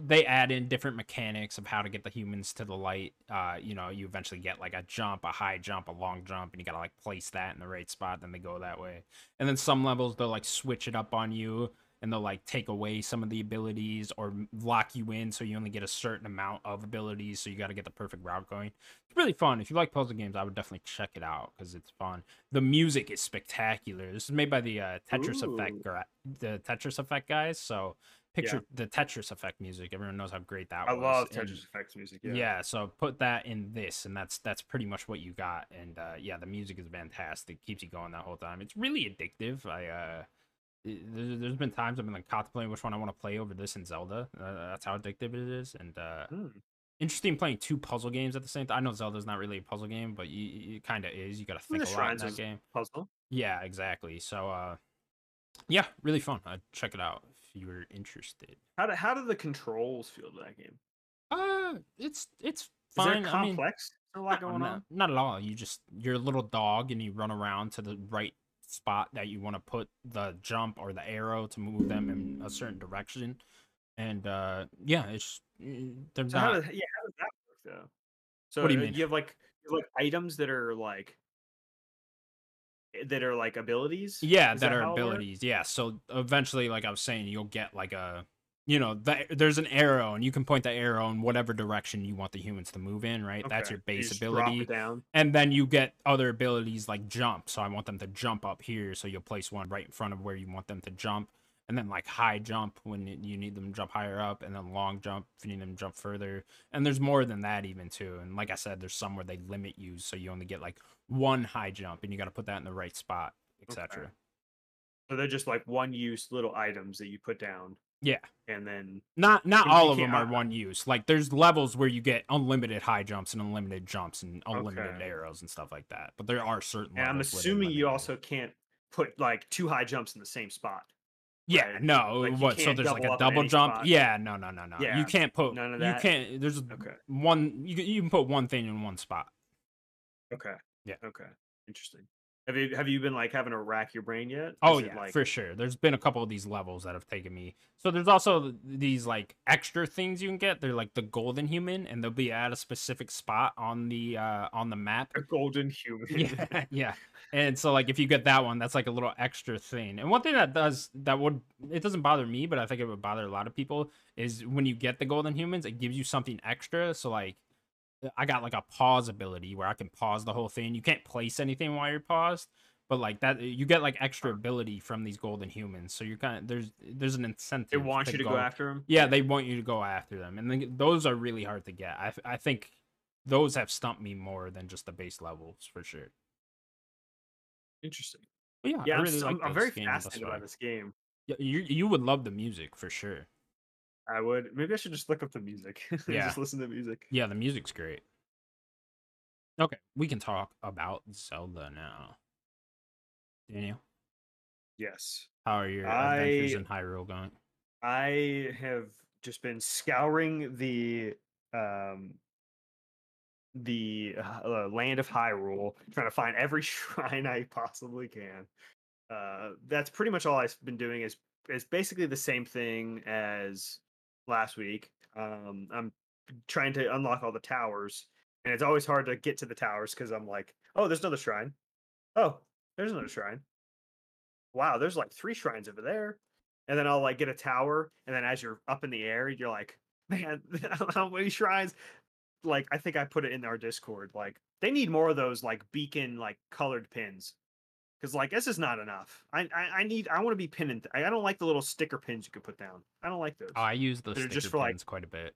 they add in different mechanics of how to get the humans to the light. Uh, you know, you eventually get like a jump, a high jump, a long jump, and you gotta like place that in the right spot. Then they go that way. And then some levels they'll like switch it up on you and they'll like take away some of the abilities or lock you in so you only get a certain amount of abilities. So you got to get the perfect route going. It's really fun. If you like puzzle games, I would definitely check it out because it's fun. The music is spectacular. This is made by the uh, Tetris Effect, gra- the Tetris Effect guys. So picture the Tetris Effect music. Everyone knows how great that I was. I love and- Tetris Effects music. yeah. Yeah. so put that in this, and that's that's pretty much what you got. And uh, yeah, the music is fantastic. Keeps you going that whole time. It's really addictive. I uh, it- there- there's been times I've been like contemplating which one I want to play over this and Zelda. Uh, that's how addictive it is. And uh, Hmm. interesting playing two puzzle games at the same time. I know Zelda's not really a puzzle game, but you, it kind of is. You got to I think a lot in that game. Puzzle. Yeah, exactly. So uh, yeah, really fun. Uh, check it out if you were interested. How do how do the controls feel to that game? Uh, it's it's Is fine. I mean, complex? Is there a lot going no, on? Not at all. You just you're a little dog and you run around to the right spot that you want to put the jump or the arrow to move them in a certain direction. And uh yeah, it's mm, they're So how not does, yeah, how does that work though? So What do you uh, mean? you have like you have like items that are like Eh, that are like abilities. yeah that, that are how it works? abilities. Yeah, so eventually, like I was saying, you'll get like a you know the, there's an arrow and you can point the arrow in whatever direction you want the humans to move in right? That's your base drop ability. and then you get other abilities like jump. So i want them to jump up here so you'll place one right in front of where you want them to jump. And then like high jump when you need them to jump higher up and then long jump if you need them to jump further. And there's more than that even too. And like i said there's some where they limit you so you only get like one high jump and you got to put that in the right spot etc Okay. So they're just like one use little items that you put down, yeah and then not not all of them are one use like there's levels where you get unlimited high jumps and unlimited jumps and unlimited Okay. arrows and stuff like that but there are certain and I'm levels where they assuming you also can't put like two high jumps in the same spot. Yeah, Right. no. Like, what? So there's like a double jump. spot. Yeah, no, no, no, no. Yeah, You can't put none of that. You can't. There's Okay. one. You you can put one thing in one spot. Okay. Yeah. Okay. Interesting. Have you have you been like having to rack your brain yet? Oh Is it, yeah, like, for sure. There's been a couple of these levels that have taken me. So there's also these like extra things you can get. They're like the golden human, and they'll be at a specific spot on the uh on the map. a golden human. yeah, *laughs* yeah. And so like if you get that one, that's like a little extra thing. And one thing that does that would it doesn't bother me, but I think it would bother a lot of people is when you get the golden humans, it gives you something extra. So like Uh, I got like a pause ability where I can pause the whole thing. You can't place anything while you're paused, but like that uh, you get like extra ability from these golden humans. So you're kind of there's there's an incentive. They want you to go after them. Yeah, they want you to go after them, and then those are really hard to get. I I think those have stumped me more than just the base levels for sure. Interesting. But yeah, Yeah, I I'm, really like I'm, I'm very fascinated by this game. Yeah, you you would love the music for sure. I would maybe I should just look up the music. *laughs* Yeah. just listen to music. Yeah, the music's great. Okay, we can talk about Zelda now. Daniel, Yes. how are your adventures I- in Hyrule going? I have just been scouring the um the uh, land of Hyrule, trying to find every *laughs* shrine I possibly can. Uh, that's pretty much all I've been doing. is is basically the same thing as last week. Um, I'm trying to unlock all the towers, and it's always hard to get to the towers because I'm like, oh, there's another shrine. Oh, there's another shrine. Wow, there's like three shrines over there and then I'll like get a tower, and then as you're up in the air, you're like, man, *laughs* how many shrines? Like I think I put it in our Discord. Like they need more of those like beacon like colored pins, because like this is not enough. I I, I need I want to be pinning. I, I don't like the little sticker pins you can put down. I don't like those. Oh, I use those. They're sticker just for, like- pins quite a bit.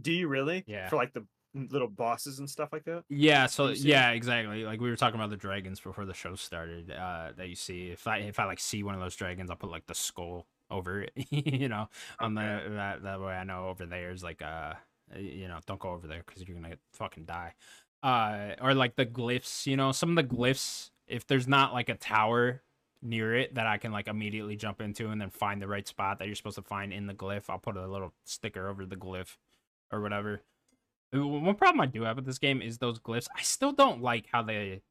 Do you really? Yeah. For like the little bosses and stuff like that. Yeah, so yeah, exactly. Like we were talking about the dragons before the show started. Uh, that you see, if I if I like see one of those dragons, I'll put like the skull over it. *laughs* you know, on the that that way I know over there is like uh, you know, don't go over there because you're gonna fucking die. Uh, or like the glyphs. You know, some of the glyphs. If there's not like a tower near it that I can like immediately jump into and then find the right spot that you're supposed to find in the glyph, I'll put a little sticker over the glyph or whatever. Uh, One problem I do have with this game is those glyphs. I still don't like how they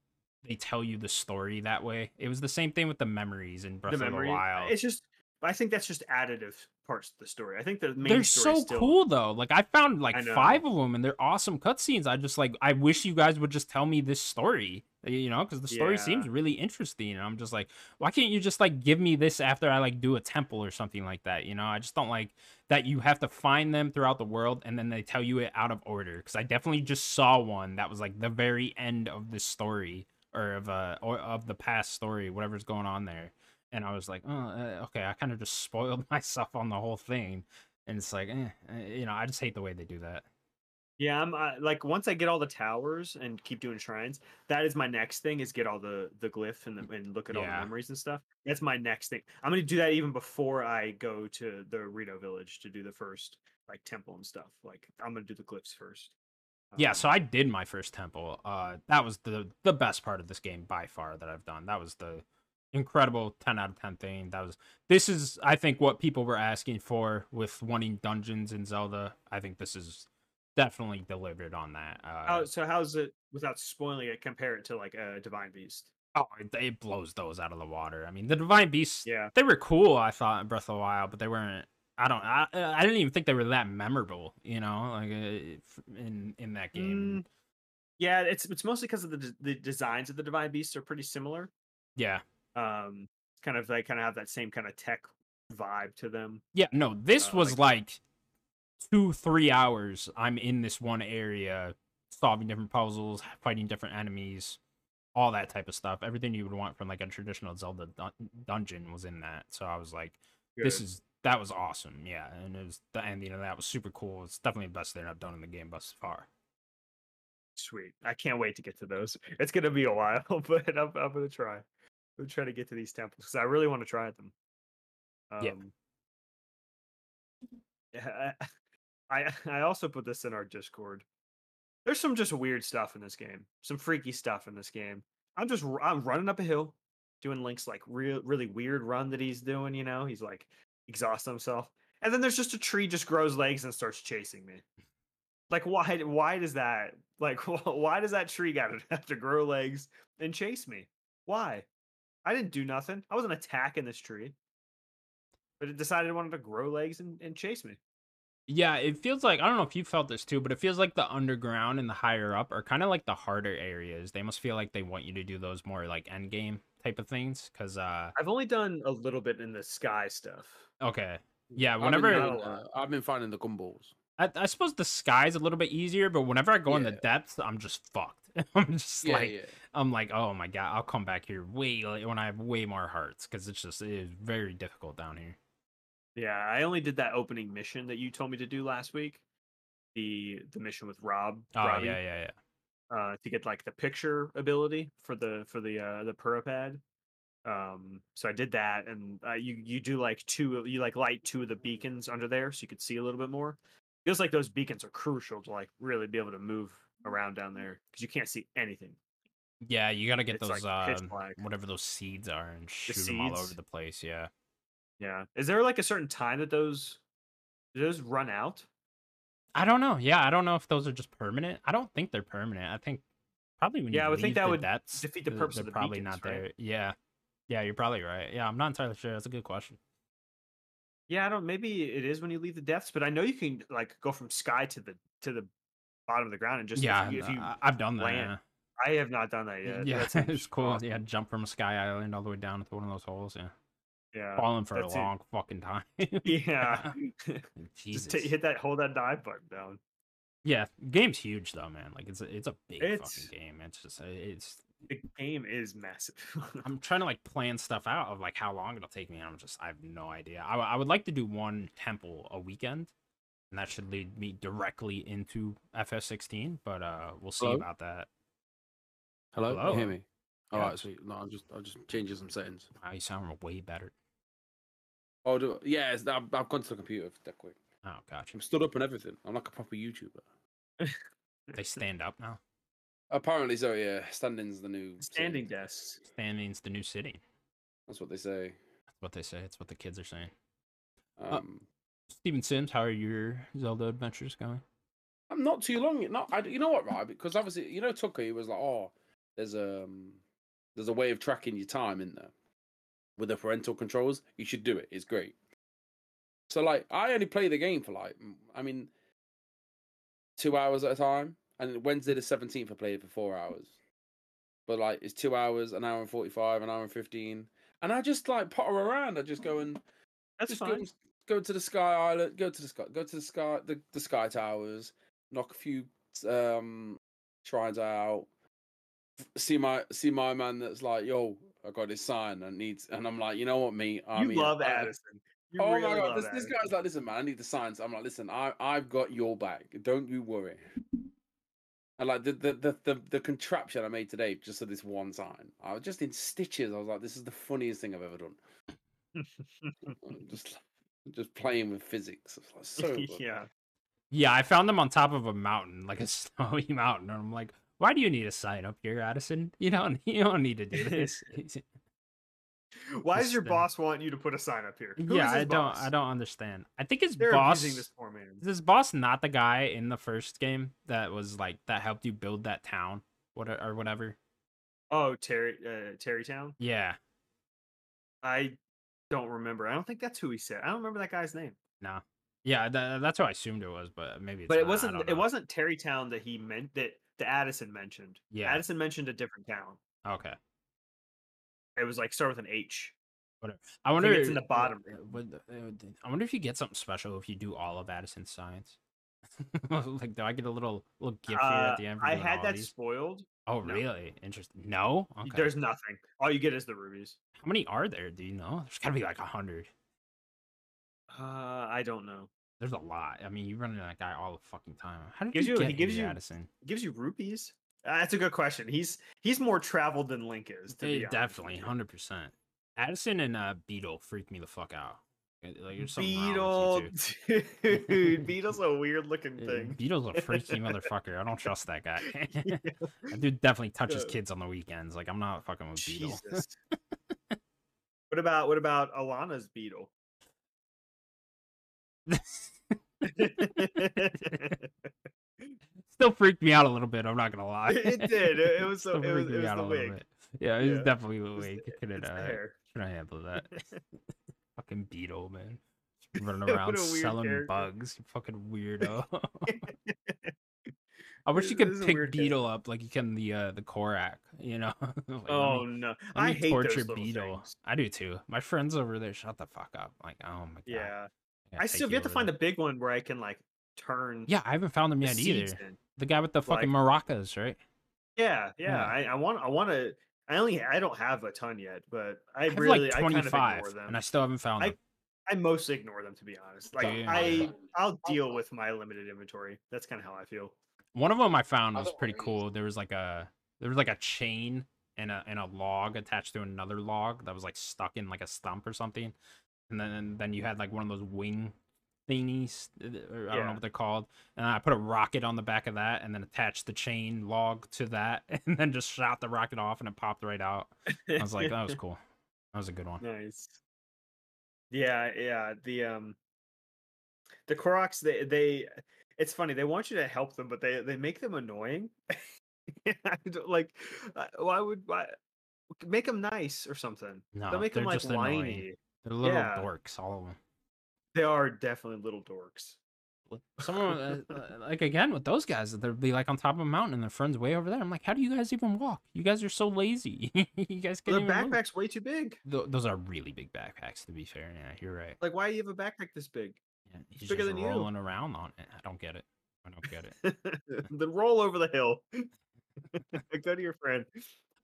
they tell you the story that way. It was the same thing with the memories in Breath the of memory. the Wild. It's just. I think that's just additive parts of the story. I think the main They're story so still, cool though. Like I found like I five of them, and they're awesome cutscenes. I just like I wish you guys would just tell me this story, you know, because the story seems really interesting. And I'm just like, why can't you just like give me this after I like do a temple or something like that? You know, I just don't like that you have to find them throughout the world and then they tell you it out of order. Because I definitely just saw one that was like the very end of the story or of uh or of the past story, whatever's going on there. And I was like, oh, uh, okay, I kind of just spoiled *laughs* myself on the whole thing. And it's like, eh, eh, you know, I just hate the way they do that. Yeah, I'm uh, like once I get all the towers and keep doing shrines, that is my next thing is get all the the glyph and the, and look at all the memories and stuff. That's my next thing. I'm gonna do that even before I go to the Rito village to do the first like temple and stuff. Like I'm gonna do the glyphs first. Yeah, Um, so I did my first temple. Uh, that was the the best part of this game by far that I've done. That was the incredible 10 out of 10 thing. That was this is I think what people were asking for with wanting dungeons in Zelda. I think this is definitely delivered on that. Uh, how, so how's it without spoiling it? Compare it to like a Divine Beast. Oh, it, it blows those out of the water. I mean, the divine beasts Yeah. they were cool. I thought in Breath of the Wild, but they weren't. I don't. I, I didn't even think they were that memorable. You know, like uh, in in that game. Mm, yeah, it's it's mostly because of the the designs of the divine beasts are pretty similar. Yeah, Um, kind of they kind of have that same kind of tech vibe to them. yeah. No, this Uh, was like- like two, three hours. I'm in this one area, solving different puzzles, fighting different enemies, all that type of stuff. Everything you would want from like a traditional Zelda dun- dungeon was in that. So I was like, this is that was awesome. Yeah, and it was the ending of that was super cool. It's definitely the best thing I've done in the game thus far. sweet. I can't wait to get to those. It's gonna be a while, *laughs* but I'm I'm gonna try. Gonna try to get to these temples because I really want to try them. Um, Yeah. Yeah. I *laughs* *laughs* I also put this in our Discord. There's some just weird stuff in this game. Some freaky stuff in this game. I'm just I'm running up a hill, doing Link's like real really weird run that he's doing. You know, he's like exhausting himself, and then there's just a tree just grows legs and starts chasing me. Like why? Why does that? Like *laughs* why does that tree got to have to grow legs and chase me? Why? I didn't do nothing. I wasn't attacking this tree, but it decided it wanted to grow legs and, and chase me. Yeah, it feels like I don't know if you felt this too, but it feels like the underground and the higher up are kind of like the harder areas. They must feel like they want you to do those more like end game type of things. Cause uh, I've only done a little bit in the sky stuff. okay, yeah. I've Whenever been, Not a doing, lot. uh, I've been finding the gumballs. I, I suppose the sky's a little bit easier, but whenever I go in the depths, I'm just fucked. *laughs* I'm just Yeah, like yeah. I'm like, oh my god, I'll come back here way like, when I have way more hearts because it's just it is very difficult down here. Yeah, I only did that opening mission that you told me to do last week. The the mission with Rob. Oh Robbie, yeah, yeah, yeah. Uh, to get like the picture ability for the for the uh the Purah Pad. Um, so I did that, and uh, you you do like two you like light two of the beacons under there, so you could see a little bit more. Feels like those beacons are crucial to like really be able to move around down there because you can't see anything. Yeah, you gotta get It's, those like, um, whatever those seeds are and shoot them all over the place. Yeah. Yeah, is there like a certain time that those those run out? I don't know. Yeah, I don't know if those are just permanent. I don't think they're permanent. I think probably when Yeah, you I would think that would depths, defeat the purpose they're of the probably beacons, not right? there. Yeah, yeah, you're probably right. Yeah, I'm not entirely sure. That's a good question. Yeah, I don't. Maybe it is when you leave the depths, but I know you can like go from sky to the to the bottom of the ground and just if yeah, you- if you, I- I've done that. land, I have not done that yet. yeah That *laughs* it's cool. awesome. Yeah, jump from a sky island all the way down to one of those holes. Yeah, yeah, falling for a that's it. long fucking time. *laughs* yeah. Jesus. *laughs* just ta- hit that, hold that dive button down. Yeah, game's huge though, man. Like it's a, it's a big It's- fucking game. It's just it's. The game is massive. I'm trying to like plan stuff out of like how long it'll take me. I'm just I have no idea. I, I would like to do one temple a weekend, and that should lead me directly into FF16. But uh, we'll see Hello? about that. Hello, Hello? you hear me? All Yeah. right, sweet. No, I'm just I'm just changing some settings. Wow, you sound way better. Oh, do yeah, it's, I've, I've gone to the computer that quick. Oh, gotcha. I'm stood up and everything. I'm like a proper YouTuber. *laughs* They stand up now. Apparently, so yeah. Standing's the new city. Standing desks. Standing's the new city. That's what they say. That's what they say. It's what the kids are saying. Um, Steven Simz, how are your Zelda adventures going? I'm not too long. Not, I, you know what, right? Because obviously, you know, Tucker, he was like, "Oh, there's a um, there's a way of tracking your time in there with the parental controls. You should do it. It's great." So, like, I only play the game for like, I mean, two hours at a time. And Wednesday the seventeenth, I played it for four hours. But like, it's two hours, an hour and forty-five, an hour and fifteen, and I just like potter around. I just go and That's just fine. Go, go to the Sky Island. Go to the sky. Go to the sky. The, the Sky Towers. Knock a few um shrines out. F- See my see my man. That's like, yo, I got this sign. I need, and I'm like, you know what, me. I'm you love I- Addison. You oh really my god, this, this guy's like, listen, man, I need the signs. I'm like, listen, I I've got your back. Don't you worry. And like the the, the the the contraption I made today just for this one sign, I was just in stitches. I was like, this is the funniest thing I've ever done. *laughs* Just just playing with physics. Like so *laughs* yeah. Yeah, I found them on top of a mountain, like a *laughs* snowy mountain, and I'm like, why do you need a sign up here, Addison? *laughs* You don't you don't need to do *laughs* this. *laughs* Why does your uh, boss want you to put a sign up here? Who yeah, I his don't? I don't understand. I think his They're boss this poor man. is his boss not the guy in the first game that was like that helped you build that town, what or whatever. Oh, Tarrey uh, Tarrey Town. Yeah, I don't remember. I don't think that's who he said. I don't remember that guy's name. no, yeah, tha- that's what I assumed it was, but maybe. It's but it not, wasn't. It wasn't Tarrey Town that he meant that the Addison mentioned. Yeah. Addison mentioned a different town. Okay. It was like start with an H. I wonder. If it's in the bottom. uh, uh, I wonder if you get something special if you do all of Addison's science. *laughs* like, do I get a little little gift here Uh, at the end? I had that spoiled. Oh, no. really? Interesting. No. Okay. There's nothing. All you get is the rubies. How many are there? Do you know? There's gotta be like a hundred. Uh, I don't know. There's a lot. I mean, you run into that guy all the fucking time. How did Gives you you- get he gives you- Addison? Gives you rupees. Uh, that's a good question. He's he's more traveled than Link is. Definitely, hundred percent. Addison and uh, Beetle freak me the fuck out. Uh, Like, Beetle, wrong with you two. dude. Beetle's a weird looking *laughs* Uh, thing. Beetle's a freaky *laughs* motherfucker. I don't trust that guy. *laughs* that dude definitely touches Yeah. kids on the weekends. Like I'm not fucking with Beetle. What about what about Alana's Beetle? It *laughs* Still freaked me out a little bit. I'm not gonna lie. It did. It, it was *laughs* Still it was, it was out the wig. bit. Yeah, it's Yeah. definitely the It was wig. the- Couldn't the uh, couldn't handle that. *laughs* fucking Beetle, man. Running around selling character. bugs. You fucking weirdo. I wish you could pick Beetle up like you can the uh the Korok, you know? Like, let me- oh no! I hate torture Beetle. things. I do too. My friends over there, shut the fuck up. Like, oh my god. Yeah, I still you have to find there. a big one where I can like turn. Yeah, I haven't found them the yet either. in. The guy with the fucking Like- maracas, right? Yeah, yeah. Yeah. I, I want. I want to. I only. I don't have a ton yet, but I, I have really. like I kind of 25, ignore them. and I still haven't found I- them. I mostly ignore them to be honest. Like Damn. I, I'll deal with my limited inventory. That's kind of how I feel. One of them I found was pretty cool. There was like a there was like a chain and a and a log attached to another log that was like stuck in like a stump or something, and then and then you had like one of those wing thingies, uh, or I don't know what they're called, and I put a rocket on the back of that, and then attached the chain log to that, *laughs* and then just shot the rocket off, and it popped right out. I was like, that was *laughs* cool. That was a good one. nice. Yeah, yeah. The um, the Koroks. They they. It's funny. They want you to help them, but they they make them annoying. *laughs* I don't, like, uh, why would why make them nice or something? No, They'll make them like just annoying. They're little Yeah. dorks, all of them. They are definitely little dorks. Someone uh, uh, like again with those guys, they'll be like on top of a mountain and their friends way over there. I'm like, how do you guys even walk? You guys are so lazy. *laughs* you guys Their can't even move. backpack's way too big. Th- those are really big backpacks, to be fair. Yeah, you're right. Like, why do you have a backpack this big? Yeah, he's bigger just than you. rolling around on it. I don't get it. I don't get it. *laughs* then roll over the hill. *laughs* Go to your friend.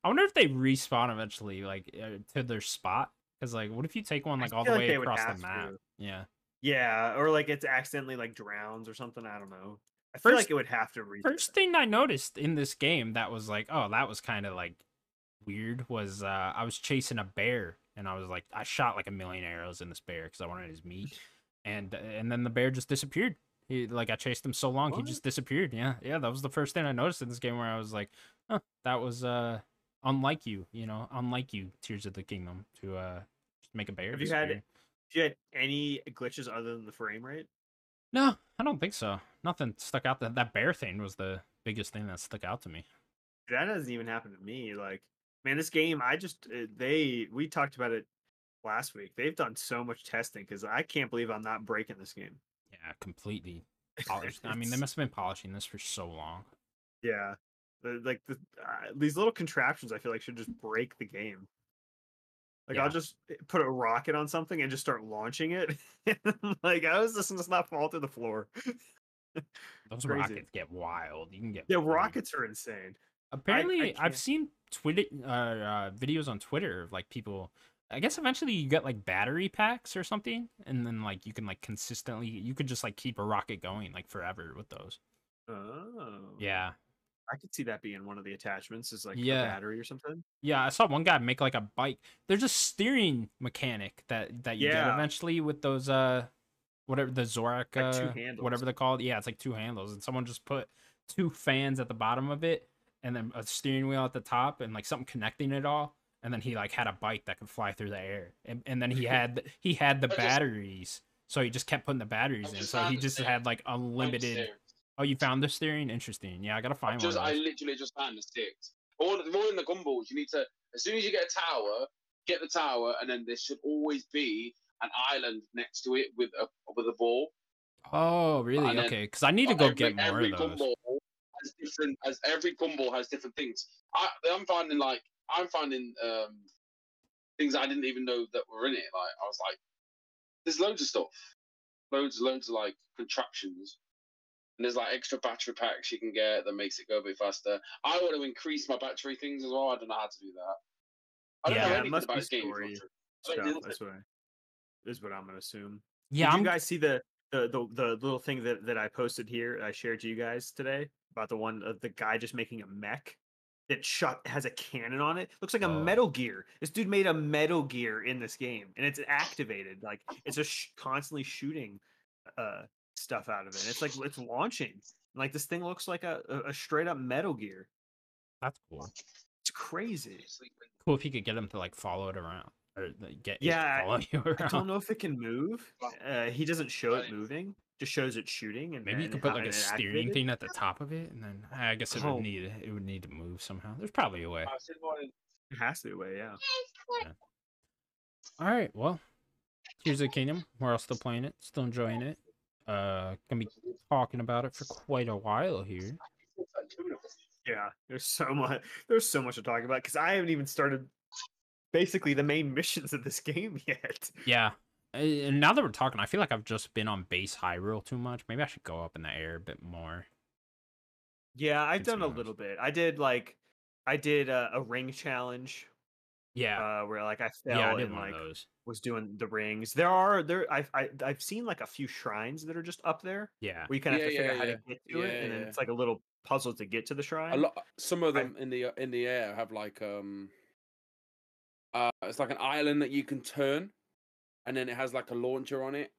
I wonder if they respawn eventually, like uh, to their spot. Because like, what if you take one like all the like way across the map? to. Yeah. Yeah, or like it's accidentally like drowns or something. I don't know. I feel First- like it would have to reach. First thing I noticed in this game that was like, oh, that was kind of like weird was uh, I was chasing a bear and I was like, I shot like a million arrows in this bear because I wanted his meat, *laughs* and and then the bear just disappeared. He, like I chased him so long, he just disappeared. Yeah, yeah, that was the first thing I noticed in this game where I was like, huh, that was uh unlike you, you know, unlike you, Tears of the Kingdom, to uh make a bear. Have you had-. Do you had any glitches other than the frame rate? No, I don't think so. Nothing stuck out. That that bear thing was the biggest thing that stuck out to me. That doesn't even happen to me. Like, man, this game, I just uh, they we talked about it last week. They've done so much testing because I can't believe I'm not breaking this game. Yeah, completely *laughs* polished. I mean, they must have been polishing this for so long. Yeah, like the uh, these little contraptions, I feel like should just break the game. Like Yeah. I'll just eh, put a rocket on something and just start launching it. *laughs* like how is this does not fall to the floor? *laughs* Those Crazy. rockets get wild. You can get Yeah, rockets are insane. Apparently, can't- I've seen Twitter uh, uh, videos on Twitter of like people. I guess eventually you get like battery packs or something, and then like you can like consistently you could just like keep a rocket going like forever with those. Oh, Yeah, I could see that being one of the attachments is like Yeah. a battery or something. yeah. I saw one guy make like a bike. There's a steering mechanic that that you get eventually with those uh whatever the Zorak Like uh, whatever they're called. Yeah, it's like two handles, and someone just put two fans at the bottom of it, and then a steering wheel at the top, and like something connecting it all. And then he like had a bike that could fly through the air, and, and then he *laughs* had he had the I just- batteries, so he just kept putting the batteries in. So he just had like unlimited. Oh, you found the steering? Interesting. Yeah, I gotta find Just, one. I literally just found the sticks. All all in the gumballs. You need to as soon as you get a tower, get the tower, and then there should always be an island next to it with a with a ball. Oh, really? And Okay, because I need to go every, get more every of those. gumball has different as every gumball has different things. I, I'm finding like I'm finding um, things I didn't even know that were in it. Like I was like, there's loads of stuff, loads, loads of like contraptions, and there's like extra battery packs you can get that makes it go a bit faster. I want to increase my battery things as well. I don't know how to do that. I don't Yeah, know it anything must be about games. story much. Stuff, that's it. what I, is what I'm gonna assume. Yeah, Did I'm you guys see the, the the the little thing that that I posted here? I shared to you guys today about the one of the guy just making a mech that shot has a cannon on it. Looks like a Oh. Metal Gear. This dude made a Metal Gear in this game, and it's activated. Like it's just sh- constantly shooting uh stuff out of it. It's like it's launching. Like this thing looks like a a, a straight up Metal Gear. that's cool. It's crazy. Cool if you could get them to like follow it around or get Yeah, to follow *laughs* you around. I don't know if it can move. Uh, he doesn't show it moving. Just shows it shooting. And Maybe you could put like a steering thing at the top of it, and then I guess it Oh. would need it would need to move somehow. There's probably a way. It has to be a way, yeah. yeah. All right, well, here's the Kingdom. We're all still playing it, still enjoying it. Uh, gonna be talking about it for quite a while here. Yeah, there's so much. There's so much to talk about because I haven't even started basically the main *laughs* missions of this game yet. Yeah, and now that we're talking, I feel like I've just been on base Hyrule too much. Maybe I should go up in the air a bit more. Yeah, I've done a little bit. I did like, I did a, a ring challenge Yeah, uh, where like I fell yeah, I did and like those. was doing the rings. There are there I've I, I've seen like a few shrines that are just up there Yeah, where you kind of have to Yeah, figure out yeah, how to get to it, Yeah, and then it's like a little puzzle to get to the shrine. A lot. Some of I- them in the in the air have like um. Uh, it's like an island that you can turn, and then it has like a launcher on it.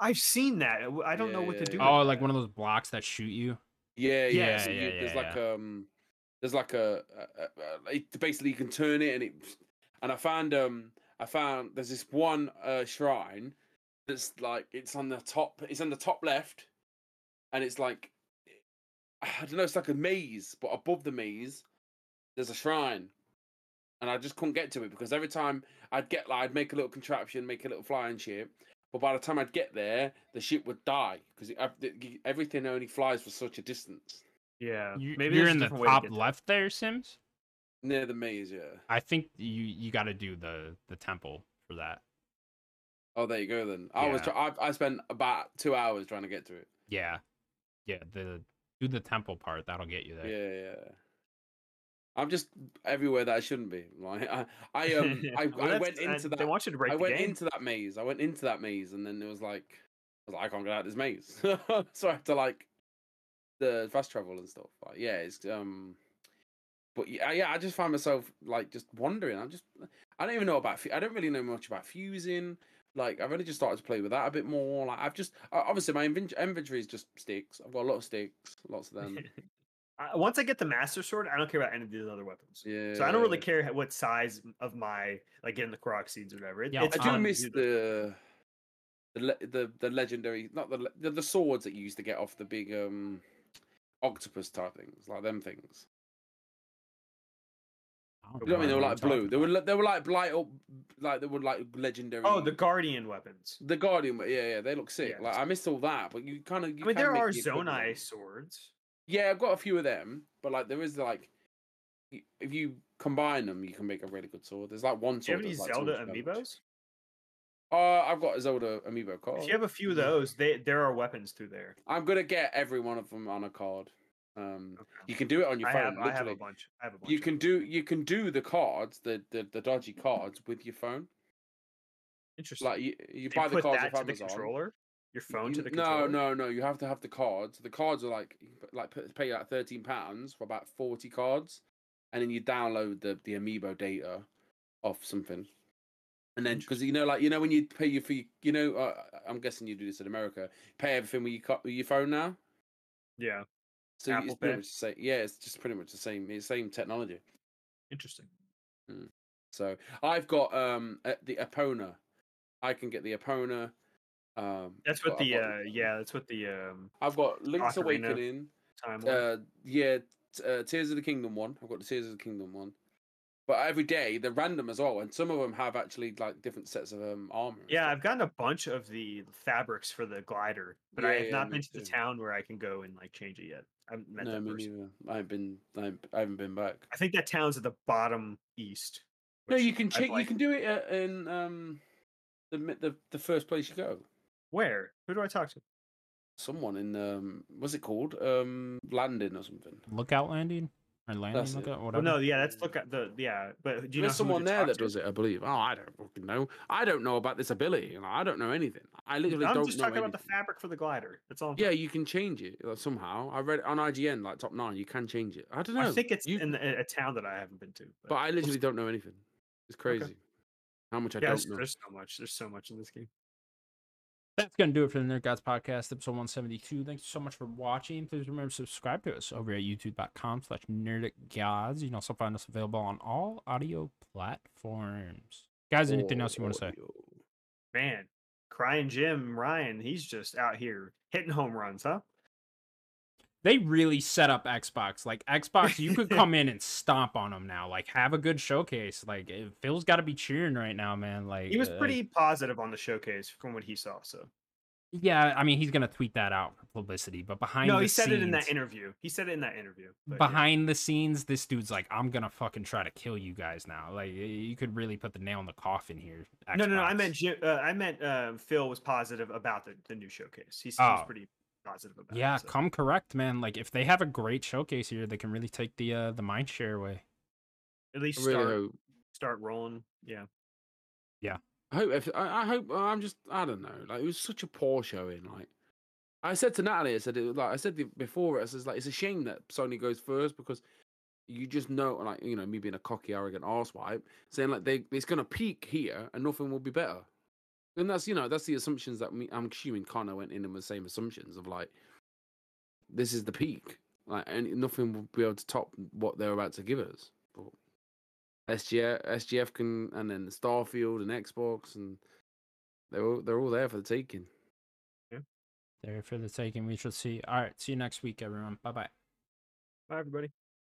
I've seen that. I don't know what to do. yeah, with Oh, that. like one of those blocks that shoot you. Yeah, yeah. Yeah, so you, yeah, there's yeah, like um, there's like a, a, a, a it, basically you can turn it and it, and I found um, I found there's this one uh shrine that's like it's on the top, it's on the top left, and it's like I don't know, it's like a maze, but above the maze there's a shrine, and I just couldn't get to it because every time I'd get like I'd make a little contraption, make a little flying ship. But by the time I'd get there, the ship would die because everything only flies for such a distance. Yeah, You, maybe you're in the different way to top left there, Simz. Near the maze, yeah. I think you you got to do the the temple for that. Oh, there you go then. I was try- I, I spent about two hours trying to get to it. Yeah, yeah. The do the temple part. That'll get you there. Yeah, yeah. I'm just everywhere that I shouldn't be. *laughs* Like I, I *laughs* um, I, Well, I went into that. They want you to break I went game. into that maze. I went into that maze, and then it was like, I was like, I can't get out of this maze. *laughs* so I had to like the fast travel and stuff. Like, yeah, it's um, but yeah, yeah, I just find myself like just wondering. I'm just, I don't even know about. I don't really know much about fusing. Like I've only just started to play with that a bit more. Like I've just obviously my inventory is just sticks. I've got a lot of sticks, lots of them. *laughs* Once I get the master sword, I don't care about any of these other weapons. Yeah. So I don't really care what size of my like getting the Korok seeds or whatever. It, Yeah, it's I do miss the the the the legendary, not the, the the swords that you used to get off the big um octopus type things, like them things. I don't You know what I mean? They were like blue. They were they were like light up, like they were like legendary. Oh, the guardian weapons. the guardian. Yeah, yeah, they look sick. Yeah. Like I missed all that, but you kind of. I mean, there are Zonai swords. Yeah, I've got a few of them, but like there is like, if you combine them, you can make a really good sword. There's like one Do you sword. have any like Zelda 200 damage. amiibos? Uh, I've got a Zelda amiibo card. If you have a few of those, they there are weapons through there. I'm gonna get every one of them on a card. Um, Okay. you can do it on your I phone. have, I have a bunch. I have a bunch. you can do you can do the cards, the, the the dodgy cards with your phone. Interesting. Like you, you buy the cards off to the Amazon. controller. Your phone to You- the no, controller. no, no. no. You have to have the cards. The cards are like like pay like thirteen pounds for about forty cards, and then you download the the amiibo data off something. And then because you know, like you know, when you pay your fee, you know, uh, I'm guessing you do this in America. Pay everything with your with your phone now. Yeah. So Apple it's pretty Pay? much the same. Yeah, it's just pretty much the same. It's the same technology. Interesting. So I've got um the Epona. I can get the Epona. Um, That's what the got- uh yeah, that's what the um I've got Link's Ocarina. Awakening. time. Uh, yeah, uh, Tears of the Kingdom one. I've got the Tears of the Kingdom one. But every day they're random as well, and some of them have actually like different sets of um, armor. Yeah, stuff. I've gotten a bunch of the fabrics for the glider, but I have yeah, not been to the town where I can go and like change it yet. I haven't met no, that me person. neither. I haven't been. I haven't, I haven't been back. I think that town's at the bottom east. No, you can I'd check. You can do it uh, in um the the the first place you go. Where? Who do I talk to? Someone in um what's it called? Um landing or something. Lookout landing or landing That's it. lookout, Well, no, yeah, that's look at the yeah. But do you know There's who to someone there that to? does it, I believe. Oh, I don't fucking know. I don't know about this ability. You know, I don't know anything. I literally I'm don't just know talking about the fabric for the glider. That's all. I'm Yeah, talking- you can change it like, somehow. I read it on IGN, like top nine. You can change it. I don't know. I think it's You- in the, a town that I haven't been to. but I literally don't know anything. It's crazy. How much I yeah, don't know. there's so much. There's so much in this game. That's gonna do it for the Nerdic Gods podcast, episode 172. Thanks so much for watching. Please remember to subscribe to us over at youtube.com slash nerdicgods. You can also find us available on all audio platforms. Guys, anything else you want to say? Oh, Man, crying Jim Ryan, he's just out here hitting home runs, huh? They really set up Xbox. Like Xbox, you could *laughs* come in and stomp on them now. Like have a good showcase. Like Phil's got to be cheering right now, man. Like He was uh, pretty positive on the showcase from what he saw. So Yeah, I mean he's gonna tweet that out for publicity, but behind no, the he said it in that scenes- interview. He said it in that interview. but yeah. behind the scenes, this dude's like, I'm gonna fucking try to kill you guys now. Like, you could really put the nail in the coffin here. No, no, no. I meant uh, I meant uh, Phil was positive about the, the new showcase. He seems Oh. pretty positive about Yeah, it. so. come correct, man. Like, if they have a great showcase here, they can really take the uh the mind share away. At least I really start start rolling. Yeah. Yeah. I hope. If, I, I hope. I'm just. I don't know. Like it was such a poor showing. Like I said to Natalie, I said it. Like I said before. I says like it's a shame that Sony goes first because you just know, like you know, me being a cocky, arrogant arsewipe, saying like they it's gonna peak here and nothing will be better. And that's you know that's the assumptions that me, I'm assuming Connor went in with the same assumptions of like this is the peak, like and nothing will be able to top what they're about to give us. But SGF, SGF can, and then Starfield and Xbox, and they're all, they're all there for the taking. Yeah, there for the taking. We shall see. All right, see you next week, everyone. Bye bye. Bye, everybody.